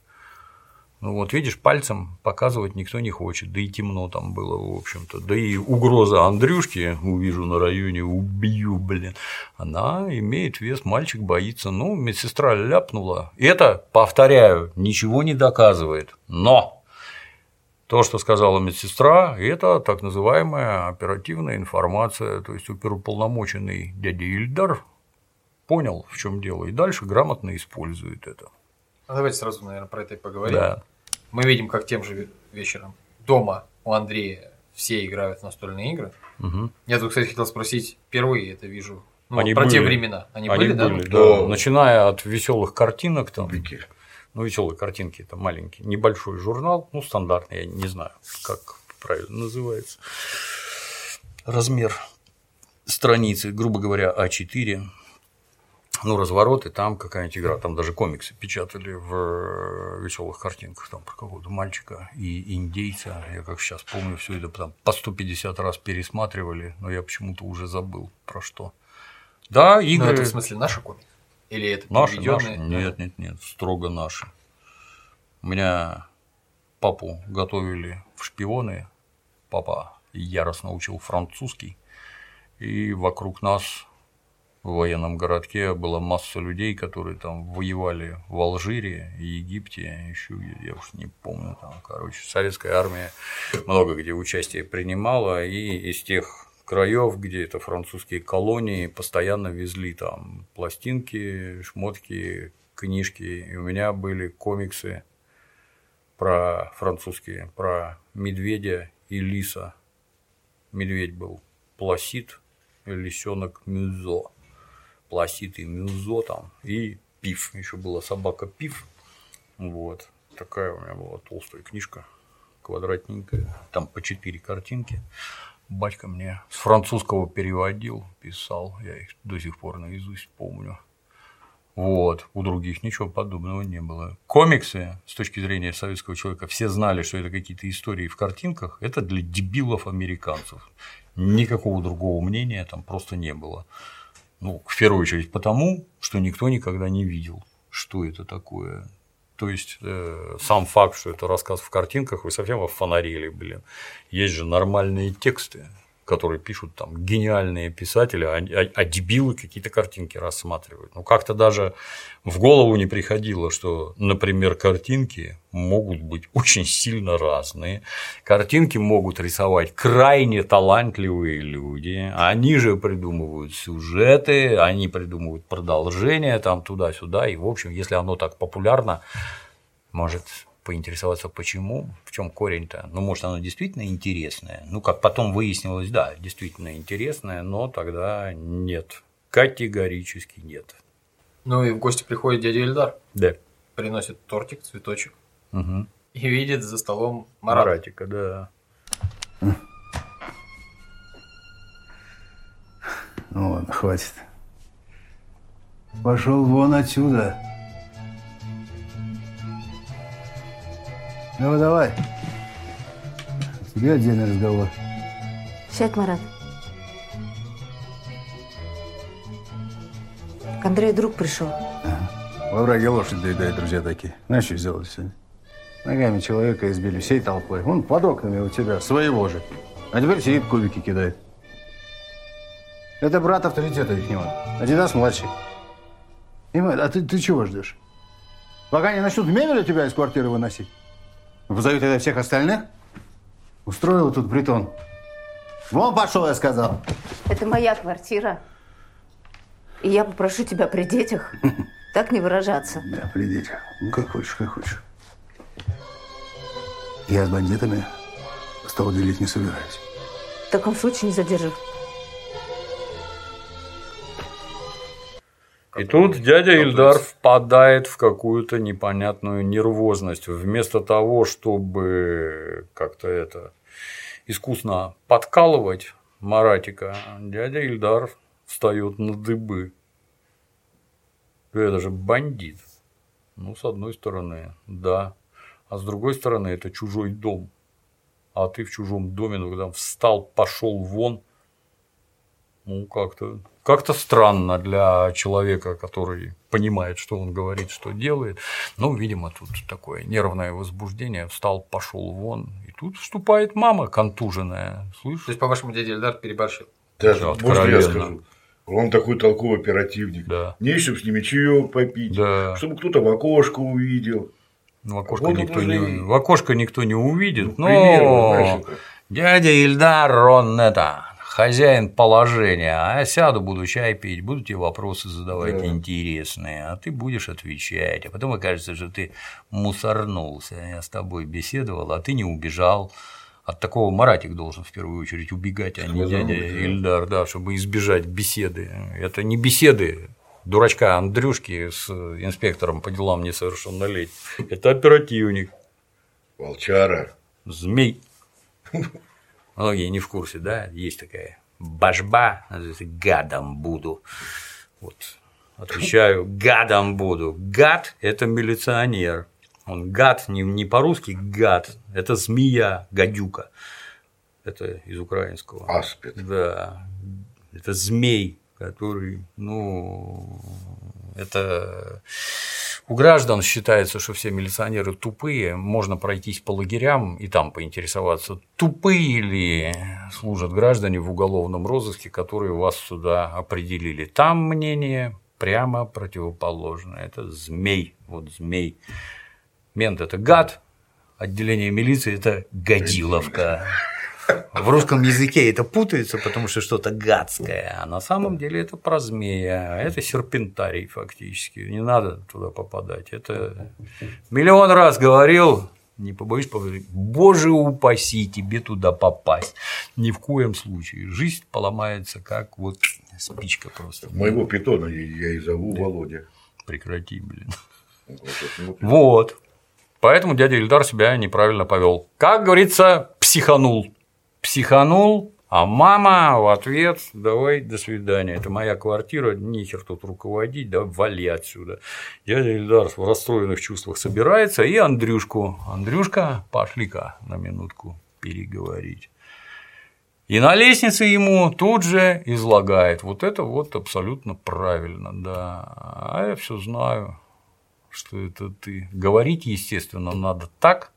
Ну вот, видишь, пальцем показывать никто не хочет, да и темно там было, в общем-то. Да и угроза Андрюшки, увижу на районе, убью, блин, она имеет вес, мальчик боится. Ну, медсестра ляпнула. Это, повторяю, ничего не доказывает. Но то, что сказала медсестра, это так называемая оперативная информация, то есть оперуполномоченный дядя Ильдар понял, в чем дело, и дальше грамотно использует это. Ну, давайте сразу, наверное, про это и поговорим. Да. Мы видим, как тем же вечером дома у Андрея все играют в настольные игры. Мгм. Я тут, кстати, хотел спросить, впервые это вижу. Ну, Они про те были. времена. Они, были, да? да. Начиная от веселых картинок там. Ну, веселые картинки это маленький, небольшой журнал, ну, стандартный, я не знаю, как правильно называется. Размер страницы, грубо говоря, А4. Ну, развороты, там какая-нибудь игра, там даже комиксы печатали в веселых картинках, там про какого-то мальчика и индейца. Я как сейчас помню, все это там по 150 раз пересматривали, но я почему-то уже забыл про что. Да, Ну, игры. это в смысле наши комиксы? Или это Наши, наши? Нет, нет, нет, строго наши. У меня папу готовили в шпионы. Папа яростно учил французский. И вокруг нас в военном городке была масса людей, которые там воевали в Алжире, Египте, еще где я уж не помню, там, короче, советская армия много где участие принимала, и из тех краев, где это французские колонии, постоянно везли там пластинки, шмотки, книжки, и у меня были комиксы про французские, про медведя и лиса. Медведь был Пласид, лисенок Мюзо. Пласид и Мюзо там, и Пиф. Еще была собака Пиф. Вот. Такая у меня была толстая книжка, квадратненькая. Там по четыре картинки. Батька мне с французского переводил, писал. Я их до сих пор наизусть помню. Вот, у других ничего подобного не было. Комиксы, с точки зрения советского человека, все знали, что это какие-то истории в картинках, это для дебилов американцев. Никакого другого мнения там просто не было. Ну, в первую очередь потому, что никто никогда не видел, что это такое. То есть э, сам факт, что это рассказ в картинках, вы совсем офонарили, блин. Есть же нормальные тексты, которые пишут там гениальные писатели, а, а- а дебилы какие-то картинки рассматривают. Ну, как-то даже в голову не приходило, что, например, картинки могут быть очень сильно разные. Картинки могут рисовать крайне талантливые люди. Они же придумывают сюжеты, они придумывают продолжение там туда-сюда. И, в общем, если оно так популярно, может поинтересоваться, почему, в чем корень-то. Ну, может, оно действительно интересное. Ну, как потом выяснилось, да, действительно интересное, но тогда нет. Категорически нет. Ну и в гости приходит дядя Ильдар. Да. Приносит тортик, цветочек. Угу. И видит за столом Марата. Маратика, да. Ну ладно, хватит. Пошел вон отсюда. Давай, давай. Тебе отдельный разговор. Сядь, Марат. К Андрею друг пришел. Во враге лошадь доедает, друзья такие. Знаешь, что сделали сегодня? Ногами человека избили всей толпой. Вон под окнами у тебя, своего же. А теперь сидит кубики кидает. Это брат авторитета их него. Адидас младший. Понимаешь, а ты, ты чего ждешь? Пока не начнут мебель у тебя из квартиры выносить? Позовут это всех остальных? Устроил тут притон. Вон пошел, я сказал. Это моя квартира. И я попрошу тебя при детях *laughs* так не выражаться. Да, при детях. Ну, как хочешь, как хочешь. Я с бандитами стол делить не собираюсь. В таком случае не задержу. И тут дядя Ильдар впадает в какую-то непонятную нервозность. Вместо того, чтобы как-то это искусно подкалывать Маратика, дядя Ильдар встает на дыбы. Это же бандит. Ну, с одной стороны, да. А с другой стороны, это чужой дом. А ты в чужом доме, ну, когда встал, пошел вон, ну, как-то как-то странно для человека, который понимает, что он говорит, что делает. Ну, видимо, тут такое нервное возбуждение. Встал, пошел вон. И тут вступает мама контуженная. Слышишь? То есть, по-вашему, дядя Ильдар переборщил? Даже, Да, можно я откровенно. скажу? Он такой толковый оперативник. Да. Не чтобы с ними чаек попить, Да. чтобы кто-то в окошко увидел. В окошко, Вот никто уже не, в окошко никто не увидит. Ну, примеру, Но это. дядя Ильдар, он это, хозяин положения. А я сяду, буду чай пить, буду тебе вопросы задавать Да. интересные, а ты будешь отвечать. А потом окажется, что ты мусорнулся. Я с тобой беседовал, а ты не убежал. От такого Маратик должен в первую очередь убегать, а не дядя. Ильдар, да, чтобы избежать беседы. Это не беседы дурачка Андрюшки с инспектором по делам несовершеннолетних. Это оперативник. Волчара. Змей. *laughs* Многие не в курсе, да? Есть такая башба, называется гадом буду. Вот. Отвечаю, гадом буду. Гад – это милиционер. Он гад не, не по-русски гад, это змея, гадюка. Это из украинского. Аспид. Да. Это змей, который, ну, это у граждан считается, что все милиционеры тупые, можно пройтись по лагерям и там поинтересоваться, тупые ли служат граждане в уголовном розыске, которые вас сюда определили. Там мнение прямо противоположное. Это змей, вот змей. Мент – это гад, отделение милиции – это гадиловка. *laughs* В русском языке это путается, потому что что-то гадское, а на самом деле это про змея, это серпентарий фактически, не надо туда попадать. Это миллион раз говорил, не побоюсь повторить, боже упаси тебе туда попасть. Ни в коем случае. Жизнь поломается, как вот спичка просто. Моего питона я и зову Володя. Прекрати, блин. Вот. Вот. Поэтому дядя Ильдар себя неправильно повел. Как говорится, психанул. Психанул, а мама в ответ давай до свидания. Это моя квартира, нехер тут руководить, да вали отсюда. Дядя Ильдар в расстроенных чувствах собирается и Андрюшку. Андрюшка, пошли-ка на минутку переговорить. И на лестнице ему тут же излагает. Вот это вот абсолютно правильно, да. А я все знаю, что это ты. Говорить, естественно, надо так,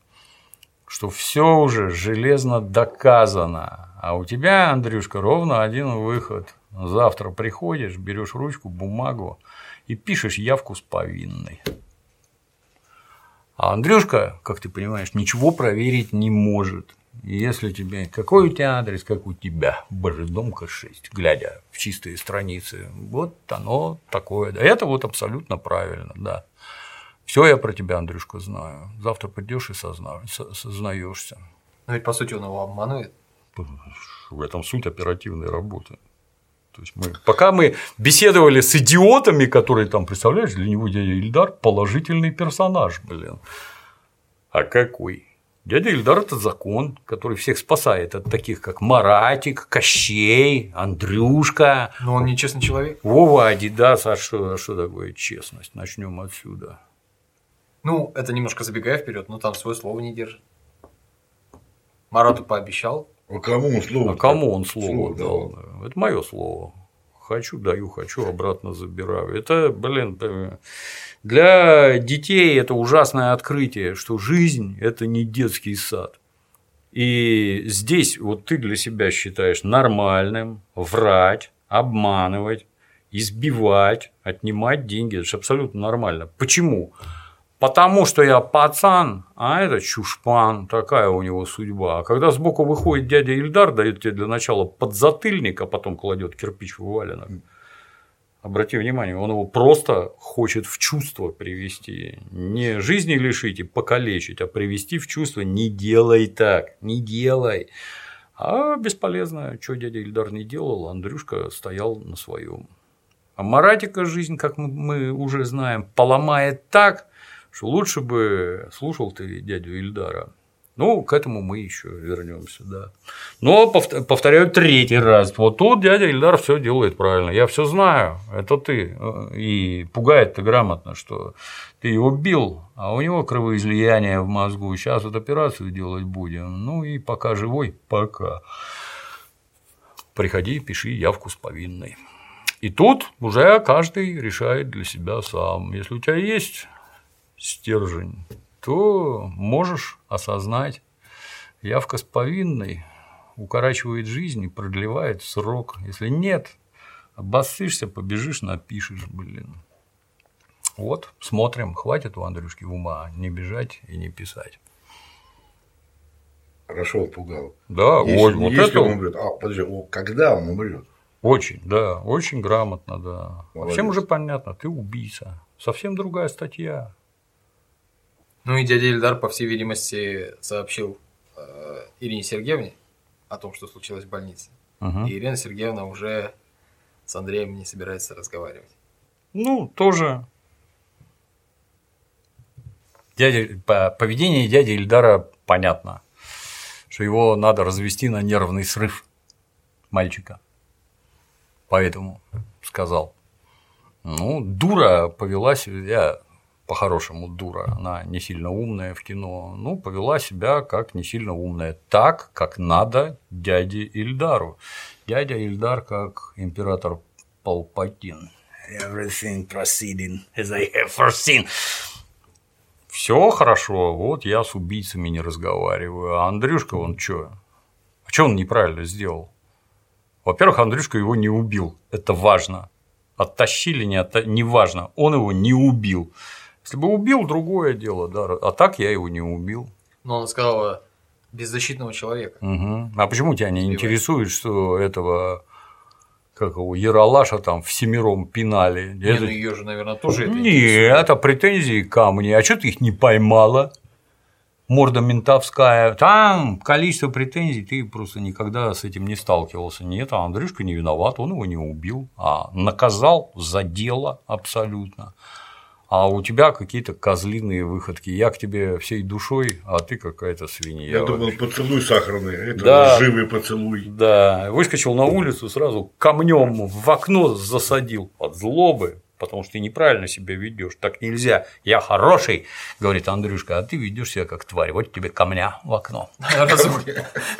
что все уже железно доказано. А у тебя, Андрюшка, ровно один выход. Завтра приходишь, берешь ручку, бумагу и пишешь явку с повинной. А Андрюшка, как ты понимаешь, ничего проверить не может. Если тебе... Какой у тебя адрес, как у тебя? Божедомка 6, глядя в чистые страницы. Вот оно такое. Да, это вот абсолютно правильно, да. Все я про тебя, Андрюшка, знаю. Завтра придешь и созна... со- сознаешься. Но ведь по сути он его обманывает. В этом суть оперативной работы. То есть мы, пока мы беседовали с идиотами, которые там, представляешь, для него дядя Ильдар положительный персонаж, блин. А какой? Дядя Ильдар – это закон, который всех спасает от таких, как Маратик, Кощей, Андрюшка. Но он нечестный человек. Вова, Адидас, а что, а что такое честность? Начнем отсюда. Ну, это немножко забегая вперед, но там свое слово не держит. Марату пообещал. А кому он слово? А кому он слово, Слово дал? да? Это мое слово. Хочу, даю, хочу, обратно забираю. Это, блин, для детей это ужасное открытие, что жизнь – это не детский сад. И здесь вот ты для себя считаешь нормальным врать, обманывать, избивать, отнимать деньги. Это же абсолютно нормально. Почему? Потому что я пацан, а это чушпан, такая у него судьба. А когда сбоку выходит дядя Ильдар, дает тебе для начала подзатыльник, а потом кладет кирпич в валенок. Обрати внимание, он его просто хочет в чувство привести. Не жизни лишить и покалечить, а привести в чувство. Не делай так, не делай. А бесполезно, что дядя Ильдар не делал, Андрюшка стоял на своем. А Маратика жизнь, как мы- уже знаем, поломает так, что лучше бы слушал ты дядю Ильдара. Ну, к этому мы еще вернемся, да. Но повт- повторяю третий раз. Вот тут дядя Ильдар все делает правильно. Я все знаю, это ты. И пугает-то грамотно, что ты его бил, а у него кровоизлияние в мозгу. Сейчас вот операцию делать будем. Ну и пока живой, пока. Приходи, пиши явку с повинной. И тут уже каждый решает для себя сам. Если у тебя есть стержень, то можешь осознать, явка с повинной укорачивает жизнь и продлевает срок. Если нет, обоссышься, побежишь, напишешь, блин. Вот, смотрим, хватит у Андрюшки ума не бежать и не писать. Хорошо пугал. Да, если, вот- вот если это- он умрет. А, подожди, когда он умрет? Очень, да, очень грамотно, да. Молодец. Всем уже понятно, ты убийца. Совсем другая статья. Ну и дядя Ильдар, по всей видимости, сообщил э, Ирине Сергеевне о том, что случилось в больнице. Мгм. И Ирина Сергеевна уже с Андреем не собирается разговаривать. Ну, тоже. Дядя, по поведение дяди Ильдара понятно, что его надо развести на нервный срыв мальчика. Поэтому сказал. Ну, дура повела себя, по-хорошему дура, она не сильно умная в кино, ну, повела себя как не сильно умная, так, как надо дяде Ильдару. Дядя Ильдар как император Палпатин. Everything proceeding as I have foreseen. Все хорошо, вот я с убийцами не разговариваю. А Андрюшка, он что? А что он неправильно сделал? Во-первых, Андрюшка его не убил. Это важно. Оттащили, не, отта... не важно. Он его не убил. Если бы убил, другое дело, да. А так я его не убил. Но он сказал э, беззащитного человека. Мгм. А почему тебя не интересует, что этого как его, Яралаша там всемиром пинали? Не, ну ее же, наверное, тоже это Нет, это претензии ко мне. А что ты их не поймала? Морда ментовская. Там количество претензий, ты просто никогда с этим не сталкивался. Нет, а Андрюшка не виноват, он его не убил, а наказал за дело абсолютно. А у тебя какие-то козлиные выходки. Я к тебе всей душой, а ты какая-то свинья. Я думал, поцелуй сахарный, это Да. живый поцелуй. Да, выскочил на улицу, сразу камнем в окно засадил от злобы, потому что ты неправильно себя ведешь. Так нельзя. Я хороший, говорит Андрюшка, а ты ведешь себя как тварь. Вот тебе камня в окно.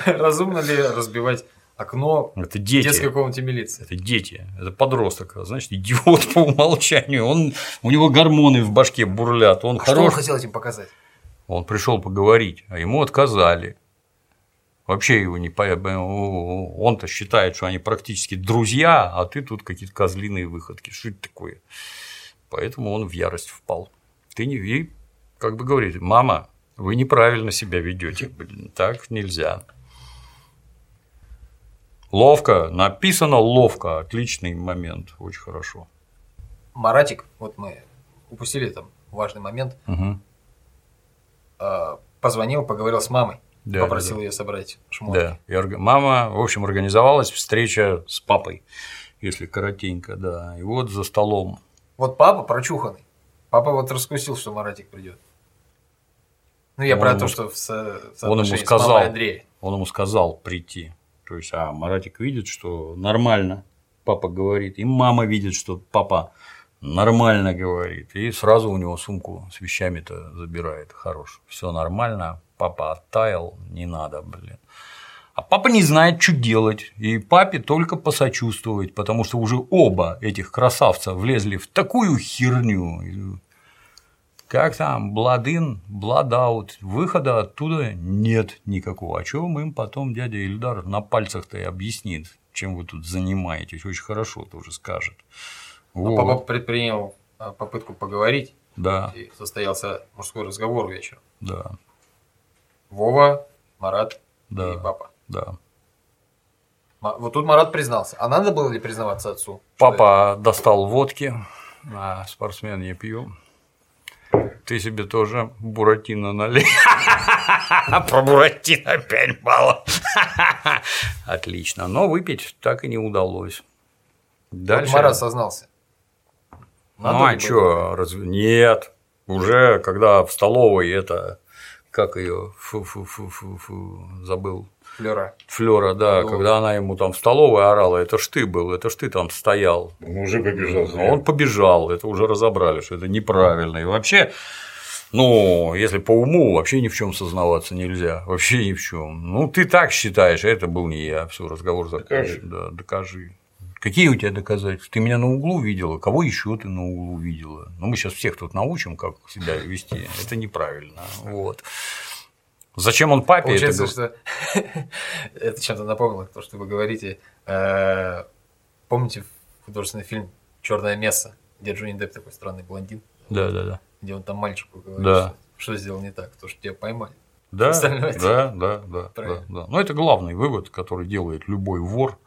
Разумно ли разбивать окно Это дети. детской комнате милиции? Это дети, это подросток, а значит, идиот *laughs* по умолчанию. Он, у него гормоны в башке бурлят, он Что он хорош. хотел этим показать? Он пришел поговорить, а ему отказали. Вообще его не по- Он-то считает, что они практически друзья, а ты тут какие-то козлиные выходки. Что это такое? Поэтому он в ярость впал. Ты не и как бы говорит, мама, вы неправильно себя ведете, блин, так нельзя. Ловко, написано ловко, отличный момент, очень хорошо. Маратик, вот мы упустили там важный момент, э, позвонил, поговорил с мамой, Да, попросил да, ее собрать шмотки. Да. И орг- мама, в общем, организовалась встреча с папой, если коротенько, да. И вот за столом. Вот папа прочуханный. Папа вот раскусил, что Маратик придет. Ну, я Он про ему то, что в со- Он ему соотношении с сказал, мамой Андрея. он ему сказал прийти. То есть, а Маратик видит, что нормально, папа говорит, и мама видит, что папа нормально говорит, и сразу у него сумку с вещами-то забирает. Хорош, все нормально, папа оттаял, не надо, блин. А папа не знает, что делать, и папе только посочувствовать, потому что уже оба этих красавца влезли в такую херню. Как там, бладин, бладаут, выхода оттуда нет никакого. А чего им потом дядя Ильдар на пальцах-то и объяснит, чем вы тут занимаетесь, очень хорошо тоже скажет. Но Вот. папа предпринял э, попытку поговорить, Да, и состоялся мужской разговор вечером. да, Вова, Марат да. и папа. Да. Вот тут Марат признался. А надо было ли признаваться отцу? Папа достал водки, а спортсмен не пью. Ты себе тоже Буратино налей. *laughs* Про Буратино 5 баллов. *laughs* Отлично. Но выпить так и не удалось. Вот Дальше. Марат сознался. Надо ну, а что, разве... Нет. Уже когда в столовой это, как ее, фу-фу-фу-фу-фу, забыл. Флера. Флера, да, Ну. когда она ему там в столовой орала, это ж ты был, это ж ты там стоял. Он уже побежал. А Он побежал, это уже разобрали, что это неправильно. И вообще, ну, если по уму, вообще ни в чем сознаваться нельзя. Вообще ни в чем. Ну, ты так считаешь, а это был не я. Все, разговор закончен. Да, докажи. Какие у тебя доказательства? Ты меня на углу видела? Кого еще ты на углу видела? Ну, мы сейчас всех тут научим, как себя вести. Это неправильно. Вот. Зачем он папе это Получается, говорит? что *laughs* это чем-то напомнило то, что вы говорите. Э, Помните художественный фильм Черное место, где Джонни Депп такой странный блондин, Да, да, да. где он там мальчику говорит, Да. что, что сделал не так, то, что тебя поймали. Да, это да, да, да, да, да. Но это главный вывод, который делает любой вор,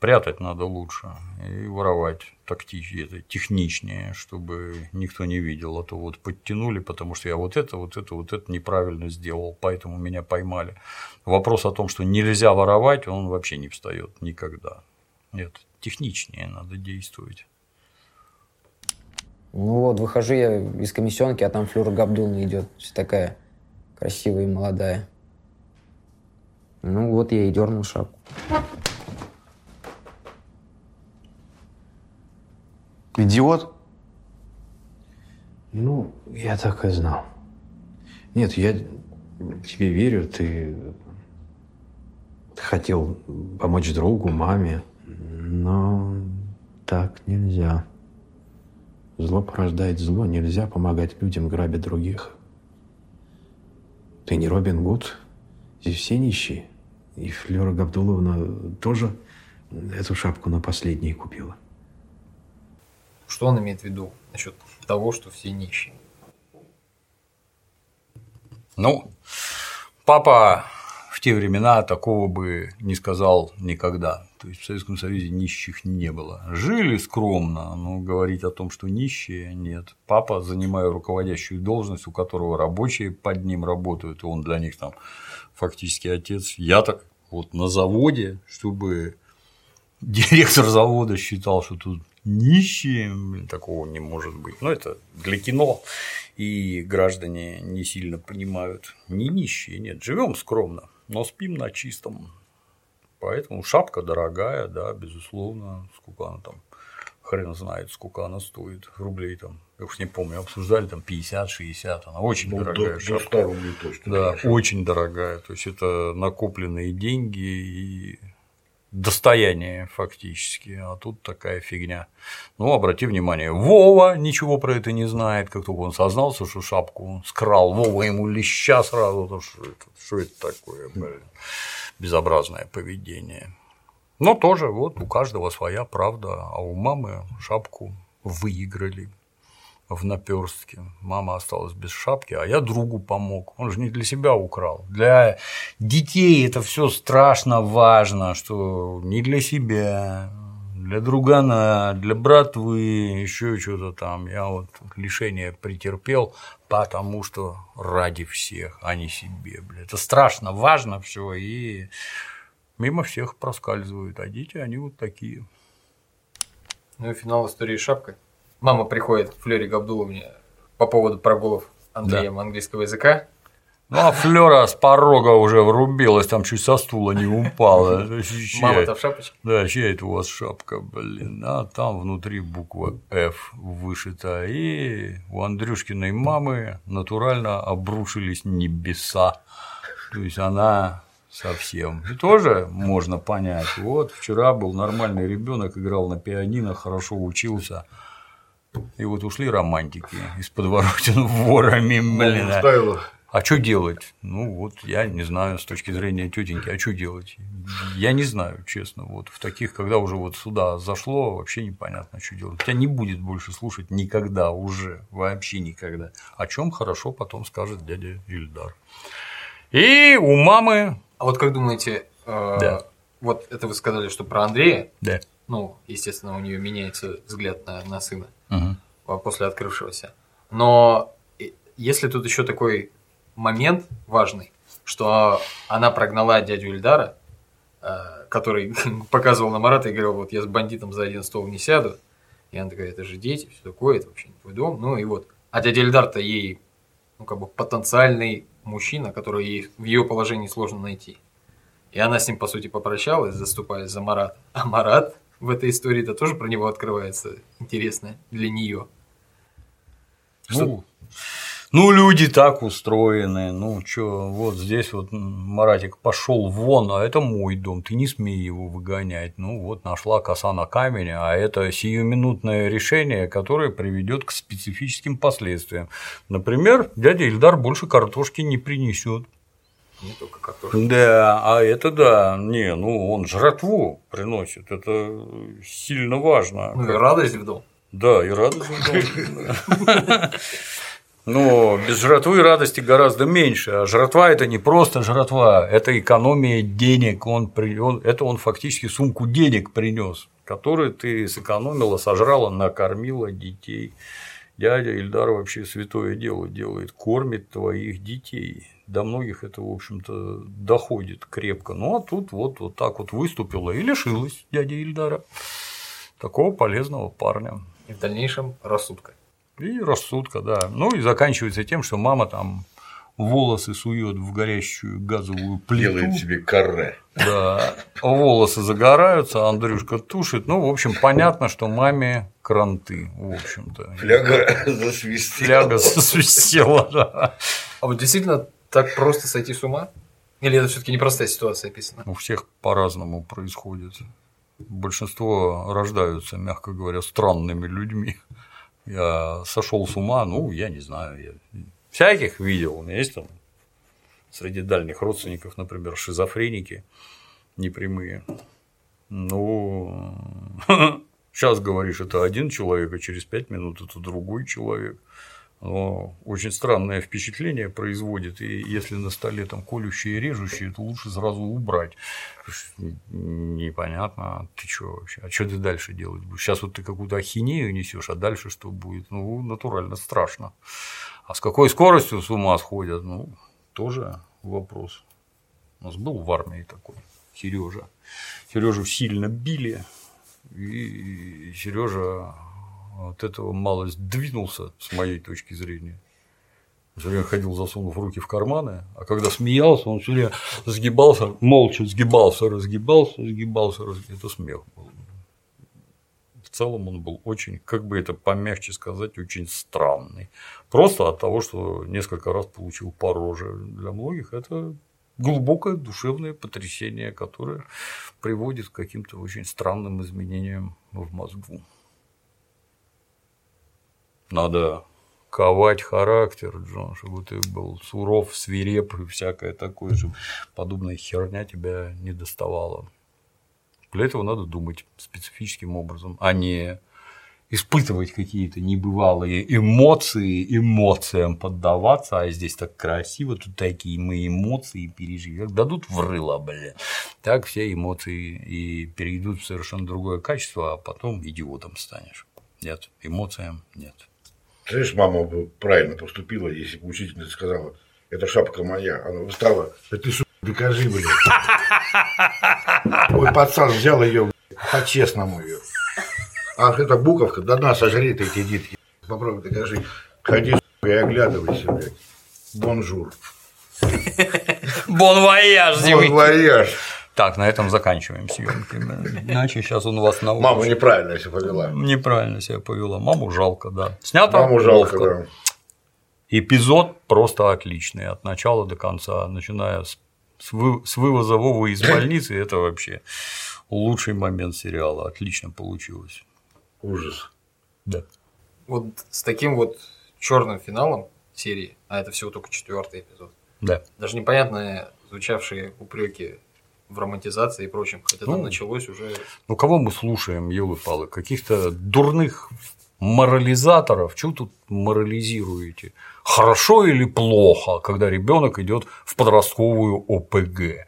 прятать надо лучше и воровать тактичнее, это техничнее, чтобы никто не видел, а то вот подтянули, потому что я вот это, вот это, вот это неправильно сделал, поэтому меня поймали. Вопрос о том, что нельзя воровать, он вообще не встает никогда. Нет, техничнее надо действовать. Ну вот, выхожу я из комиссионки, а там Флюра Габдулна идет, такая красивая и молодая. Ну вот я и дернул шапку. Идиот? Ну, я так и знал. Нет, я тебе верю, ты хотел помочь другу, маме, но так нельзя. Зло порождает зло, нельзя помогать людям, грабя других. Ты не Робин Гуд, здесь все нищие. И Флера Габдуловна тоже эту шапку на последней купила. Что он имеет в виду насчет того, что все нищие? Ну, папа в те времена такого бы не сказал никогда. То есть в Советском Союзе нищих не было. Жили скромно, но говорить о том, что нищие, нет. Папа, занимая руководящую должность, у которого рабочие под ним работают, он для них там фактически отец. Я так вот на заводе, чтобы *laughs* директор завода считал, что тут нищие, блин, такого не может быть. Но это для кино, и граждане не сильно понимают. Не нищие, нет, живем скромно, но спим на чистом. Поэтому шапка дорогая, да, безусловно, сколько она там, хрен знает, сколько она стоит, рублей там, я уж не помню, обсуждали там 50-60, она очень Ну, дорогая до- до шапка. 100 рублей точно, Да, конечно. очень дорогая, то есть это накопленные деньги и достояние фактически, а тут такая фигня. Ну, обрати внимание, Вова ничего про это не знает, как только он сознался, что шапку скрал, Вова ему леща сразу, ну, что это, что это такое, блин, безобразное поведение. Но тоже вот у каждого своя правда, а у мамы шапку выиграли в наперстке. Мама осталась без шапки, а я другу помог. Он же не для себя украл. Для детей это все страшно важно, что не для себя, для другана, для братвы, еще что-то там. Я вот лишение претерпел, потому что ради всех, а не себе. Бля. Это страшно важно все и мимо всех проскальзывают, а дети они вот такие. Ну и финал истории с шапкой. Мама приходит к Флёре Габдуловне по поводу прогулов Андреем английского языка. Ну, а Флера с порога уже врубилась, там чуть со стула не упала. *laughs* Мама-то в шапочке? Да, чья это у вас шапка, блин. А там внутри буква F вышита. И у Андрюшкиной мамы натурально обрушились небеса. То есть она совсем. И тоже можно понять. Вот вчера был нормальный ребенок, играл на пианино, хорошо учился. И вот ушли романтики из подворотен ворами, блин. а- а что делать? Ну, вот я не знаю с точки зрения тетеньки, а что делать? Я не знаю, честно. Вот в таких, когда уже вот сюда зашло, вообще непонятно, что делать. Тебя не будет больше слушать никогда уже, вообще никогда. О чем хорошо потом скажет дядя Ильдар. И у мамы. А вот как думаете, э, Да. вот это вы сказали, что про Андрея, Да. ну, естественно, у нее меняется взгляд на, на сына А, после открывшегося. Но если тут еще такой момент важный, что она прогнала дядю Ильдара, э, который *laughs* показывал на Марата и говорил, вот я с бандитом за один стол не сяду. И она такая, это же дети, все такое, это вообще не твой дом. Ну и вот. А дядя Ильдар-то ей, ну как бы потенциальный мужчина, который ей в ее положении сложно найти. И она с ним, по сути, попрощалась, заступаясь за Марата. А Марат в этой истории-то тоже про него открывается интересно для нее. Ну, ну, люди так устроены. Ну, что, вот здесь вот Маратик пошел вон, а это мой дом, ты не смей его выгонять. Ну, вот нашла коса на камень, а это сиюминутное решение, которое приведет к специфическим последствиям. Например, дядя Ильдар больше картошки не принесет. Не только картошка. Да, а это да, не, ну он жратву приносит, это сильно важно. Ну и радость в дом. Да, и радость в дом. Но без жратвы радости гораздо меньше. А жратва – это не просто жратва, это экономия денег. Он, при- он- это он фактически сумку денег принес, которую ты сэкономила, сожрала, накормила детей. Дядя Ильдар вообще святое дело делает, кормит твоих детей. До многих это, в общем-то, доходит крепко. Ну, а тут вот, вот так вот выступила и лишилась дядя Ильдара такого полезного парня. И в дальнейшем рассудка. И рассудка, да. Ну и заканчивается тем, что мама там волосы сует в горящую газовую плиту. Делает себе каре. Да, волосы загораются, Андрюшка тушит. Ну, в общем, понятно, что маме кранты, в общем-то. Фляга *laughs* засвистела. Фляга засвистела, да. А вот действительно так просто сойти с ума? Или это все-таки непростая ситуация описана? У всех по-разному происходит. Большинство рождаются, мягко говоря, странными людьми. Я сошел с ума, ну, я не знаю, я всяких видел. У меня есть там среди дальних родственников, например, шизофреники непрямые. Ну, *laughs* сейчас говоришь, это один человек, а через пять минут это другой человек. Но очень странное впечатление производит, и если на столе там колющие и режущие, то лучше сразу убрать. Непонятно, ты что вообще, а что ты дальше делать будешь? Сейчас вот ты какую-то ахинею несешь, а дальше что будет? Ну, натурально страшно. А с какой скоростью с ума сходят, ну, тоже вопрос. У нас был в армии такой Сережа. Сережу сильно били, и Сережа от этого малость двинулся, с моей точки зрения. Все время ходил, засунув руки в карманы, а когда смеялся, он все время сгибался, молча сгибался, разгибался, сгибался, разгибался. Это смех был. В целом он был очень, как бы это помягче сказать, очень странный. Просто от того, что несколько раз получил по роже. Для многих это глубокое душевное потрясение, которое приводит к каким-то очень странным изменениям в мозгу. Надо ковать характер, Джон, чтобы ты был суров, свиреп и всякое такое, чтобы подобная херня тебя не доставала. Для этого надо думать специфическим образом, а не испытывать какие-то небывалые эмоции, эмоциям поддаваться, а здесь так красиво, тут такие мы эмоции пережили, как дадут в рыло, бля, так все эмоции и перейдут в совершенно другое качество, а потом идиотом станешь. Нет, эмоциям нет. Знаешь, мама бы правильно поступила, если бы учительница сказала, это шапка моя. Она встала, да ты, сука, докажи, блядь. Ой, пацан взял ее по-честному ее. Ах, это буковка, да на, сожри ты эти нитки. Попробуй докажи. Ходи, сука, и оглядывайся, блядь. Bonjour. Bon voyage, bon voyage. Так, на этом заканчиваем съемки. Иначе сейчас он у вас на Мама неправильно себя повела. Неправильно себя повела. Маму жалко, да. Снято Маму жалко, ловко. да. Эпизод просто отличный. От начала до конца, начиная с, с вывоза Вовы из больницы, это вообще лучший момент сериала. Отлично получилось. Ужас. Да. Вот с таким вот черным финалом серии, а это всего только четвертый эпизод, Да. даже непонятные звучавшие упреки в романтизации и прочем, хотя там Ну, началось уже Ну, кого мы слушаем, елы-палы? Каких-то дурных морализаторов? Чего тут морализируете? Хорошо или плохо, когда ребенок идет в подростковую ОПГ?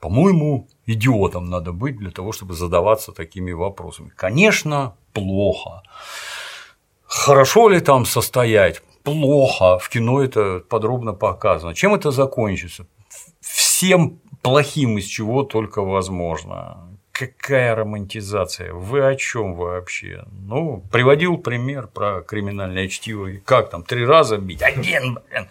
По-моему, идиотом надо быть для того, чтобы задаваться такими вопросами. Конечно, плохо. Хорошо ли там состоять? Плохо. В кино это подробно показано. Чем это закончится? Всем плохим, из чего только возможно. Какая романтизация? Вы о чем вообще? Ну, приводил пример про криминальное чтиво. Как там, три раза бить? Один, блин.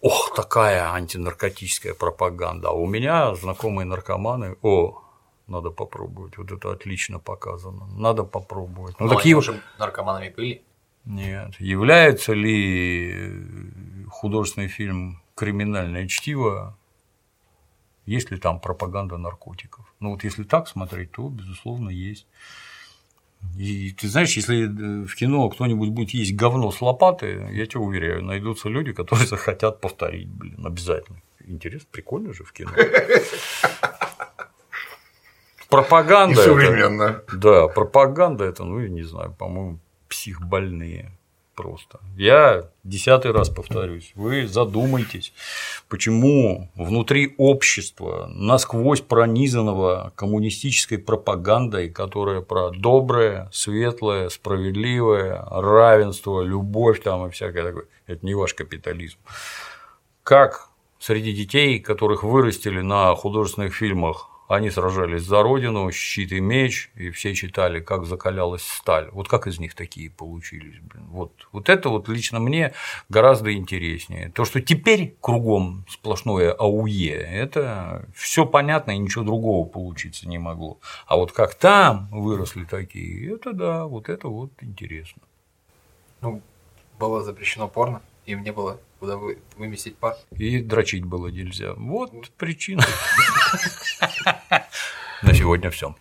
Ох, такая антинаркотическая пропаганда. А у меня знакомые наркоманы, о, надо попробовать. Вот это отлично показано. Надо попробовать. Ну, Ну, такие уже наркоманами были. нет. Является ли художественный фильм «Криминальное чтиво» есть ли там пропаганда наркотиков? Ну вот если так смотреть, то безусловно есть. И ты знаешь, если э, в кино кто-нибудь будет есть говно с лопаты, я тебе уверяю, найдутся люди, которые *laughs* захотят повторить, блин, обязательно. Интересно, прикольно же в кино. Пропаганда. Современно. да, пропаганда это, ну, я не знаю, по-моему, психбольные просто. Я десятый раз повторюсь, вы задумайтесь, почему внутри общества, насквозь пронизанного коммунистической пропагандой, которая про доброе, светлое, справедливое, равенство, любовь там и всякое такое, это не ваш капитализм. Как среди детей, которых вырастили на художественных фильмах они сражались за родину, щит и меч, и все читали, как закалялась сталь. Вот как из них такие получились? Блин? Вот, вот это вот лично мне гораздо интереснее. То, что теперь кругом сплошное АУЕ, это все понятно и ничего другого получиться не могло. А вот как там выросли такие, это да, вот это вот интересно. Ну, было запрещено порно, им не было куда вы, выместить пар. И дрочить было нельзя. Вот причина. *laughs* На сегодня все.